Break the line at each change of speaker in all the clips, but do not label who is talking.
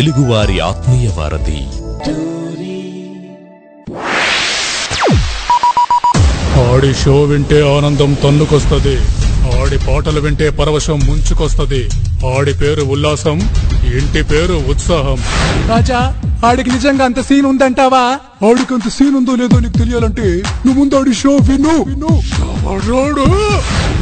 తెలుగువారి ఆత్మీయ వారధి.
ఆడి షో వింటే ఆనందం తన్నుకొస్తది. ఆడి పాటలు వింటే పరవశం ముంచుకొస్తది. ఆడి పేరు ఉల్లాసం ఇంటి పేరు ఉత్సాహం.
రాజా ఆడికి నిజంగా అంత సీన్ ఉందంటావా?
ఆడికి అంత సీన్ ఉందో లేదో నీకు తెలియాలంటే నువ్వు ముందు ఆడి షో విను.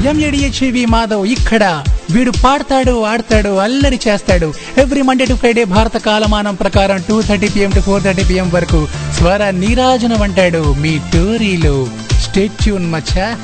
M A D H V Madhav ఇక్కడ. వీడు పాడతాడు ఆడతాడు అల్లరి చేస్తాడు. ఎవ్రీ మండే టు ఫ్రైడే భారత కాలమానం ప్రకారం two thirty PM to four thirty PM వరకు స్వర నీరాజనం అంటాడు మీ టోరీలో. స్టేట్ ట్యూన్ మచ్చా.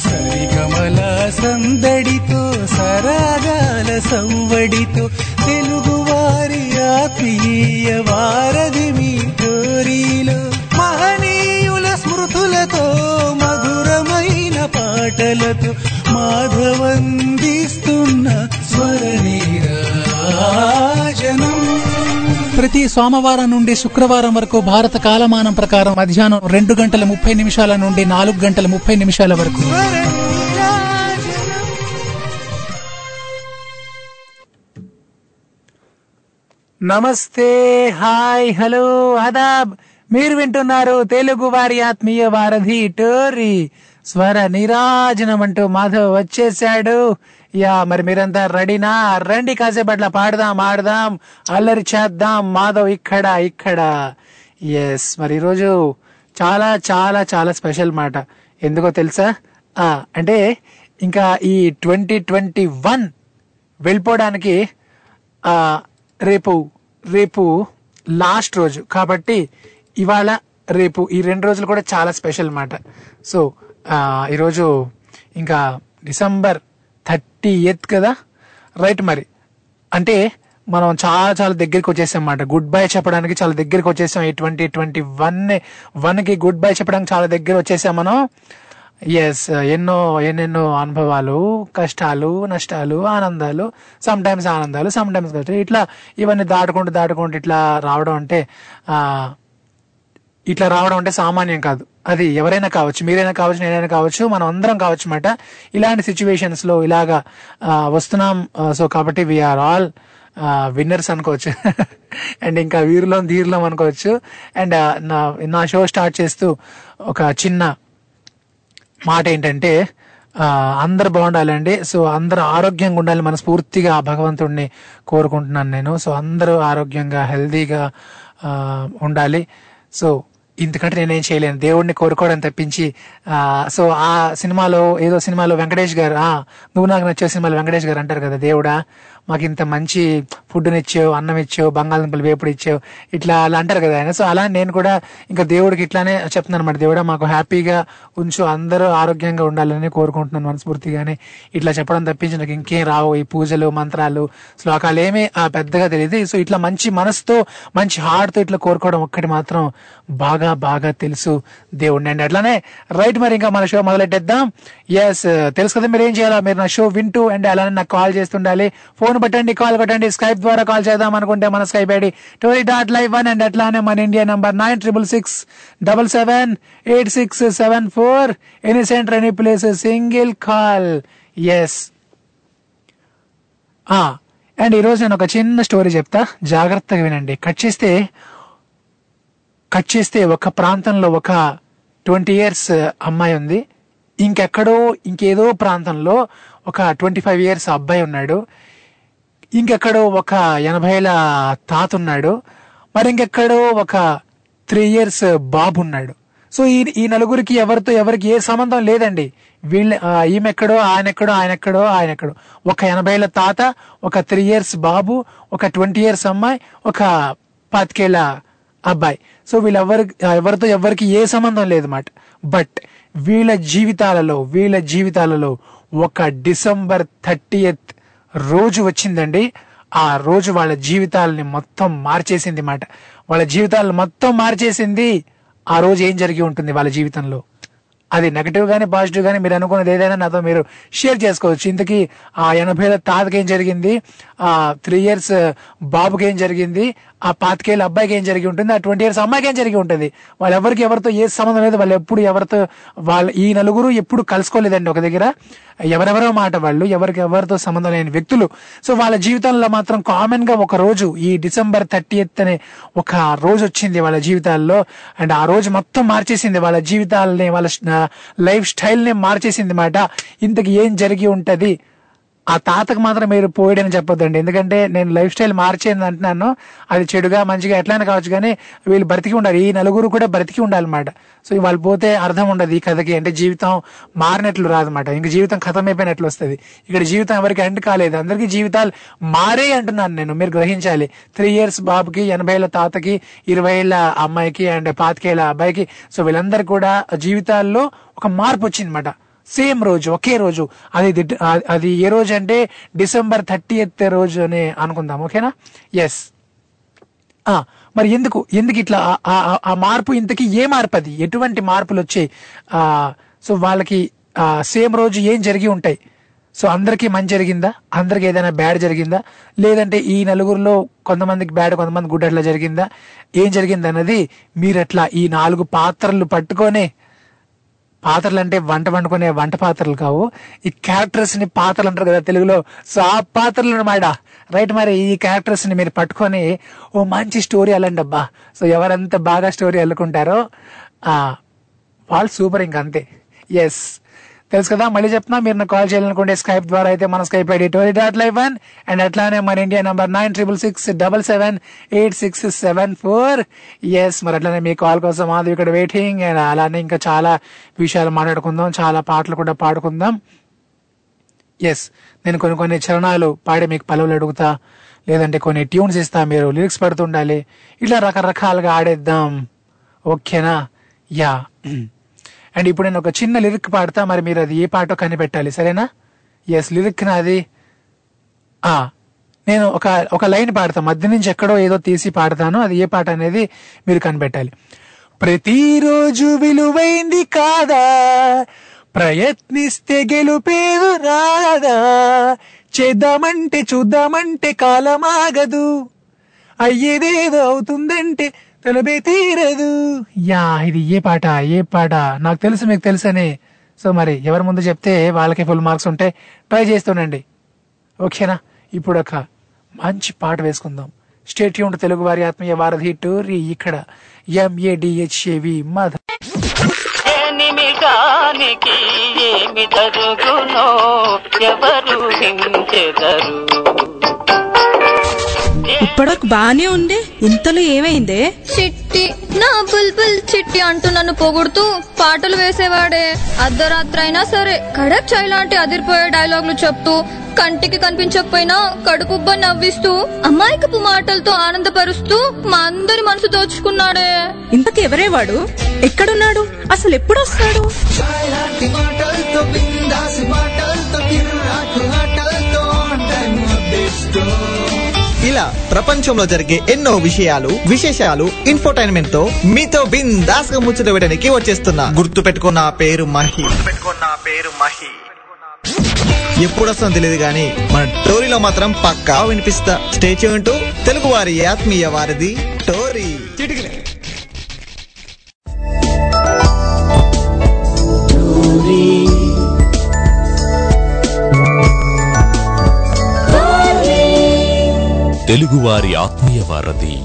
సరిగమల సందడితో సరాగాల సవ్వడితో తెలుగువారి ఆత్మీయ వారధి మీ టోరీలో మహనీయుల స్మృతులతో మధురమైన పాటలతో మాధవందిస్తున్న స్వరనీరాజనం ప్రతి సోమవారం నుండి శుక్రవారం వరకు భారత కాలమానం ప్రకారం మధ్యాహ్నం రెండు గంటల ముప్పై నిమిషాల నుండి నాలుగు గంటల ముప్పై నిమిషాల వరకు. నమస్తే హాయ్ హలో ఆదాబ్. మీరు వింటున్నారు తెలుగు వారి ఆత్మీయ వారధి టోరీ. స్వర నిరాజనం అంటూ మాధవ్ వచ్చేసాడు యా మరి మీరంతా రెడీనా? రండి కాసేపట్ల పాడదాం ఆడదాం అల్లరి చేద్దాం మాధవ్ ఇక్కడ ఇక్కడ. ఎస్ మరి ఈరోజు చాలా చాలా చాలా స్పెషల్ మాట. ఎందుకో తెలుసా? ఆ, అంటే ఇంకా ఈ ట్వంటీ ట్వంటీ వన్ వెళ్ళిపోవడానికి రేపు రేపు లాస్ట్ రోజు. కాబట్టి ఇవాళ రేపు ఈ రెండు రోజులు కూడా చాలా స్పెషల్ మాట సో ఈరోజు ఇంకా డిసెంబర్ థర్టీ ఎయిత్ కదా? రైట్ మరి. అంటే మనం చాలా చాలా దగ్గరికి వచ్చేసాం అన్నమాట. గుడ్ బై చెప్పడానికి చాలా దగ్గరికి వచ్చేసాం. ఈ ట్వంటీ ట్వంటీ వన్ వన్కి గుడ్ బై చెప్పడానికి చాలా దగ్గర వచ్చేసాం మనం. ఎస్ uh, ఎన్నో ఎన్నెన్నో అనుభవాలు కష్టాలు నష్టాలు ఆనందాలు సమ్ టైమ్స్ ఆనందాలు సమ్ టైమ్స్ కష్టాలు. ఇట్లా ఇవన్నీ దాటుకుంటూ దాటుకుంటూ ఇట్లా రావడం అంటే ఇట్లా రావడం అంటే సామాన్యం కాదు. అది ఎవరైనా కావచ్చు మీరైనా కావచ్చు నేనైనా కావచ్చు మనం అందరం కావచ్చు అన్నమాట ఇలాంటి సిచ్యువేషన్స్లో ఇలాగా వస్తున్నాం. సో కాబట్టి వీఆర్ ఆల్ విన్నర్స్ అనుకోవచ్చు. అండ్ ఇంకా వీరులం ధీరులం అనుకోవచ్చు. అండ్ నా నా షో స్టార్ట్ చేస్తూ ఒక చిన్న మాట ఏంటంటే అందరు బాగుండాలండి. సో అందరూ ఆరోగ్యంగా ఉండాలి మనస్ఫూర్తిగా భగవంతుడిని కోరుకుంటున్నాను నేను. సో అందరూ ఆరోగ్యంగా హెల్దీగా ఉండాలి. సో ఇంతకంటే నేనేం చేయలేను. దేవుడిని కోరుకోవడం తప్పించి సో ఆ సినిమాలో ఏదో సినిమాలో వెంకటేష్ గారు ఆ నువ్వు నాకు నచ్చే సినిమాలో వెంకటేష్ గారు అంటారు కదా దేవుడా. మాకు ఇంత మంచి ఫుడ్ని ఇచ్చావు అన్నం ఇచ్చావు బంగాళదుంపలు వేపుడు ఇచ్చావు ఇట్లా అలా అంటారు కదా ఆయన. సో అలా నేను కూడా ఇంకా దేవుడికి ఇట్లానే చెప్తున్నాను అనమాట దేవుడా మాకు హ్యాపీగా ఉంచు అందరూ ఆరోగ్యంగా ఉండాలని కోరుకుంటున్నాను మనస్ఫూర్తిగానే. ఇట్లా చెప్పడం తప్పించి నాకు ఇంకేం రావు. ఈ పూజలు మంత్రాలు శ్లోకాలు ఏమీ ఆ, పెద్దగా తెలియదు. సో ఇట్లా మంచి మనసుతో మంచి హార్ట్తో ఇట్లా కోరుకోవడం ఒక్కటి మాత్రం బాగా బాగా తెలుసు దేవుడిని అండి అట్లానే రైట్ మరి ఇంకా మన షో మొదలెట్టేద్దాం. ఎస్ తెలుసు కదా మీరు ఏం చేయాలా? మీరు నా షో వింటూ అండ్ అలానే నాకు కాల్ చేస్తుండాలి. ఫోన్ పట్టండి కాల్ కొట్టండి స్కైప్ ద్వారా కాల్ చేద్దాం అనుకుంటే మన Skype ID Tori dot live one and అట్లానే మన India number nine triple six double seven eight six seven four any centre any place single call S and ఈరోజు నేను ఒక చిన్న స్టోరీ చెప్తా. జాగ్రత్తగా వినండి. కట్ చేస్తే కట్ చేస్తే ఒక ప్రాంతంలో ఒక ట్వంటీ ఇయర్స్ uh, అమ్మాయి ఉంది. ఇంకెక్కడో ఇంకేదో ప్రాంతంలో ఒక ట్వంటీ ఫైవ్ ఇయర్స్ అబ్బాయి ఉన్నాడు. ఇంకెక్కడో ఒక ఎనభైల తాత ఉన్నాడు మరి ఇంకెక్కడో ఒక త్రీ ఇయర్స్ బాబు ఉన్నాడు సో ఈ ఈ నలుగురికి ఎవరితో ఎవరికి ఏ సంబంధం లేదండి. వీళ్ళ ఆ, ఈమెక్కడో ఆయనెక్కడో ఆయన ఎక్కడో ఒక ఎనభైల తాత ఒక త్రీ ఇయర్స్ బాబు ఒక ట్వంటీ ఇయర్స్ అమ్మాయి ఒక పాతికేళ్ళ అబ్బాయి. సో వీళ్ళెవరి ఎవరితో ఎవరికి ఏ సంబంధం లేదు బట్ వీళ్ళ జీవితాలలో వీళ్ళ జీవితాలలో ఒక డిసెంబర్ థర్టీ రోజు వచ్చిందండి. ఆ రోజు వాళ్ళ జీవితాలని మొత్తం మార్చేసింది మాట. వాళ్ళ జీవితాలను మొత్తం మార్చేసింది ఆ రోజు ఏం జరిగి ఉంటుంది వాళ్ళ జీవితంలో. అది నెగటివ్ గానీ పాజిటివ్ గానీ మీరు అనుకున్నది ఏదైనా నాతో మీరు షేర్ చేసుకోవచ్చు. ఇంతకీ ఆ ఎనభైల తాతకి ఏం జరిగింది? ఆ త్రీ ఇయర్స్ బాబుకి ఏం జరిగింది? ఆ పాతికేళ్ళ అబ్బాయికి ఏం జరిగి ఉంటుంది? ఆ ట్వంటీ ఇయర్స్ అమ్మాయికి ఏం జరిగి ఉంటుంది? వాళ్ళు ఎవరికి ఎవరితో ఏ సంబంధం లేదు వాళ్ళు ఎప్పుడు ఎవరితో వాళ్ళ ఈ నలుగురు ఎప్పుడు కలుసుకోలేదండి ఒక దగ్గర. ఎవరెవరో మాట వాళ్ళు ఎవరికి ఎవరితో సంబంధం లేని వ్యక్తులు. సో వాళ్ళ జీవితంలో మాత్రం కామన్గా ఒక రోజు ఈ డిసెంబర్ థర్టీ అనే ఒక రోజు వచ్చింది వాళ్ళ జీవితాల్లో. అండ్ ఆ రోజు మొత్తం మార్చేసింది వాళ్ళ జీవితాలని వాళ్ళ లైఫ్ స్టైల్ని మార్చేసింది మాట. ఇంతకు ఏం జరిగి ఉంటది? ఆ తాతకు మాత్రం మీరు పోయాడని చెప్పొద్దండి. ఎందుకంటే నేను లైఫ్ స్టైల్ మార్చేది అంటున్నాను. అది చెడుగా మంచిగా ఎట్లయినా కావచ్చు కానీ వీళ్ళు బ్రతికి ఉండాలి. ఈ నలుగురు కూడా బ్రతికి ఉండాలన్నమాట. సో వాళ్ళు పోతే అర్థం ఉండదు ఈ కథకి. అంటే జీవితం మారినట్లు రాదన్నమాట. ఇంక జీవితం ఖతం అయిపోయినట్లు వస్తుంది. ఇక్కడ జీవితం ఎవరికి ఎండ్ కాలేదు. అందరికీ జీవితాలు మారే అంటున్నాను నేను. మీరు గ్రహించాలి. త్రీ ఇయర్స్ బాబుకి ఎనభై ఏళ్ళ తాతకి ఇరవై ఏళ్ళ అమ్మాయికి అండ్ పాతికేళ్ళ అబ్బాయికి. సో వీళ్ళందరూ కూడా జీవితాల్లో ఒక మార్పు వచ్చిందన్నమాట. సేమ్ రోజు ఒకే రోజు. అది అది ఏ రోజు అంటే డిసెంబర్ థర్టీ ఎత్ రోజు అని అనుకుందాం ఓకేనా? ఎస్ ఆ మరి ఎందుకు ఎందుకు ఇట్లా ఆ- మార్పు ఇంతకి ఏ మార్పు అది? ఎటువంటి మార్పులు వచ్చాయి? ఆ సో వాళ్ళకి ఆ సేమ్ రోజు ఏం జరిగి ఉంటాయి? సో అందరికీ మంచి జరిగిందా? అందరికి ఏదైనా బ్యాడ్ జరిగిందా? లేదంటే ఈ నలుగురిలో కొంతమందికి బ్యాడ్ కొంతమంది గుడ్ అట్లా జరిగిందా? ఏం జరిగింది అన్నది మీరు అట్లా ఈ నాలుగు పాత్రలు పట్టుకొనే పాత్రలు అంటే వంట వండుకునే వంట పాత్రలు కావు. ఈ క్యారెక్టర్స్ని పాత్రలు అంటారు కదా తెలుగులో. సో ఆ పాత్రలు అనమాట రైట్ మరి ఈ క్యారెక్టర్స్ని మీరు పట్టుకొని ఓ మంచి స్టోరీ అల్లండి అబ్బా. సో ఎవరంత బాగా స్టోరీ అల్లుకుంటారో వాళ్ళు సూపర్ ఇంకా అంతే. ఎస్ తెలుసు కదా మళ్ళీ చెప్తున్నా మీరు నాకు కాల్ చేయాలనుకుంటే స్కైప్ ద్వారా అయితే మన Skype ID Tori dot live one and అట్లానే మన India number nine triple six double seven eight six seven four S మరి అట్లానే మీ కాల్ కోసం మాది ఇక్కడ వెయిటింగ్ అండ్ అలానే ఇంకా చాలా విషయాలు మాట్లాడుకుందాం చాలా పాటలు కూడా పాడుకుందాం. ఎస్ నేను కొన్ని కొన్ని చరణాలు పాడి మీకు పలువులు అడుగుతా లేదంటే కొన్ని ట్యూన్స్ ఇస్తా మీరు లిరిక్స్ పడుతుండాలి. ఇట్లా రకరకాలుగా ఆడేద్దాం. ఓకేనా యా అండ్ ఇప్పుడు నేను ఒక చిన్న లిరిక్ పాడతా మరి మీరు అది ఏ పాటో కనిపెట్టాలి సరేనా? ఎస్ లిరిక్ నాది. ఆ నేను ఒక ఒక లైన్ పాడతా మధ్య నుంచి ఎక్కడో ఏదో తీసి పాడతాను అది ఏ పాట అనేది మీరు కనిపెట్టాలి. ప్రతిరోజు విలువైంది కాదా? ప్రయత్నిస్తే గెలుపేదు రాదా? చేద్దామంటే చూద్దామంటే కాలమాగదు. అయ్యేదేదో అవుతుందంటే తలబే తీరదు. యా ఇది ఏ పాట ఏ పాట? నాకు తెలుసు మీకు తెలుసని. సో మరి ఎవరి ముందు చెప్తే వాళ్ళకి ఫుల్ మార్క్స్ ఉంటాయి ట్రై చేస్తుండండి ఓకేనా? ఇప్పుడు ఒక మంచి పాట వేసుకుందాం. స్టేట్ యూన్ తెలుగు వారి ఆత్మీయ వారధి టూరి ఇక్కడ.
M A D H A V మధ. నిమిషానికి ఏమి జరుగునో ఎవరు హించెదరు?
ఇప్పటివరకు బానే ఉండే ఇంతలో ఏమైందే?
చిట్టి నా బుల్బుల్ చిట్టి అంటూ నన్ను పొగుడుతూ పాటలు వేసేవాడే. అర్ధరాత్రి అయినా సరే కడక్ చాయ్ లాంటి అదిరిపోయే డైలాగులు చెప్తూ కంటికి కనిపించకపోయినా కడుపుబ్బ నవ్విస్తూ అమాయకపు మాటలతో ఆనందపరుస్తూ మా అందరి మనసు దోచుకున్నాడే.
ఇంతకు ఎవరే వాడు ఎక్కడున్నాడు? అసలు ఎప్పుడు వస్తాడు
ఇలా ప్రపంచంలో జరిగే ఎన్నో విషయాలు విశేషాలు ఇన్ఫోటైన్మెంట్తో మీతో బిందాస్గా ముచ్చట పెట్టడానికి వచ్చేస్తున్నా. గుర్తు పెట్టుకున్న పేరు మహి. పెట్టుకున్న పేరు మహి. ఎప్పుడు వస్తుందో తెలియదు కానీ మన టోరీలో మాత్రం పక్కా వినిపిస్తా. స్టేచ్యూ అంటూ తెలుగు వారి ఆత్మీయ వారిది టోరీ
తెలుగువారి ఆత్మీయ వారధి.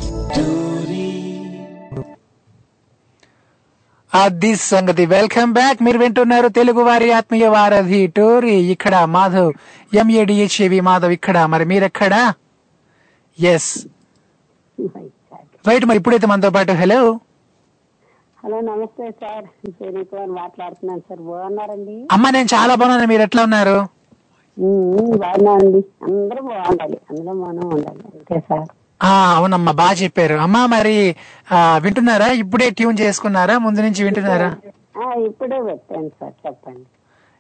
అది సంగతి. వెల్కమ్ బ్యాక్ మీరు వింటున్నారు తెలుగు వారి ఆత్మీయ వారధి టోరీ. ఇక్కడ మాధవ్ ఎంఏడిహెచ్ఏవి మాధవ్ ఇక్కడ. మరి మీరెక్కడా? ఎస్ రైట్ మరి ఇప్పుడైతే మనతో పాటు హలో
హలో నమస్తే సార్. మాట్లాడుతున్నాను సార్. బాగున్నారండి?
అమ్మ నేను చాలా బాగున్నాను. మీరు ఎట్లా ఉన్నారు?
ఉమ్, బాగున్నానండి అందరూ బాగుండాలి. అందరూ మనం ఉండాలి. అంతే సార్.
ఆ అవునమ్మా బాగా చెప్పారు. అమ్మా మరి వింటున్నారా? ఇప్పుడే ట్యూన్ చేసుకున్నారా? ముందు నుంచి వింటున్నారా?
ఇప్పుడే పెట్టాను సార్. చెప్పండి.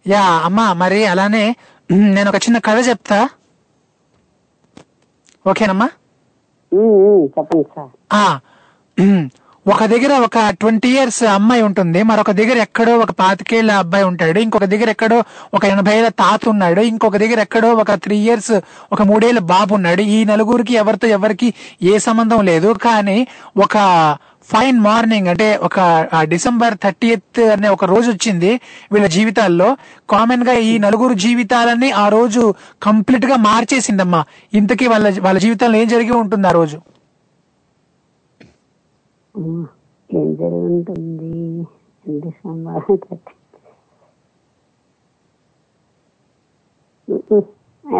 యా అమ్మా మరి అలానే నేను ఒక చిన్న కథ చెప్తా. ఓకేనమ్మా?
చెప్పండి సార్.
ఒక దగ్గర ఒక ట్వంటీ ఇయర్స్ అమ్మాయి ఉంటుంది మరొక దగ్గర ఎక్కడో ఒక పాతికేళ్ళ అబ్బాయి ఉంటాడు ఇంకొక దగ్గర ఎక్కడో ఒక ఎనభై ఏళ్ళ తాత ఉన్నాడు ఇంకొక దగ్గర ఎక్కడో ఒక త్రీ ఇయర్స్ ఒక మూడేళ్ళ బాబు ఉన్నాడు. ఈ నలుగురికి ఎవరితో ఎవరికి ఏ సంబంధం లేదు కానీ ఒక ఫైన్ మార్నింగ్ అంటే ఒక డిసెంబర్ థర్టీ అనే ఒక రోజు వచ్చింది వీళ్ళ జీవితాల్లో. కామన్గా ఈ నలుగురు జీవితాలన్నీ ఆ రోజు కంప్లీట్గా మార్చేసిందమ్మా. ఇంతకీ వాళ్ళ వాళ్ళ జీవితంలో ఏం జరిగి ఉంటుంది ఆ రోజు?
ఏం జరిగి ఉంటుంది డిసెంబర్ థర్టీ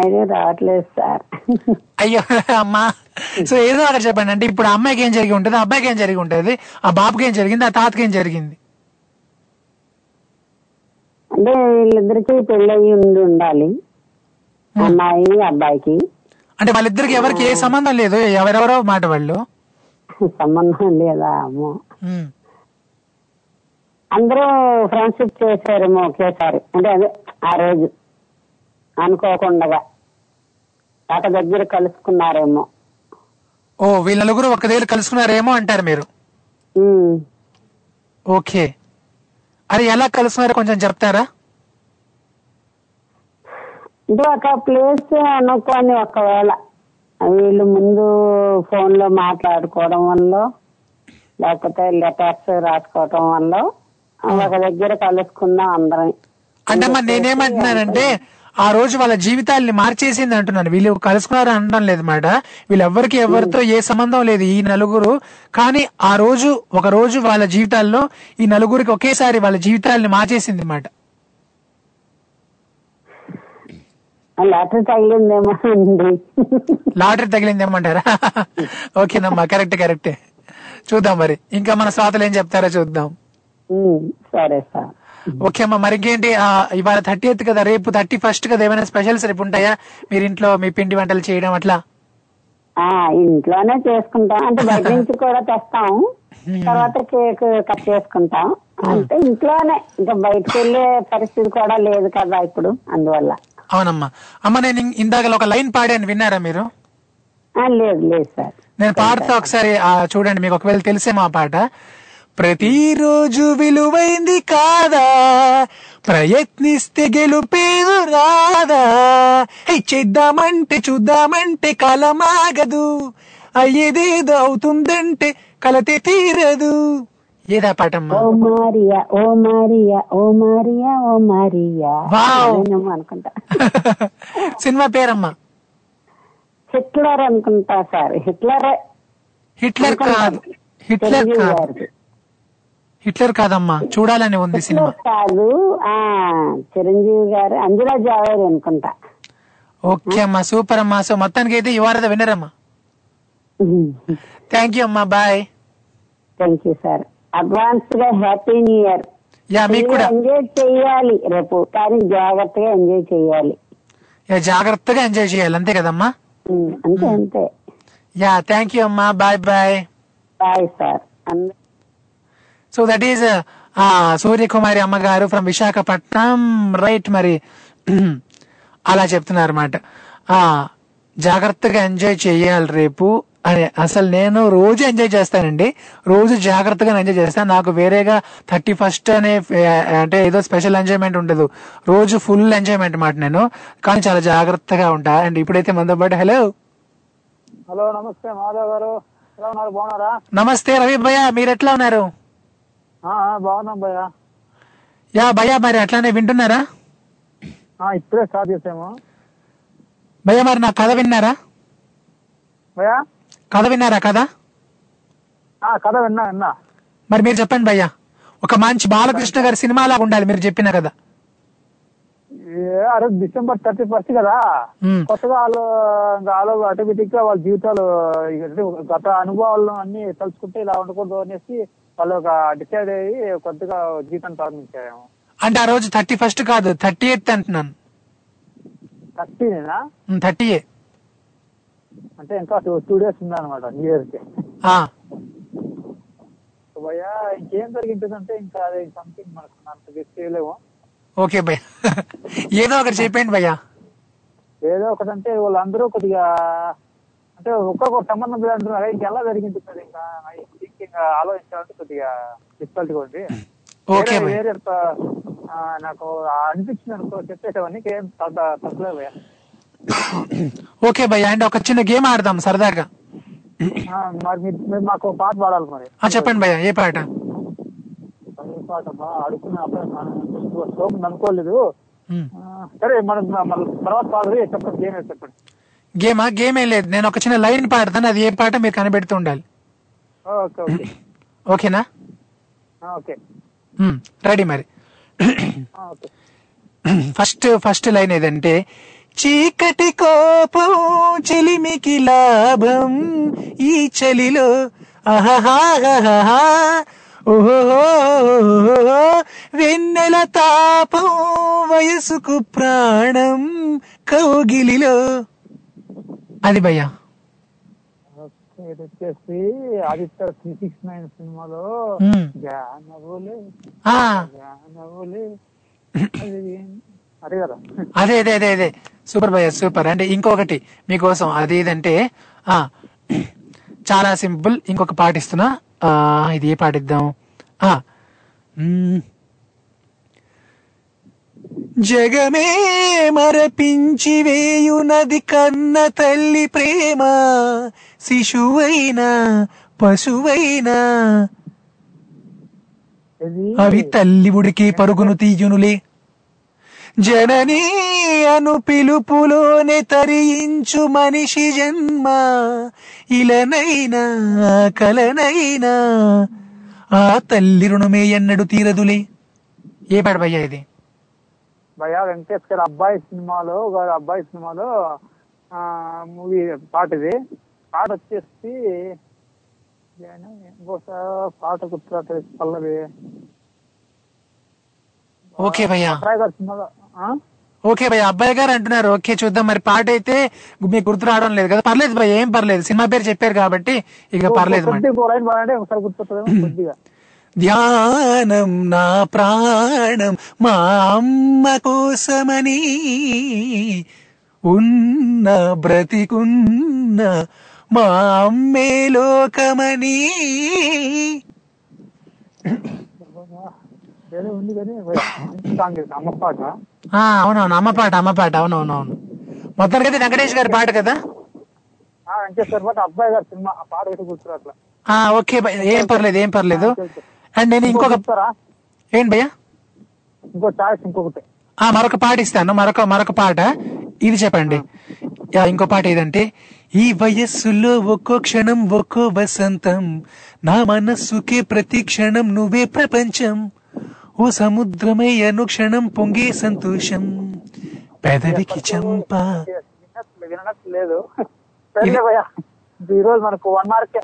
ఐడియా రావట్లేదు సార్.
అయ్యో అమ్మా. సో ఏదో అక్కడ చెప్పండి. అంటే ఇప్పుడు అమ్మాయికి ఏం జరిగి ఉంటుంది అబ్బాయికి ఏం జరిగి ఉంటుంది ఆ బాబుకి ఏం జరిగింది ఆ తాతకి ఏం జరిగింది?
అంటే వీళ్ళిద్దరికి పెళ్ళయి ఉండి ఉండాలి. అమ్మాయి అబ్బాయికి.
అంటే వాళ్ళిద్దరికి ఎవరికి ఏ సంబంధం లేదు ఎవరెవరో మాట వాళ్ళు.
సంబంధం లేదా అమ్మో. అందరూ ఫ్రెండ్షిప్ చేశారేమో ఒకేసారి. అంటే అదే ఆ రోజు. అనుకోకుండా తాత దగ్గర కలుసుకున్నారేమో.
ఓ వీళ్ళ నలుగురు ఒక దగ్గర కలుసుకున్నారేమో అంటారు మీరు. ఓకే. అది ఎలా కలుసుకున్నారో కొంచెం చెప్తారా?
అంటే ఒక ప్లేస్ అనుకోని ఒకవేళ. వీళ్ళు ముందు ఫోన్లో మాట్లాడుకోవడం వల్ల లేకపోతే లెటర్స్ రాసుకోవడం వల్ల ఒక దగ్గర కలుసుకుందాం అందరం.
అంటే మరి నేనేమంటున్నానంటే ఆ రోజు వాళ్ళ జీవితాల్ని మార్చేసింది అంటున్నాను. వీళ్ళు కలుసుకున్నారు అనడం లేదు మాట. వీళ్ళెవ్వరికి ఎవరితో ఏ సంబంధం లేదు ఈ నలుగురు. కానీ ఆ రోజు ఒక రోజు వాళ్ళ జీవితాల్లో ఈ నలుగురికి ఒకేసారి వాళ్ళ జీవితాల్ని మార్చేసింది మాట.
లెటర్ తగిలిందేమో అండి.
లాటరీ తగిలింది ఏమంటారా ఓకేనమ్మా కరెక్ట్ కరెక్టే. చూద్దాం మరి. ఇంకా మన శ్రోతలు ఏం చెప్తారో చూద్దాం.
సరే సార్.
ఓకే అమ్మా మరి ఇంకేంటి ఆ, ఇవాళ థర్టీ ఎయిత్ కదా రేపు థర్టీ ఫస్ట్ కదా ఏమైనా స్పెషల్స్ రేపు ఉంటాయా మీరు ఇంట్లో మీ పిండి వంటలు చేయడం అట్లా?
ఆ ఇంట్లోనే చేసుకుంటాం. అంటే బయట నుంచి కూడా తెస్తాం. తర్వాత కేక్ కట్ చేసుకుంటాం. అంటే ఇంట్లోనే. ఇంకా బయటకు వెళ్ళే పరిస్థితి కూడా లేదు కదా ఇప్పుడు అందువల్ల.
అవునమ్మా. అమ్మ నేను ఇందాక ఒక లైన్ పాడాను విన్నారా మీరు?
లేదు లేదు సార్.
నేను పాడుతా ఒకసారి ఆ, చూడండి మీకు ఒకవేళ తెలిసేమో ఆ పాట. ప్రతిరోజు విలువైంది కాదా? ప్రయత్నిస్తే గెలుపేదు రాదా? చేద్దామంటే చూద్దామంటే కలమాగదు. అయ్యేదేదో అవుతుందంటే కలతే తీరదు. ఏదా పాటమ్మా?
ఓ మారియా ఓ మారియా ఓ మారియా ఓ మారియా. అనుకుంటా.
సినిమా పేరమ్మా?
హిట్లర్ అనుకుంటా సార్. హిట్లర్.
హిట్లర్ కాదు. హిట్లర్ కాదు. హిట్లర్ కాదమ్మా. చూడాలని ఉంది సినిమా.
కాదు. ఆ చిరంజీవి గారు అంజలా జావేరి అనుకుంటా.
ఓకే అమ్మా సూపర్ అమ్మా. సో మొత్తానికి అయితే ఈ వారద వినరమ్మా థ్యాంక్ యూ అమ్మా. బాయ్
థ్యాంక్ యూ సార్ అడ్వాన్స్గా హ్యాపీ న్యూ ఇయర్
యా మీకు కూడా.
ఎంజాయ్ చేయాలి రేపు. కానీ జాగ్రత్తగా ఎంజాయ్ చేయాలి.
యా, జాగ్రత్తగా ఎంజాయ్ చేయాలి. అంతే కదమ్మా?
అంతే అంతే.
యా థ్యాంక్ యూ అమ్మా. Bye
bye bye sir
so that is Suryakumari అమ్మగారు ఫ్రమ్ విశాఖపట్నం. రైట్ మరి. అలా చెప్తున్నారు అనమాట జాగ్రత్తగా ఎంజాయ్ చేయాలి రేపు. అని అసలు నేను రోజు ఎంజాయ్ చేస్తానండి. రోజు జాగ్రత్తగా ఎంజాయ్ చేస్తాను నాకు వేరేగా థర్టీ ఫస్ట్ అనే అంటే ఏదో స్పెషల్ ఎంజాయ్మెంట్ ఉండదు. రోజు ఫుల్ ఎంజాయ్మెంట్ మాట నేను. కానీ చాలా జాగ్రత్తగా ఉంటా. అండ్ ఇప్పుడైతే మనతో పాటు హలో.
హలో నమస్తే మాధవ్ గారు. ఎలా ఉన్నారు? బాగున్నారా?
నమస్తే రవి భయ్య మీరు ఎట్లా ఉన్నారు?
బాగున్నాం భయ్య.
యా భయ్య మరి అట్లానే వింటున్నారా?
ఇప్పుడే స్టార్ట్ చేసాము.
భయ్య మరి నా కథ విన్నారా?
భయ్య?
కథ విన్నారా
ఆ, కథ విన్నా విన్నా.
మరి మీరు చెప్పండి భయ్య. ఒక మంచి బాలకృష్ణ గారి సినిమా లాగా ఉండాలి మీరు చెప్పిన కదా
డిసెంబర్ థర్టీ ఫస్ట్ కదా. కొత్తగా వాళ్ళు ఆటోమేటిక్గా వాళ్ళ జీవితాలు గత అనుభవాలను అన్ని తలుచుకుంటే ఇలా ఉండకూడదు అనేసి వాళ్ళు ఒక డిసైడ్ అయ్యి కొత్తగా జీవితాన్ని ప్రారంభించారేమో.
అంటే ఆ రోజు థర్టీ ఫస్ట్ కాదు థర్టీ ఎయిత్ అంటున్నాను. థర్టీ ఏ
అంటే ఇంకా టూ టూ డేస్ ఉందన్నమాట న్యూ ఇయర్కి భయ్య ఇంకేం జరిగింటుందంటే ఇంకా అదే సంథింగ్ మనకు అంత గెస్ట్ చేయలేము.
ఓకే భయ్య. ఏదో ఒకటి చెప్పండి భయ్య.
ఏదో ఒకటి అంటే వాళ్ళందరూ కొద్దిగా అంటే ఒక్కొక్క సంబంధం లేదు అంటున్నారు. ఇంకా ఎలా జరిగింది సార్ ఇంకా? ఇంకా ఆలోచించాలంటే కొద్దిగా డిఫికల్ట్గా ఉంది.
ఓకే
వేరే- నాకు అనిపించింది అనుకో చెప్పేసేవన్నీ ఏం తగ్గ- తగ్గలేదు భయ్య.
ఓకే భయ్య అంటే ఒక చిన్న గేమ్ ఆడదాం సరదాగా.
మాకు పాట పాడాలి మరి.
చెప్పండి భయ్య ఏ పాట?
పాట? అడుగుతున్నా అనుకోలేదు. సరే మనం తర్వాత పాడదు చెప్పండి ఏం చెప్పండి?
గేమా? గేమ్ ఏం లేదు. నేను ఒక చిన్న లైన్ పాడతాను అది ఏ పాట మీరు కనిపెడుతూ ఉండాలి.
Okay okay.
ఓకేనా?
ఓకే.
రెడీ మరి. ఫస్ట్ ఫస్ట్ లైన్ ఏదంటే చీకటి కోపం చెలిమికి లాభం. ఈ చలిలో అహహాహహా ఓహో వెన్నెల తాపం వయసుకు ప్రాణం కౌగిలిలో. అది భయ్యా.
ఓకే, ఇది వచ్చేసి ఆదిత్య త్రీ సిక్స్ నైన్ సినిమాలో
మ్మ్.
జానవులే
ఆ,
జానవులే అది అదే కదా.
అదే అదే అదే అదే. సూపర్ భయ్య సూపర్ అంటే ఇంకొకటి మీకోసం అది ఏదంటే ఆ చాలా సింపుల్ ఇంకొక పాట ఇస్తున్నా. ఆ, ఇది ఏ పాట ఇద్దాం. జగమే మరపించి వేయునది కన్న తల్లి ప్రేమ శిశువైనా పశువైనా. అవి తల్లి ఉడికి పరుగును తీయునులే. జనని అను పిలుపులోనే తరించు మనిషి జన్మ. ఇలనైనా కలనైనా. ఆ తల్లి రుణమే ఎన్నడు తీరదులే. ఏ పాట భయ్యా ఇది?
భయ వెంకటేష్ గారి అబ్బాయి సినిమాలో ఒక అబ్బాయి సినిమాలో ఆ మూవీ పాట ఇది. పాట వచ్చేసి పాట గుర్తురాట్లేదు పల్లవి.
ఓకే భయ్యా.
గారి సినిమాలో?
ఓకే భయ్య అబ్బాయి గారు అంటున్నారు. ఓకే చూద్దాం. మరి పాట అయితే మీకు గుర్తు రావడం లేదు కదా. పర్లేదు భయ్య ఏం పర్లేదు. సినిమా పేరు చెప్పారు కాబట్టి ఇక పర్లేదు ధ్యానం నా ప్రాణం మా అమ్మ కోసమని ఉన్న బ్రతికున్న మా అమ్మే లోకమని
వేరే ఉంది కానీ మంచి సాంగ్ ఇది అమ్మ పాట.
ఆ, అవునవును అమ్మ పాట అమ్మ పాట అవునవునవును. మొత్తానికైతే వెంకటేష్ గారి పాట కదా?
వెంకటేష్ గారి పాట అబ్బాయి గారి సినిమా పాట అయితే
ఓకే ఏం పర్లేదు ఏం పర్లేదు. అండ్ నేను ఇంకొక ఏంటి భయ్యా?
ఇంకో చాయిస్ ఇంకొకటి.
ఆ మరొక పాట ఇస్తాను మరొక మరొక పాట. ఇది చెప్పండి. ఇంకో పాట ఏదంటే ఈ వయస్సులో ఒక్కో క్షణం ఒక్కో వసంతం నా మనస్సుకే ప్రతి క్షణం నువ్వే ప్రపంచం సముద్రమై అనుక్షణం పొంగి సంతోషం. పెదవికి చంప
వినట్లేదు మనకు వన్ మార్క్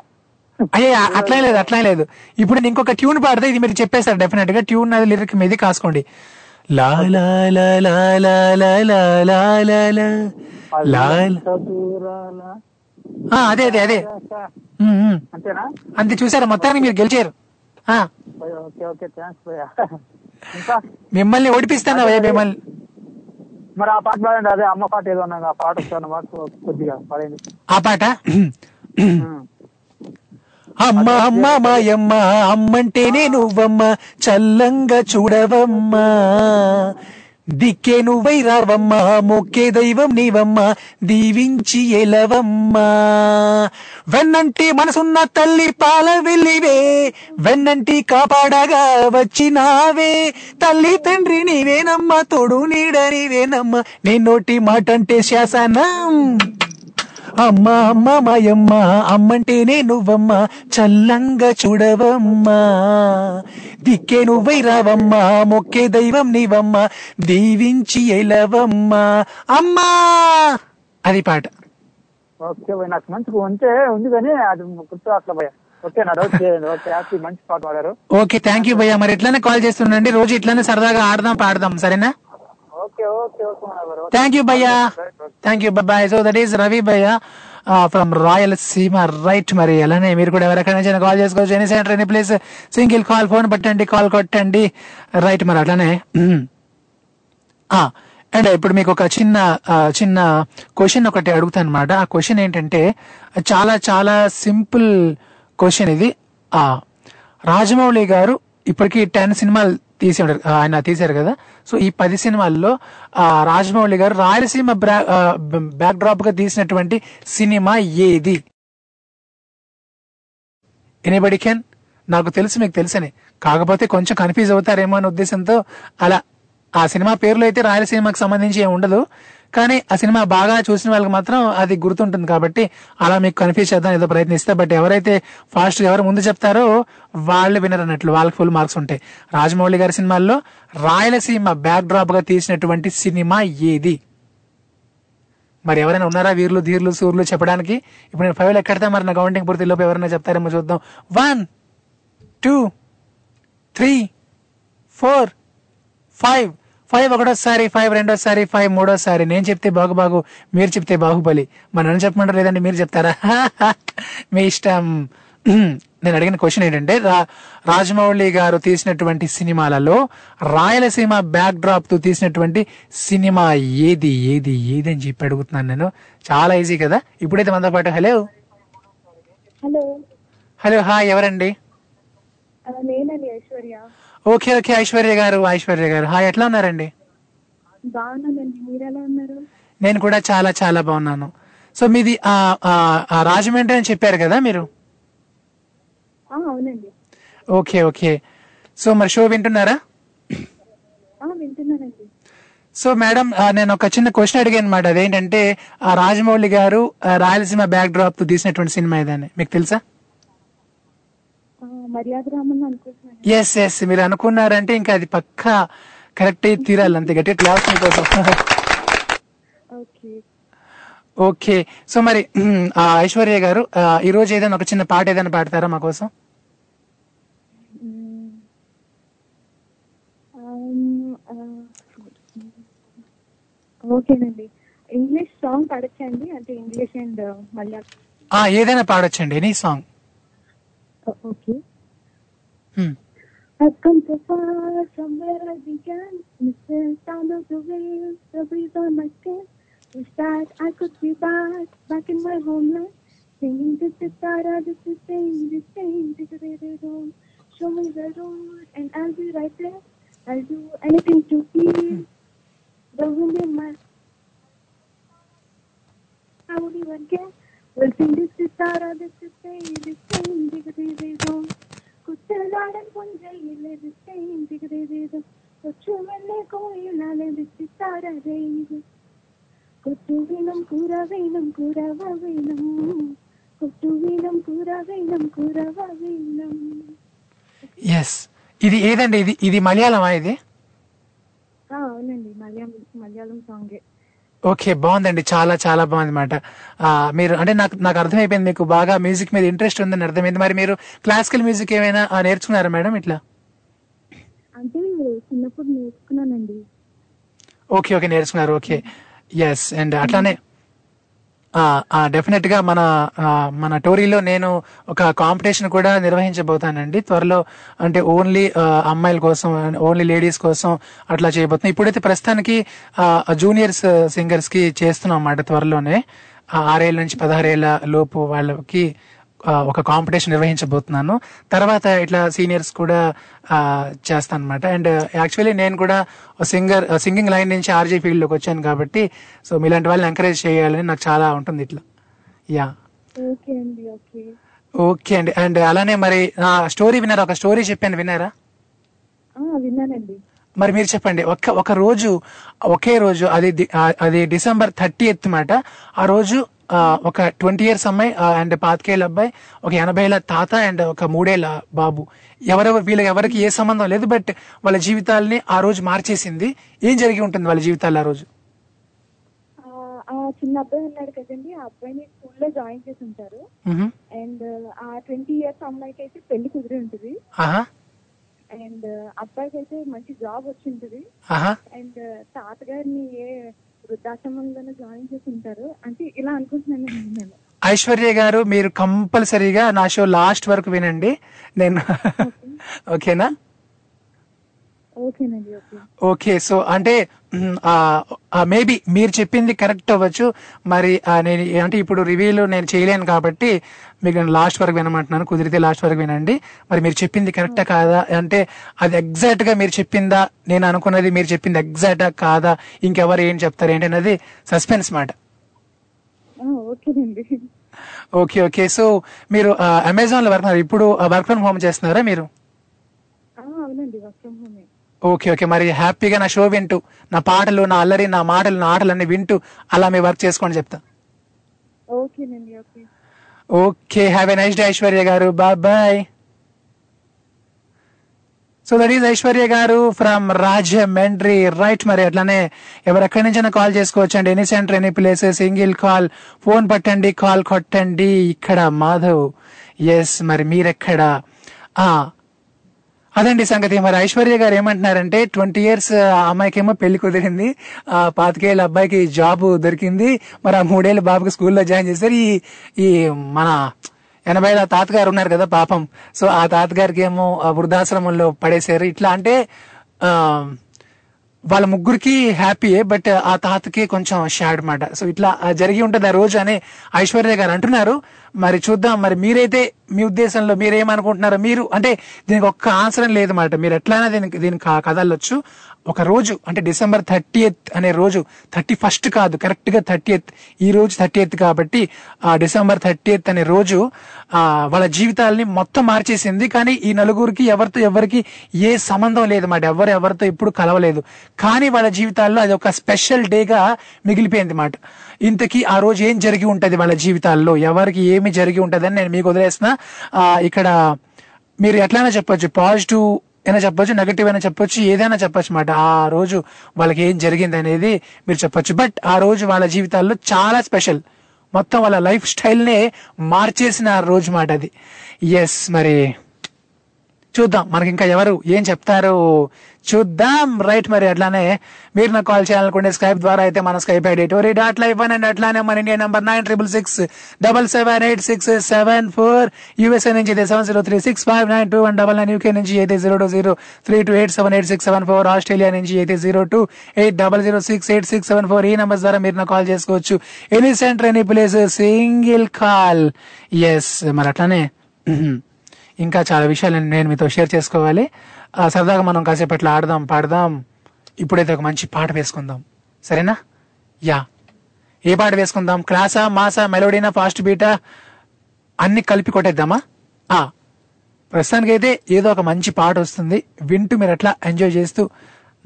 అయ్యా అట్లా లేదు అట్లా లేదు. ఇప్పుడు నేను ఇంకొక ట్యూన్ పాడితే ఇది మీరు చెప్పేశారు డెఫినెట్గా ట్యూన్ అది లిరిక్ మీది కాసుకోండి. అదే అదే అదే. అంతే చూసారా మొత్తానికి మీరు గెలిచారు.
ఓకే ఓకే థ్యాంక్స్ భయ్యా. ఇంకా?
మిమ్మల్ని ఓడిపిస్తాను భయ్య మిమ్మల్ని?
మరి ఆ పాట పాడండి అదే అమ్మ పాట ఏదో అన్నా ఆ పాట వస్తాను మాకు కొద్దిగా పాడండి.
ఆ పాట? అమ్మ అమ్మ మాయమ్మ అమ్మంటేనే నువ్వమ్మ చల్లంగా చూడవమ్మా. దిక్కే నువ్వై రావమ్మ మొక్కే దైవం నీవమ్మ దీవించి ఎలవమ్మ. వెన్నంటి మనసున్న తల్లి పాల వెళ్ళివే వెన్నంటి కాపాడగా వచ్చినావే. తల్లి తండ్రి నీవేనమ్మ తోడు నీడ నీవేనమ్మ. నీ నోటి మాట శాసనం అమ్మ అమ్మ మాయమ్మ అమ్మంటేనే నువ్వమ్మ చల్లంగా చూడవమ్మా. దిక్కే నువ్వై రావమ్మా మొక్కే దైవం నీవమ్మ దీవించి ఎలవమ్మా. అమ్మా! అది పాట.
ఓకే నాకు మంచిగా ఉంటే ఉంది కానీ అది గుర్తు భయ్య. ఓకే
థ్యాంక్ యూ భయ్య. మరి ఇట్లానే కాల్ చేస్తుండండి. రోజు ఇట్లానే సరదాగా ఆడదాం పాడదాం. సరేనా? థ్యాంక్ యూ భయ్యా thank you bye so that is Ravi భయ్య ఫ్రమ్ రాయల్ సీమ రైట్ మరి అలానే మీరు కూడా ఎవరికైనా చిన్న కాల్ చేసుకోవచ్చు. Any centre any place single call phone పట్టండి కాల్ కొట్టండి. రైట్ మరి అట్లానే అండ్ ఇప్పుడు మీకు ఒక చిన్న చిన్న క్వశ్చన్ ఒకటి అడుగుతాను అనమాట ఆ క్వశ్చన్ ఏంటంటే చాలా చాలా సింపుల్ క్వశ్చన్ ఇది. ఆ రాజమౌళి గారు ఇప్పటికీ టెన్ సినిమాలు తీసి ఉంటారు ఆయన తీశారు కదా. సో ఈ పది సినిమాల్లో ఆ రాజమౌళి గారు రాయలసీమ బ్యాక్ డ్రాప్గా తీసినటువంటి సినిమా ఏది? ఎనీబడి కెన్ నాకు తెలుసు మీకు తెలుసని. కాకపోతే కొంచెం కన్ఫ్యూజ్ అవుతారేమో అనే ఉద్దేశంతో అలా ఆ సినిమా పేర్లు అయితే రాయలసీమకు సంబంధించి ఏమి ఉండదు. కానీ ఆ సినిమా బాగా చూసిన వాళ్ళకి మాత్రం అది గుర్తుంటుంది కాబట్టి అలా మీకు కన్ఫ్యూజ్ చేద్దాం ఏదో ప్రయత్నిస్తే. బట్ ఎవరైతే ఫాస్ట్ ఎవరు ముందు చెప్తారో వాళ్ళు వినరు అన్నట్లు. వాళ్ళకి ఫుల్ మార్క్స్ ఉంటాయి. రాజమౌళి గారి సినిమాల్లో రాయలసీమ బ్యాక్ డ్రాప్గా తీసినటువంటి సినిమా ఏది? మరి ఎవరైనా ఉన్నారా వీర్లు ధీర్లు సూర్లు చెప్పడానికి? ఇప్పుడు నేను ఫైవ్ ఎక్కడతా మరి నా కౌంటింగ్ పూర్తి లోపు ఎవరైనా చెప్తారేమో చూద్దాం. One two three four five. Five ఒకటోసారి ఫైవ్ రెండోసారి ఫైవ్ మూడోసారి. నేను చెప్తే బాగు బాగు మీరు చెప్తే బాహుబలి. మరి నన్ను చెప్పమంటారు లేదంటే మీరు చెప్తారా? మీ ఇష్టం. నేను అడిగిన క్వశ్చన్ ఏంటంటే రా- రాజమౌళి గారు తీసినటువంటి సినిమాలలో రాయలసీమ బ్యాక్ డ్రాప్తో తీసినటువంటి సినిమా ఏది ఏది ఏది అని చెప్పి అడుగుతున్నాను నేను. చాలా ఈజీ కదా? ఇప్పుడైతే మనతో పాటు హలో.
హలో.
హలో హాయ్ ఎవరండి? ఓకే ఓకే ఐశ్వర్య గారు ఐశ్వర్య గారు. హాయ్ ఎట్లా ఉన్నారండి?
బాగున్నానండి. మీరు ఎలా ఉన్నారు?
నేను కూడా చాలా చాలా బాగున్నాను. సో మీది రాజమండ్రి అని చెప్పారు కదా మీరు?
అవునండి.
Okay okay. సో మరి షో వింటున్నారా?
వింటున్నానండి.
సో మేడం నేను ఒక చిన్న క్వశ్చన్ అడిగాను అనమాట అదేంటంటే ఆ రాజమౌళి గారు రాయలసీమ బ్యాక్ డ్రాప్ తీసినటువంటి సినిమా ఏదని. మీకు తెలుసా?
మర్యాద రామన్
ఎస్ ఎస్ మీరు అనుకున్నారంటే ఇంకా అది పక్కా కరెక్ట్ అయి తీరాలి అంతే గట్టి క్లాస్ మీకోసం
ఓకే
సో మరి ఐశ్వర్య గారు ఈ రోజు ఏదైనా ఒక చిన్న పాట ఏదైనా పాడతారా మా కోసం?
ఓకేనండి. ఇంగ్లీష్ సాంగ్ పాడచ్చండి అంటే ఇంగ్లీష్ అండ్ మలయాళం.
ఆ ఏదైనా పాడొచ్చండి any song.
Okay. I've come so far from where I began. Missing sound of the waves, the breeze on my skin. Wish that I could be back, back in my homeland. Singing this is Tara, this is same, this same, this is the road. Show me the road and I'll be right there. I'll do anything to feel the wind in my I would even care. We'll sing this is Tara, this is same, this same, this is the. കുത്തലാടൻ പൊഞ്ചയിലെ ദിശയും തികതേതേതും കൊച്ചുവെള്ളെ കോയിലാലെ ദിശിത്താര ചെയ്തു കൊട്ടുവീണം കൂര വീണം കൂരവ വീണം കൊട്ടുവീണം കൂര വീണം കൂരവ വീണം
yes ఇది ఏదండి ఇది ఇది మలయాళమా ఇది
ఆ, అవునండి మలయాళం మలయాళం సాంగే
ఓకే బాగుందండి. చాలా చాలా బాగుంది అనమాట మీరు అంటే నాకు నాకు అర్థమైపోయింది మీకు. బాగా మ్యూజిక్ మీద ఇంట్రెస్ట్ ఉందని అర్థమైంది. మరి మీరు క్లాసికల్ మ్యూజిక్ ఏమైనా నేర్చుకున్నారా మేడం ఇట్లా?
అంటే చిన్నప్పుడు నేర్చుకున్నానండి.
ఓకే ఓకే నేర్చుకున్నారు. ఓకే. ఎస్ అండ్ అట్లానే డెఫినెట్గా మన మన టోరీలో నేను ఒక కాంపిటీషన్ కూడా నిర్వహించబోతానండి. త్వరలో అంటే ఓన్లీ అమ్మాయిల కోసం ఓన్లీ లేడీస్ కోసం అట్లా చేయబోతున్నాం. ఇప్పుడైతే ప్రస్తుతానికి జూనియర్స్ సింగర్స్కి చేస్తున్నాం అన్నమాట త్వరలోనే. ఆరేళ్ళ నుంచి పదహారేళ్ళ లోపు వాళ్ళకి ఒక కాంపిటీషన్ నిర్వహించబోతున్నాను. తర్వాత ఇట్లా సీనియర్స్ కూడా చేస్తాను అనమాట అండ్ యాక్చువల్లీ నేను కూడా సింగర్ సింగింగ్ లైన్ నుంచి ఆర్జే ఫీల్డ్లోకి వచ్చాను కాబట్టి సో మీలాంటి వాళ్ళని ఎంకరేజ్ చేయాలని నాకు చాలా ఉంటుంది ఇట్లా. యా.
ఓకే అండి ఓకే.
ఓకే అండి. అండ్ అలానే మరి నా స్టోరీ విన్నారా? ఒక స్టోరీ చెప్పాను విన్నారా?
విన్నానండి.
మరి మీరు చెప్పండి. ఒక్క ఒక రోజు ఒకే రోజు అది అది డిసెంబర్ థర్టీ ఎత్ మాట. ఆ రోజు ఒక ట్వంటీ ఇయర్స్ అమ్మాయి అండ్ పాతికేళ్ళ అబ్బాయి ఒక ఎనభైల తాత అండ్ ఒక మూడేళ్ళ బాబు. ఎవరెవరు వీళ్ళకి ఎవరికి ఏ సంబంధం లేదు బట్ వాళ్ళ జీవితాల్ని ఆ రోజు మార్చేసింది. ఏం జరిగి ఉంటుంది వాళ్ళ జీవితాలు ఆ రోజు?
ఆ, చిన్న అబ్బాయి ఉన్నాడు కదండి ఆ అబ్బాయిని స్కూల్లో జాయిన్ చేసి ఉంటారు. అండ్ ఆ ట్వంటీ ఇయర్స్ అమ్మాయికి అయితే పెళ్ళి కుదిరి ఉంటుంది.
ఆహా.
అండ్ అబ్బాయికి అయితే మంచి జాబ్ వచ్చి ఉంటుంది.
ఆహా.
అండ్ తాతగారిని ఏ వృద్ధాశ్రమంలోనే జాయిన్ చేసి ఉంటారు. అంటే ఇలా అనుకుంటున్నాను నేను.
ఐశ్వర్య గారు మీరు కంపల్సరీగా నా షో లాస్ట్ వరకు వినండి. నేను ఓకేనా?
ఓకే.
ఓకే సో అంటే మేబీ మీరు చెప్పింది కరెక్ట్ అవ్వచ్చు. మరి నేను అంటే ఇప్పుడు రివ్యూలు నేను చేయలేను కాబట్టి మీకు నేను లాస్ట్ వరకు వినమంటున్నాను. కుదిరితే లాస్ట్ వరకు వినండి. మరి మీరు చెప్పింది కరెక్టా కాదా? అంటే అది ఎగ్జాక్ట్గా మీరు చెప్పిందా? నేను అనుకున్నది మీరు చెప్పింది ఎగ్జాక్టా కాదా? ఇంకెవరు ఏం చెప్తారు ఏంటి అనేది సస్పెన్స్ మాట ఓకే ఓకే. సో మీరు అమెజాన్లో వర్క్ ఇప్పుడు వర్క్ ఫ్రమ్ హోమ్ చేస్తున్నారా మీరు? Okay okay. మరి హ్యాపీగా నా షో వింటూ నా పాటలు నా అల్లరి నా మాటలు నా ఆటలు అన్ని వింటూ అలా మీ వర్క్ చేసుకోండి చెప్తా.
ఓకేనండి
okay have a nice day Aishwarya గారు bye bye so that is Aishwarya గారు ఫ్రమ్ రాజమండ్రి రైట్ మరి అట్లానే ఎవరెక్కడి నుంచైనా కాల్ చేసుకోవచ్చు అండి any centre any place single call phone పట్టండి కాల్ కొట్టండి. ఇక్కడ మాధవ్. ఎస్ మరి మీరెక్కడ? ఆ అదండి సంగతి. మరి ఐశ్వర్య గారు ఏమంటున్నారంటే ట్వంటీ ఇయర్స్ అమ్మాయికేమో పెళ్ళి కుదిరింది. ఆ పాతికేళ్ళ అబ్బాయికి జాబ్ దొరికింది. మరి ఆ మూడేళ్ళ బాబుకి స్కూల్లో జాయిన్ చేశారు. ఈ ఈ మన ఎనభై ఐదు తాతగారు ఉన్నారు కదా పాపం. సో ఆ తాతగారికి ఏమో ఆ వృద్ధాశ్రమంలో పడేశారు. ఇట్లా అంటే ఆ వాళ్ళ ముగ్గురికి హ్యాపీయే బట్ ఆ తాతకి కొంచెం షాడ్ మాట. సో ఇట్లా జరిగి ఉంటుంది ఆ రోజు అని ఐశ్వర్య గారు అంటున్నారు. మరి చూద్దాం మరి మీరైతే మీ ఉద్దేశంలో మీరేమనుకుంటున్నారో మీరు అంటే దీనికి ఒక్క ఆన్సర్ లేదు మాట మీరు ఎట్లయినా దీనికి దీనికి కదలొచ్చు. ఒక రోజు అంటే డిసెంబర్ థర్టీ అనే రోజు థర్టీ ఫస్ట్ కాదు కరెక్ట్గా థర్టీ ఈ రోజు థర్టీ కాబట్టి ఆ డిసెంబర్ థర్టీ అనే రోజు ఆ వాళ్ళ జీవితాలని మొత్తం మార్చేసింది. కానీ ఈ నలుగురికి ఎవరితో ఎవరికి ఏ సంబంధం లేదు మాట. ఎవరు ఎవరితో ఎప్పుడు కలవలేదు. కానీ వాళ్ళ జీవితాల్లో అది ఒక స్పెషల్ డేగా మిగిలిపోయింది మాట. ఇంతకీ ఆ రోజు ఏం జరిగి ఉంటది వాళ్ళ జీవితాల్లో? ఎవరికి ఏమి జరిగి ఉంటదని నేను మీకు వదిలేసిన ఇక్కడ మీరు ఎట్లైనా చెప్పొచ్చు. పాజిటివ్ అయినా చెప్పొచ్చు నెగటివ్ అయినా చెప్పొచ్చు ఏదైనా చెప్పొచ్చు మాట. ఆ రోజు వాళ్ళకి ఏం జరిగింది అనేది మీరు చెప్పొచ్చు. బట్ ఆ రోజు వాళ్ళ జీవితాల్లో చాలా స్పెషల్ మొత్తం వాళ్ళ లైఫ్ స్టైల్నే మార్చేసిన ఆ రోజు మాట అది. ఎస్ మరి చూద్దాం. మనకి ఇంకా ఎవరు ఏం చెప్తారు? చూద్దాం. రైట్ మరి అట్లానే మీరు నాకు కాల్ చేయాలనుకుంటే స్కైప్ ద్వారా అయితే మన Skype ID Tori dot live one and అట్లానే మన India number nine triple six double seven eight six seven four USA నుంచి అయితే seven zero three six five nine two one double nine UK నుంచి అయితే zero two zero three two eight seven eight six seven four Australia నుంచి అయితే zero two eight double zero six eight six seven four. ఈ number ద్వారా మీరు నాకు call చేసుకోవచ్చు. Any centre any place single call. Yes మరి అట్లానే ఇంకా చాలా విషయాలు నేను మీతో షేర్ చేసుకోవాలి. సరదాగా మనం కాసేపట్లో ఆడదాం పాడదాం. ఇప్పుడైతే ఒక మంచి పాట వేసుకుందాం. సరేనా? యా. ఏ పాట వేసుకుందాం? క్లాసా మాసా మెలోడీనా ఫాస్ట్ బీటా? అన్ని కలిపి కొట్టేద్దామా? ఆ. ప్రస్తుతానికి అయితే ఏదో ఒక మంచి పాట వస్తుంది. వింటూ మీరు అట్లా ఎంజాయ్ చేస్తూ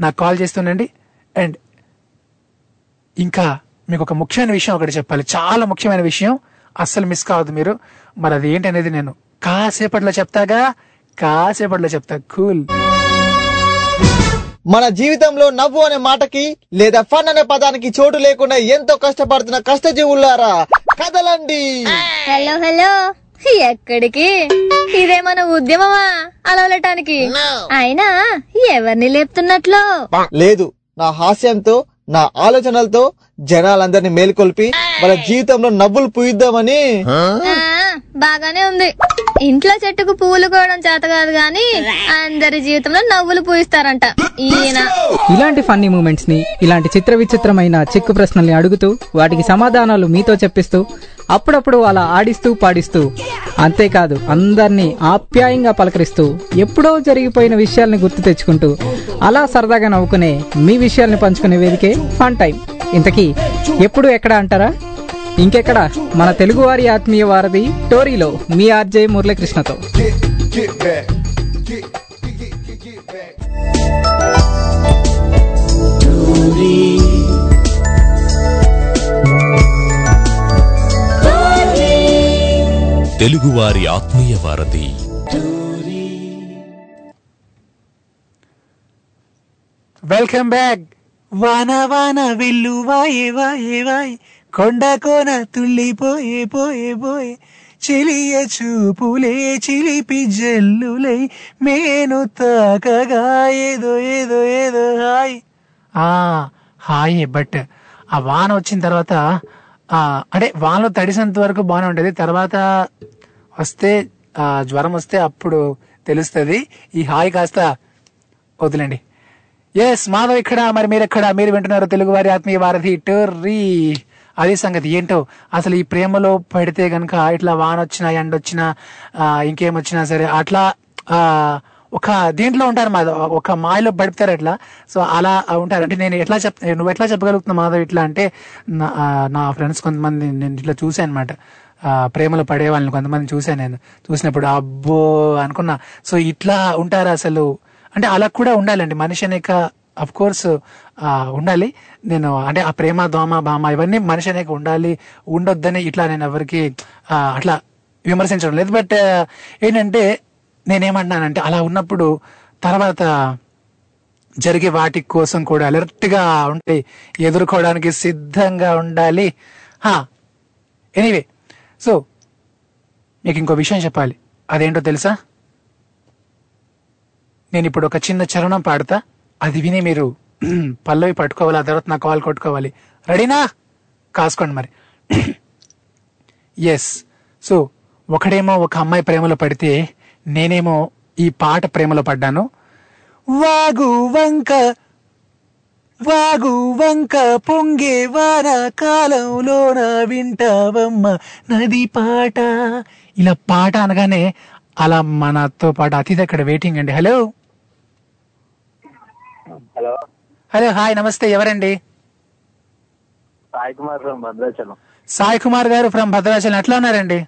నాకు కాల్ చేస్తుండండి. అండ్ ఇంకా మీకు ఒక ముఖ్యమైన విషయం ఒకటి చెప్పాలి. చాలా ముఖ్యమైన విషయం. అస్సలు మిస్ కావద్దు మీరు. మరి అది ఏంటనేది నేను కాసేపట్లో చెప్తాగా కాసేపట్లో చెప్తా. కూల్.
మన జీవితంలో నవ్వు అనే మాటకి లేదా ఫన్ అనే పదానికి చోటు లేకుండా ఎంతో కష్టపడుతున్న కష్టజీవులారా కదలండి.
Hello hello. ఎక్కడికి? ఇదే మన ఉద్యమమా? అలవలటానికి? అయినా ఎవరిని లేపుతున్నట్లు?
లేదు నా హాస్యంతో నా ఆలోచనలతో జనాలందరినీ మేల్కొల్పి వాళ్ళ జీవితంలో నవ్వులు పూయిద్దామని.
ఆ, బాగానే ఉంది. ఇంట్లో చెట్టుకు పువ్వులు కోవడం చేత కాదు గాని అందరి జీవితంలో నవ్వులు పూయిస్తారంట. ఈయన
ఇలాంటి ఫన్నీ మూమెంట్స్ని ఇలాంటి చిత్ర విచిత్రమైన చిక్కు ప్రశ్నల్ని అడుగుతూ వాటికి సమాధానాలు మీతో చెప్పిస్తూ అప్పుడప్పుడు అలా ఆడిస్తూ పాడిస్తూ అంతేకాదు అందరినీ ఆప్యాయంగా పలకరిస్తూ ఎప్పుడో జరిగిపోయిన విషయాల్ని గుర్తు తెచ్చుకుంటూ అలా సరదాగా నవ్వుకునే మీ విషయాల్ని పంచుకునే వేదికే ఫన్ టైం. ఇంతకీ ఎప్పుడు ఎక్కడ అంటారా? ఇంకెక్కడ? మన తెలుగువారి ఆత్మీయ వారధి టోరీలో మీ ఆర్జే మురళీకృష్ణతో.
తెలుగువారి ఆత్మీయ వారధి.
వెల్కమ్ బ్యాక్ వాన వాన విల్లు వాయే వాయే వాయే. కొండ కోన తుళ్ళిపోయే పోయే పోయే చిలియ చూపులే చిలిపి జల్లులై. మేను తాకగా ఏదో ఏదో ఏదో హాయ్. ఆ హాయ్ బట్ ఆ వాన వచ్చిన తర్వాత ఆ అంటే వానలో తడిసినంత వరకు బాగానే ఉంటది. తర్వాత వస్తే ఆ జ్వరం వస్తే అప్పుడు తెలుస్తుంది. ఈ హాయ్ కాస్త వదిలేండి. ఎస్ మాధవ్ ఇక్కడ మరి మీరు ఎక్కడ మీరు వింటున్నారు తెలుగు వారి ఆత్మీయ వారధి టోర్రీ. అదే సంగతి ఏంటో? అసలు ఈ ప్రేమలో పడితే గనక ఇట్లా వాన వచ్చినా ఎండ వచ్చినా ఇంకేమొచ్చినా ఇంకేం వచ్చినా సరే అట్లా ఒక దీంట్లో ఉంటారు మాధవ్. ఒక మాయలో పడిపోతారు అట్లా. సో అలా ఉంటారు. అంటే నేను ఎట్లా చెప్ నువ్వు ఎట్లా చెప్పగలుగుతున్నావు మాధవ్ ఇట్లా అంటే నా- నా ఫ్రెండ్స్ కొంతమంది నేను ఇట్లా చూసాను అనమాట ప్రేమలో పడే వాళ్ళని కొంతమంది చూసాను నేను. చూసినప్పుడు అబ్బో అనుకున్నా. సో ఇట్లా ఉంటారు అసలు? అంటే అలా కూడా ఉండాలండి. మనిషి అనేక అఫ్ కోర్స్ ఉండాలి. నేను అంటే ఆ ప్రేమ దోమ బామ ఇవన్నీ మనిషి అనేక ఉండాలి. ఉండొద్దని ఇట్లా నేను ఎవరికి అట్లా విమర్శించడం లేదు. బట్ ఏంటంటే నేనేమన్నానంటే అలా ఉన్నప్పుడు తర్వాత జరిగే వాటి కోసం కూడా అలర్ట్గా ఉండి ఎదుర్కోవడానికి సిద్ధంగా ఉండాలి. ఎనీవే సో మీకు ఇంకో విషయం చెప్పాలి. అదేంటో తెలుసా? నేను ఇప్పుడు ఒక చిన్న చరణం పాడతా. అది విని మీరు పల్లవి పట్టుకోవాలి ఆ తర్వాత నా కాల్ కొట్టుకోవాలి. రెడీనా? కాసుకోండి మరి. ఎస్ సో ఒకడేమో ఒక అమ్మాయి ప్రేమలో పడితే నేనేమో ఈ పాట ప్రేమలో పడ్డాను. వాగు వంక వాగు వంక పొంగే వాన కాలంలోన వింటావమ్మ నది పాట. ఇలా పాట అనగానే అలా మనతో పాటు అతిథి అక్కడ వెయిటింగ్ అండి. Hello
hello.
హలో హాయ్ నమస్తే ఎవరండి?
సాయి కుమార్ ఫ్రమ్ భద్రాచలం.
సాయి కుమార్ గారు ఫ్రమ్ భద్రాచలం. ఎట్లా ఉన్నారండి?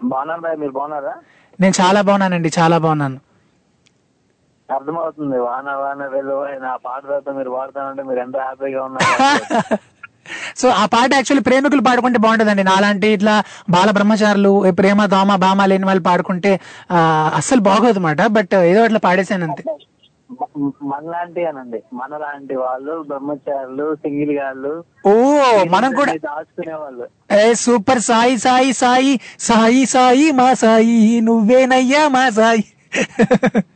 బాగున్నాను బాయ్ మీరు బాగున్నారా?
నేను చాలా బాగున్నానండి చాలా బాగున్నాను.
అర్థమవుతుంది వాన వాన వెళ్ళు నా పాట తర్వాత మీరు పాడుతానంటే మీరు ఎంత హ్యాపీగా ఉన్నారు.
సో ఆ పాట యాక్చువల్లీ ప్రేమికులు పాడుకుంటే బాగుంటుందండి. నాలాంటి ఇట్లా బాల బ్రహ్మచారులు ప్రేమ దోమ బామ లేని వాళ్ళు పాడుకుంటే అస్సలు బాగోదు అనమాట బట్ ఏదో అట్లా పాడేశాను అంతే.
మనలాంటి అనండి మనలాంటి వాళ్ళు బ్రహ్మచారులు సింగిల్ గాళ్ళు
ఓ మనం కూడా
దాచుకునే వాళ్ళు
ఏ సూపర్ సాయి సాయి సాయి సాయి సాయి మా సాయి నువ్వేనయ్యా మా సాయి.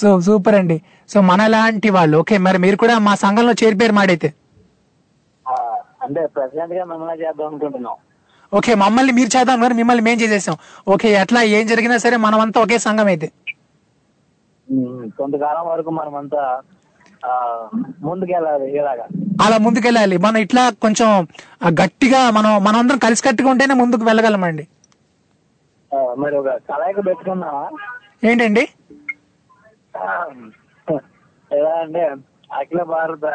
సో సూపర్ అండి. సో మనలాంటి వాళ్ళు. ఓకే మరి మీరు కూడా మా సంఘంలో చేరిపోయారు మాడైతే.
అంటే ప్రెసిడెంట్గా మిమ్మల్ని చేద్దాం అనుకుంటున్నాం.
ఓకే మమ్మల్ని మీరు చేద్దాం కానీ మిమ్మల్ని మేము చేసేసాం. ఓకే ఎట్లా ఏం జరిగినా సరే మనమంతా ఒకే సంఘం అయితే.
కొంతకాలం వరకు మనమంతా ఆ, ముందుకెళ్ళాలి ఇలాగా.
అలా ముందుకెళ్ళాలి. మనం ఇట్లా కొంచెం గట్టిగా మనం మనందరం కలిసి కట్టుగా ఉంటేనే ముందుకు వెళ్ళగలమండి.
మరి ఒక కలయిక పెట్టుకున్నావా
ఏంటండి?
ఎలా అంటే అఖిల భారత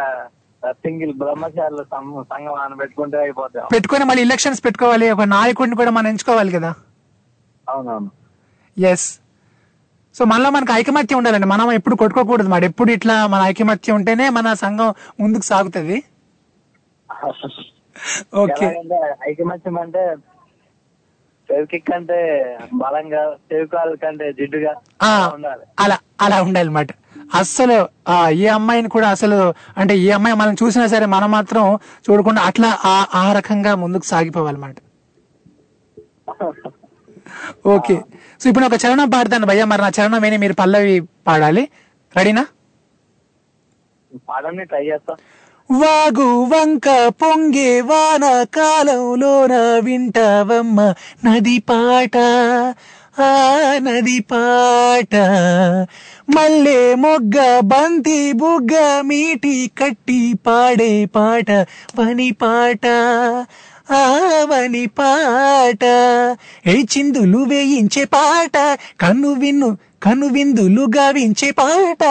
సింగిల్ బ్రహ్మచారుల సంఘం అని పెట్టుకుంటే అయిపోతాం.
పెట్టుకొని మళ్ళీ ఎలక్షన్స్ పెట్టుకోవాలి. ఒక నాయకుడిని కూడా మనం ఎంచుకోవాలి కదా.
అవునవును.
ఎస్ సో మనలో మనకు ఐకమత్యం ఉండాలండి. మనం ఎప్పుడు కొట్టుకోకూడదు మాట ఎప్పుడు ఇట్లా మన ఐకమత్యం ఉంటేనే మన సంఘం ముందుకు సాగుతుంది. ఓకే.
ఐకమత్యం అంటే కంటే బలంగా కంటే జిడ్డుగా
ఆ,
ఉండాలి.
అలా అలా ఉండాలి అనమాట అస్సలు ఆ, ఏ అమ్మాయిని కూడా అసలు అంటే ఏ అమ్మాయి మనం చూసినా సరే మనం మాత్రం చూడకుండా అట్లా ఆ ఆ రకంగా ముందుకు సాగిపోవాలన్నమాట. ఓకే. సో ఇప్పుడు ఒక చరణం పాడతాను భయ్య. మరి నా చరణం విని మీరు పల్లవి పాడాలి. రెడీనా
పాడని ట్రై చేస్తాం.
వాగు వంక పొంగే వాన కాలంలోన వింటావమ్మ. నది పాట ఆ నది పాట. మల్లె మొగ్గ బంతి బుగ్గ మీటి కట్టి పాడే పాట వని పాట. ఆ వని పాట. ఏ చిందులు వేయించే పాట కన్ను విన్ను కను విందులు గావించే పాట.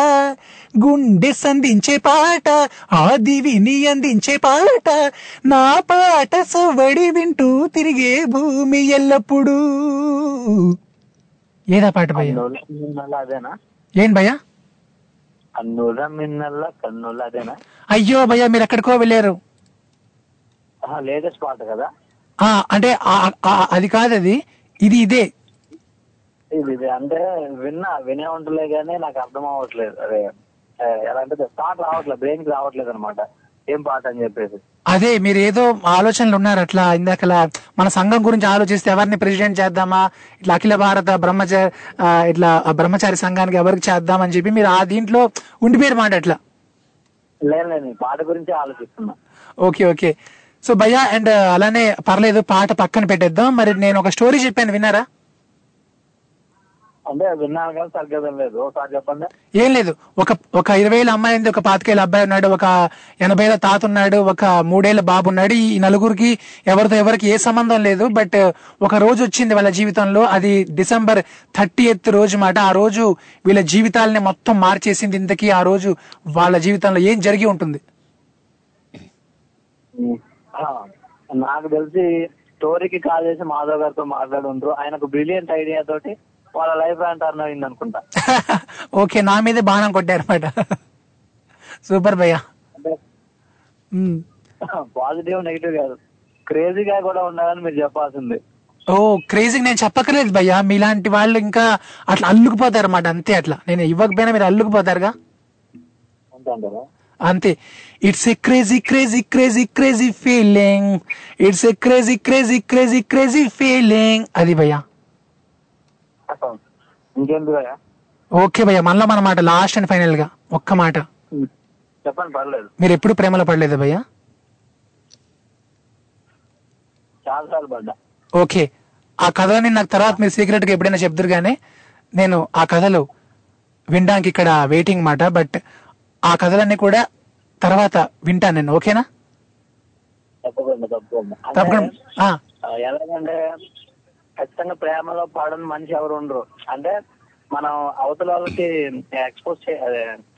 గుండె సంధించే పాట ఆదివిని అందించే పాట. నా పాట సవడి వింటూ తిరిగే భూమి ఎల్లప్పుడూ. ఏదా పాట భయ్య?
అదేనా?
ఏం భయ్య?
కన్నుల మిన్నల్ల కన్నుల అదేనా?
అయ్యో భయ్య మీరు ఎక్కడికో వెళ్ళారు.
లేటెస్ట్ పాట కదా?
ఆ అంటే అది కాదు అది. ఇది ఇదే.
ఇది ఇది. అంటే విన్నా వినే ఉంటలే కానీ నాకు అర్థం అవ్వట్లేదు. అదే ఎలా అంటే థాట్ రావట్లేదు బ్రెయిన్కి రావట్లేదు అనమాట. ఏం పాట అని చెప్పేసి.
అదే మీరు ఏదో ఆలోచనలు ఉన్నారు అట్లా ఇందాకలా. మన సంఘం గురించి ఆలోచిస్తే ఎవరిని ప్రెసిడెంట్ చేద్దామా? ఇట్లా అఖిల భారత బ్రహ్మచారి ఇట్లా బ్రహ్మచారి సంఘానికి ఎవరికి చేద్దామని చెప్పి మీరు ఆ దీంట్లో ఉండిపోయారు మాట అట్లా.
లేదు పాట గురించి ఆలోచిస్తున్నా.
Okay okay. సో భయ్యా అండ్ అలానే పర్లేదు పాట పక్కన పెట్టేద్దాం. మరి నేను ఒక స్టోరీ చెప్పాను విన్నారా?
అంటే విన్నాను కానీ సరిగ్గా వినలేదు. ఒకసారి చెప్పండి.
ఏం లేదు. ఒక ఒక ఇరవై ఏళ్ళ అమ్మాయి ఉంది ఒక పాతికేళ్ళ అబ్బాయి ఉన్నాడు ఒక ఎనభై ఏళ్ళ తాత ఉన్నాడు ఒక మూడేళ్ళ బాబు ఉన్నాడు. ఈ నలుగురికి ఎవరితో ఎవరికి ఏ సంబంధం లేదు. బట్ ఒక రోజు వచ్చింది వాళ్ళ జీవితంలో. అది డిసెంబర్ థర్టీ ఎత్ రోజు మాట. ఆ రోజు వీళ్ళ జీవితాలని మొత్తం మార్చేసింది ఇంతకీ ఆ రోజు వాళ్ళ జీవితంలో ఏం జరిగి ఉంటుంది?
నాకు తెలిసి స్టోరీకి కాల్ చేసి మాధవ్ గారితో మాట్లాడుండ్రు. ఆయనకు బ్రిలియంట్ ఐడియా తోటి వాళ్ళ లైఫ్ టర్న్ అయింది అనుకుంటా
ఓకే నా మీదే బాణం కొట్టారన్నమాట. సూపర్ భయ్య.
పాజిటివ్ నెగిటివ్ కాదు. క్రేజీగా కూడా ఉండాలని మీరు చెప్పాల్సింది.
ఓ క్రేజీ నేను చెప్పక్కర్లేదు భయ్య. మీలాంటి వాళ్ళు ఇంకా అట్లా అల్లుకుపోతారు అన్నమాట అంతే అట్లా. నేను ఇవ్వకపోయినా మీరు అల్లుకుపోతారుగా?
అంటారా?
అంతే. It's a crazy crazy crazy crazy feeling it's a crazy crazy crazy crazy feeling అది భయ్య? ఓకే భయ్య మనలో మన మాట లాస్ట్ అండ్ ఫైనల్గా. ఒక్క మాట.
చెప్పండి పర్లేదు.
మీరు ఎప్పుడు ప్రేమలో పడలేదు భయ్య? ఓకే. ఆ కథని నాకు తర్వాత మీరు సీక్రెట్గా ఎప్పుడైనా చెప్తారు గానీ నేను ఆ కథలు వినడానికి ఇక్కడ వెయిటింగ్ మాట బట్ ఆ కథలన్నీ కూడా తర్వాత వింటాను నేను ఓకేనా?
తప్పకుండా తప్పకుండా. ఎలాగంటే ఖచ్చితంగా ప్రేమలో పడని మనిషి ఎవరు ఉండరు. అంటే మనం అవతల వాళ్ళకి ఎక్స్పోజ్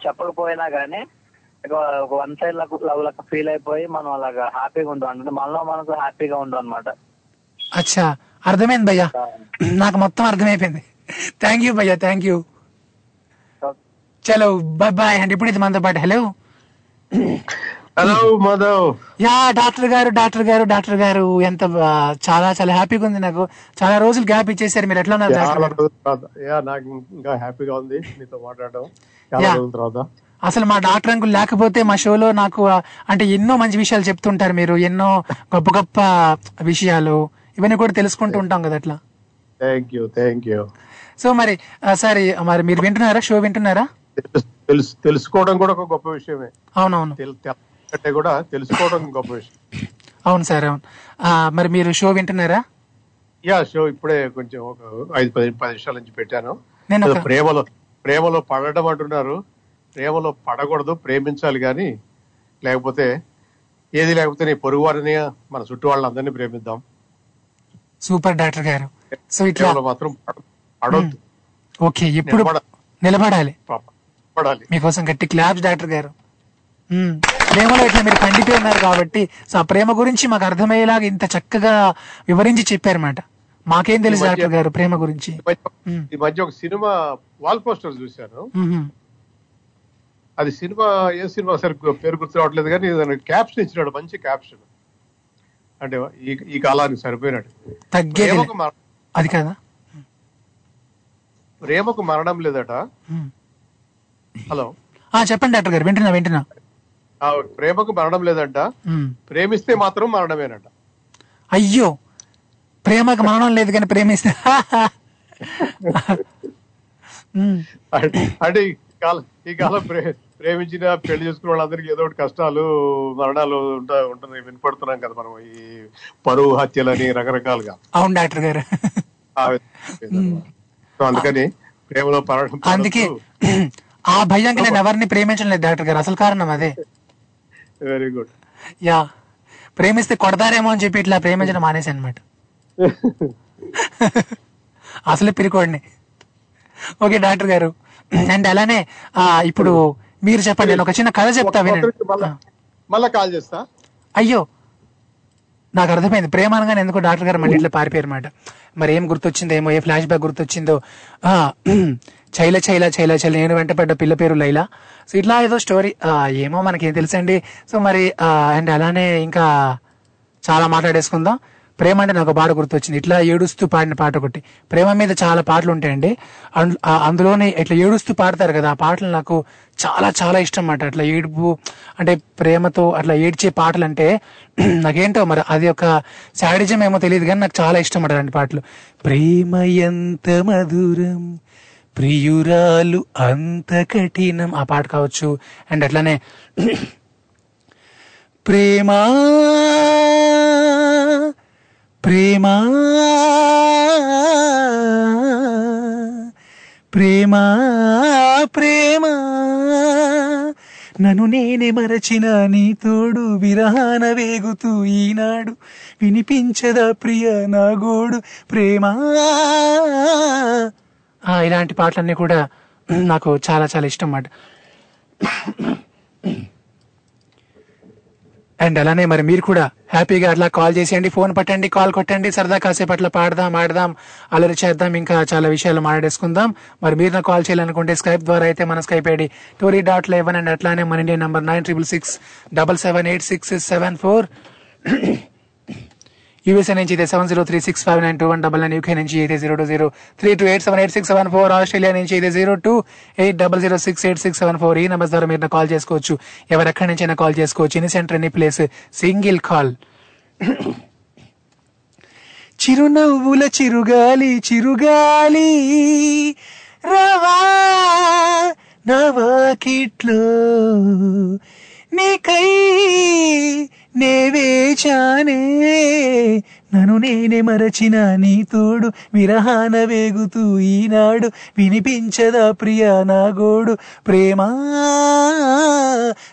చెప్పకపోయినా గానీ ఇక ఒక వన్ సైడ్ లవ్ లెక్క ఫీల్ అయిపోయి మనం అలాగా హ్యాపీగా ఉంటాం. అంటే మనలో మనకు హ్యాపీగా ఉంటాం అనమాట
అచ్చా. అర్థమైంది భయ్యా. నాకు మొత్తం అర్థమైపోయింది. థ్యాంక్ యూ భయ్యా థ్యాంక్ యూ చలో బాయ్ బాయ్ అండ్ ఇప్పుడు ఇది మనతో పాటు hello
hello Madhav
yeah doctor గారు డాక్టర్ గారు డాక్టర్ గారు. ఎంత చాలా చాలా హ్యాపీగా ఉంది నాకు. చాలా రోజులు గ్యాప్ ఇచ్చేసారు. మీరు ఎట్లా ఉన్నారు
యా నాకు ఇంకా హ్యాపీగా ఉంది మీతో మాట్లాడడం. చాలా
యా.
రోజుల తర్వాత.
అసలు మా డాక్టర్ అంకుల్ లేకపోతే మా షోలో నాకు అంటే ఎన్నో మంచి విషయాలు చెప్తుంటారు మీరు. ఎన్నో గొప్ప గొప్ప విషయాలు. ఇవన్నీ కూడా తెలుసుకుంటూ ఉంటాం కదా అట్లా.
Thank you thank you
so మరి సరే మరి మీరు వింటున్నారా? షో వింటున్నారా?
తెలుసు తెలుసుకోవడం కూడా ఒక గొప్ప విషయమే.
అవునవును.
అంటే కూడా తెలుసుకోవడం గొప్ప విషయం.
అవును సార్ అవును. మరి మీరు షో వింటున్నారా?
యా షో ఇప్పుడే కొంచెం ఒక ఐదు పది పది నిమిషాల నుంచి పెట్టాను.
నేను
ప్రేమలో ప్రేమలో పడడం అంటున్నారు. ప్రేమలో పడకూడదు ప్రేమించాలి కానీ లేకపోతే ఏది లేకపోతే నీ పొరుగు వారిని మన చుట్టూ వాళ్ళందరినీ ప్రేమిద్దాం.
సూపర్ డాక్టర్ గారు. సో ఇట్లా
మాత్రం పడ- పడొద్దు.
ఓకే ఎప్పుడు
నిలబడ-
నిలబడాలి.
పడాలి
మీకోసం గట్టి క్లాప్స్ డాక్టర్ గారు. ప్రేమలో ఇట్లా మీరు పండిపోయి ఉన్నారు కాబట్టి సో ఆ ప్రేమ గురించి మాకు అర్థమయ్యేలాగా ఇంత చక్కగా వివరించి చెప్పారన్నమాట. మాకేం తెలుసు డాక్టర్ గారు ప్రేమ గురించి?
ఈ మధ్య- ఒక సినిమా వాల్ పోస్టర్ చూశాను. అది సినిమా ఏ సినిమా సరి పేరు గుర్తు రావట్లేదు కానీ దానికి క్యాప్షన్ ఇచ్చినాడు మంచి క్యాప్షన్. అంటే ఈ ఈ కాలానికి సరిపోయినాడు.
తగ్గేది అది కదా?
ప్రేమకు మరణం లేదట. హలో.
ఆ చెప్పండి డాక్టర్ గారు వింటున్నా వింటున్నా.
ప్రేమకు మరణం లేదంట. ప్రేమిస్తే మాత్రం మరణమేనంట.
అయ్యో ప్రేమకు మరణం లేదు కానీ ప్రేమిస్తే.
అంటే- ఈ కాలం ప్రేమించిన పెళ్ళి చేసుకున్న వాళ్ళందరికీ ఏదో ఒకటి కష్టాలు మరణాలు ఉంటా ఉంటున్నాయి వినపడుతున్నాం కదా మనం ఈ పరువు హత్యలని రకరకాలుగా.
అవును డాక్టర్ గారు.
అందుకని ప్రేమలో పడడం
అందుకే ఆ భయంకి నేను ఎవరిని ప్రేమించడం లేదు డాక్టర్ గారు. అసలు కారణం అదే.
Very good
yeah. ప్రేమిస్తే కొడతారేమో అని చెప్పి ఇట్లా ప్రేమించడం మానేసి అనమాట అసలే పిరికోడిని. ఓకే డాక్టర్ గారు. అండ్ అలానే ఆ, ఇప్పుడు మీరు చెప్పండి నేను ఒక చిన్న కథ చెప్తా వినండి.
మళ్ళా కాల్ చేస్తా?
అయ్యో నాకు అర్థమైంది. ప్రేమ అనగానే ఎందుకో డాక్టర్ గారు మళ్ళీ ఇట్లా పారిపోయారు అనమాట మరి ఏం గుర్తొచ్చిందో ఏమో ఏ ఫ్లాష్ బ్యాక్ గుర్తొచ్చిందో. చైల చైల చైల చైల నేను వెంటపడ్డ పిల్ల పేరు లైలా. సో ఇట్లా ఏదో స్టోరీ ఏమో మనకేం తెలుసండి. సో మరి అండ్ అలానే ఇంకా చాలా మాట్లాడేసుకుందాం. ప్రేమ అంటే నాకు పాట గుర్తొచ్చింది. ఇట్లా ఏడుస్తూ పాడిన పాట ఒకటి. ప్రేమ మీద చాలా పాటలు ఉంటాయండి. అందులోనే ఇట్లా ఏడుస్తూ పాడతారు కదా ఆ పాటలు నాకు చాలా చాలా ఇష్టం అన్నమాట అట్లా ఏడుపు అంటే ప్రేమతో అట్లా ఏడ్చే పాటలు అంటే నాకేంటో మరి అది ఒక శాడిజం ఏమో తెలియదు కానీ నాకు చాలా ఇష్టం అన్నమాట అలాంటి పాటలు. ప్రేమ ఎంత మధురం ప్రియురాలు అంత కఠినం. ఆ పాట కావచ్చు. అండ్ అట్లానే ప్రేమా ప్రేమా ప్రేమ ప్రేమ నన్ను నేనే మరచిన నీ తోడు విరహాన వేగుతూ ఈనాడు వినిపించదా ప్రియ నా గోడు. ప్రేమ ఇలాంటి పాటలన్నీ కూడా నాకు చాలా చాలా ఇష్టం అన్నమాట అండ్ అలానే మరి మీరు కూడా హ్యాపీగా అట్లా కాల్ చేసేయండి ఫోన్ పట్టండి కాల్ కొట్టండి సరదా కాసేపు అట్లా పాడదాం ఆడదాం అలరి చేద్దాం ఇంకా చాలా విషయాలు మాట్లాడేసుకుందాం. మరి మీరు నాకు కాల్ చేయాలనుకుంటే స్కైప్ ద్వారా అయితే మన Skype ID Tori dot eleven and అట్లానే మన India number nine triple six double seven eight six seven four. USA నుంచి అయితే seven zero three six five nine two one double nine UK నుంచి అయితే zero two zero three two eight seven eight six seven four Australia నుంచి అయితే zero two eight double zero six eight six seven four ఈ number ద్వారా మీరు call చేసుకోవచ్చు. ఎవరెక్కడి నుంచైనా call చేసుకోవచ్చు. ఎన్ని centre any place single call. చిరునవ్వుల చిరుగాలి చిరుగాలి. రవా నవాకిట్లో నీకై నేవేచానే నన్ను నేనే మరచిన నీ తోడు విరహాన వేగుతూ ఈనాడు. వినిపించదా ప్రియ నా గోడు. ప్రేమా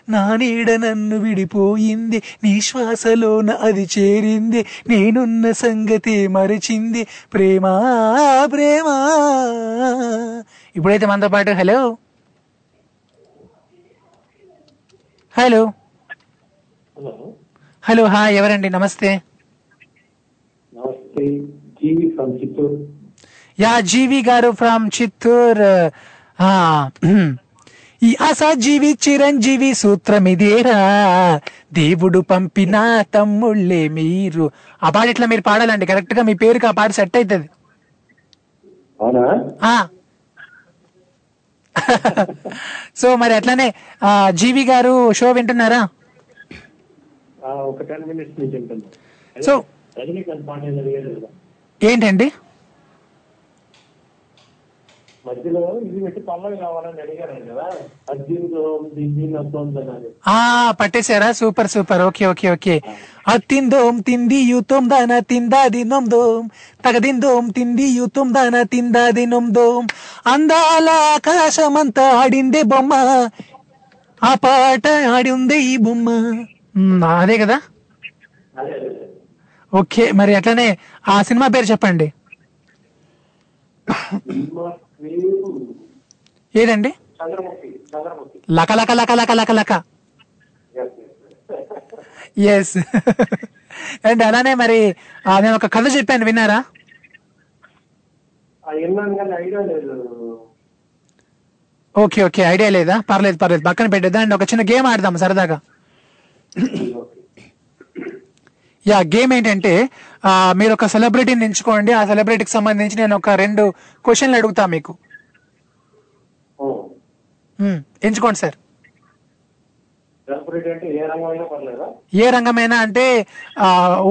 నా నీడ నన్ను విడిపోయింది. నీ శ్వాసలోన అది చేరింది. నేనున్న సంగతి మరచింది. ప్రేమా ప్రేమా. ఇప్పుడైతే మనతో పాటు హలో. హలో. హలో హాయ్ ఎవరండి? నమస్తే.
నమస్తే GV from Chittoor.
Yeah GV గారు ఫ్రమ్ చిత్తూర్. ఆ, ఈ అసజీవి చిరంజీవి సూత్రం ఇదేరా. దేవుడు పంపిన తమ్ముళ్ళే మీరు. ఆ పాట ఇట్లా మీరు పాడాలండి? కరెక్ట్గా మీ పేరుకి ఆ పాట సెట్ అవుతుంది. సో మరి అట్లానే ఆ, జీవి గారు షో వింటున్నారా?
ఒక టెన్ మినిట్స్ నుంచి ఉంటుంది.
సో
రజనీకాంత్ పాండే జరిగేది కదా.
ఏంటండి?
మధ్యలో ఇది పెట్టి పల్లవి కావాలని అడిగారు కదా. అర్జున్తో దీని వస్తుందని
ఆ పట్టేశారా? Super super. Okay okay okay. అత్తిందోం తింది యూతోం దాన తిందాది నొందోం తగదిందోం తింది యూతోం దాన తిందాది నొందోం అందాల ఆకాశమంతా ఆడిందే బొమ్మ ఆ పాట ఆడి ఉంది ఈ బొమ్మ. అదే కదా? ఓకే మరి అట్లనే ఆ సినిమా పేరు చెప్పండి. ఏదండి? లక లక లక లక లక లక. ఎస్ అండ్ అలానే మరి నేను ఒక కథ చెప్పాను విన్నారా? ఓకే ఓకే ఐడియా లేదా? పర్లేదు పర్లేదు పక్కన పెట్టేద్దా. అండ్ ఒక చిన్న గేమ్ ఆడదాం సరదాగా. యా గేమ్ ఏంటంటే మీరు ఒక సెలబ్రిటీని ఎంచుకోండి ఆ సెలబ్రిటీకి సంబంధించి నేను ఒక రెండు క్వశ్చన్లు అడుగుతా మీకు. ఎంచుకోండి సార్.
ఏ
రంగమైనా అంటే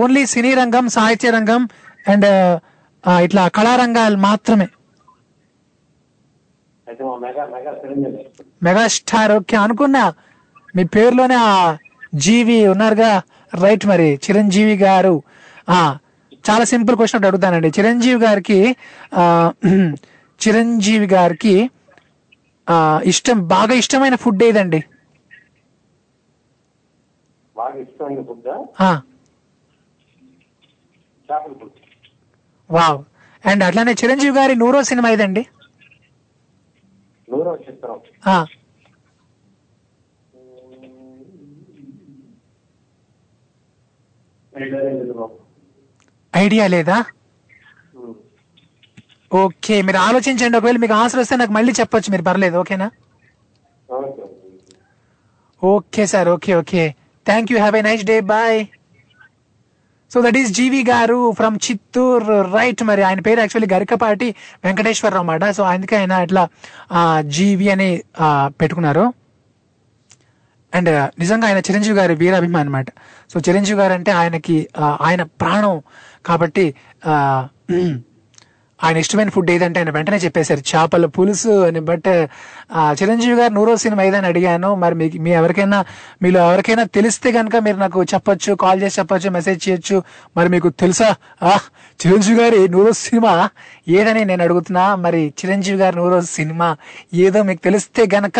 ఓన్లీ సినీ రంగం సాహిత్య రంగం అండ్ ఇట్లా కళారంగాలు మాత్రమే. మెగాస్టార్ ఓకే అనుకున్నా. మీ పేరులోనే జీవి ఉన్నారుగా? రైట్ మరి. చిరంజీవి గారు. ఆ చాలా సింపుల్ క్వశ్చన్ ఒకటి అడుగుతానండి. చిరంజీవి గారికి ఆ చిరంజీవి గారికి ఆ ఇష్టం బాగా ఇష్టమైన ఫుడ్ ఏదండి? వావ్. అండ్ అట్లానే చిరంజీవి గారి నూరో సినిమా ఏదండి
నూరో చిత్రం
ఆ
ఐడియా లేదు
ఓకే మీరు ఆలోచించండి ఒకవేళ మీకు ఆన్సర్ వస్తే నాకు మళ్ళీ చెప్పొచ్చు మీరు పర్లేదు ఓకేనా? Okay. Sir okay okay. Thank you have a nice day bye so that is GV గారు ఫ్రమ్ చిత్తూర్ రైట్ మరి ఆయన పేరు యాక్చువల్లీ గరికపాటి వెంకటేశ్వరరావు అన్నమాట. సో అందుకే ఆయన ఇట్లా జీవి అని పెట్టుకున్నారు. అండ్ నిజంగా ఆయన చిరంజీవి గారి వీరాభిమాని అనమాట సో చిరంజీవి గారు అంటే ఆయనకి ఆయన ప్రాణం. కాబట్టి ఆయన ఇష్టమైన ఫుడ్ ఏదంటే ఆయన వెంటనే చెప్పేశారు. చేపల పులుసు అని. బట్ చిరంజీవి గారు నూరో సినిమా ఏదని అడిగాను. మరి మీకు మీ ఎవరికైనా మీలో ఎవరికైనా తెలిస్తే కనుక మీరు నాకు చెప్పొచ్చు కాల్ చేసి చెప్పొచ్చు మెసేజ్ చేయొచ్చు. మరి మీకు తెలుసా? ఆహ్ చిరంజీవి గారి నూరో సినిమా ఏదని నేను అడుగుతున్నా. మరి చిరంజీవి గారి నూరో సినిమా ఏదో మీకు తెలిస్తే గనక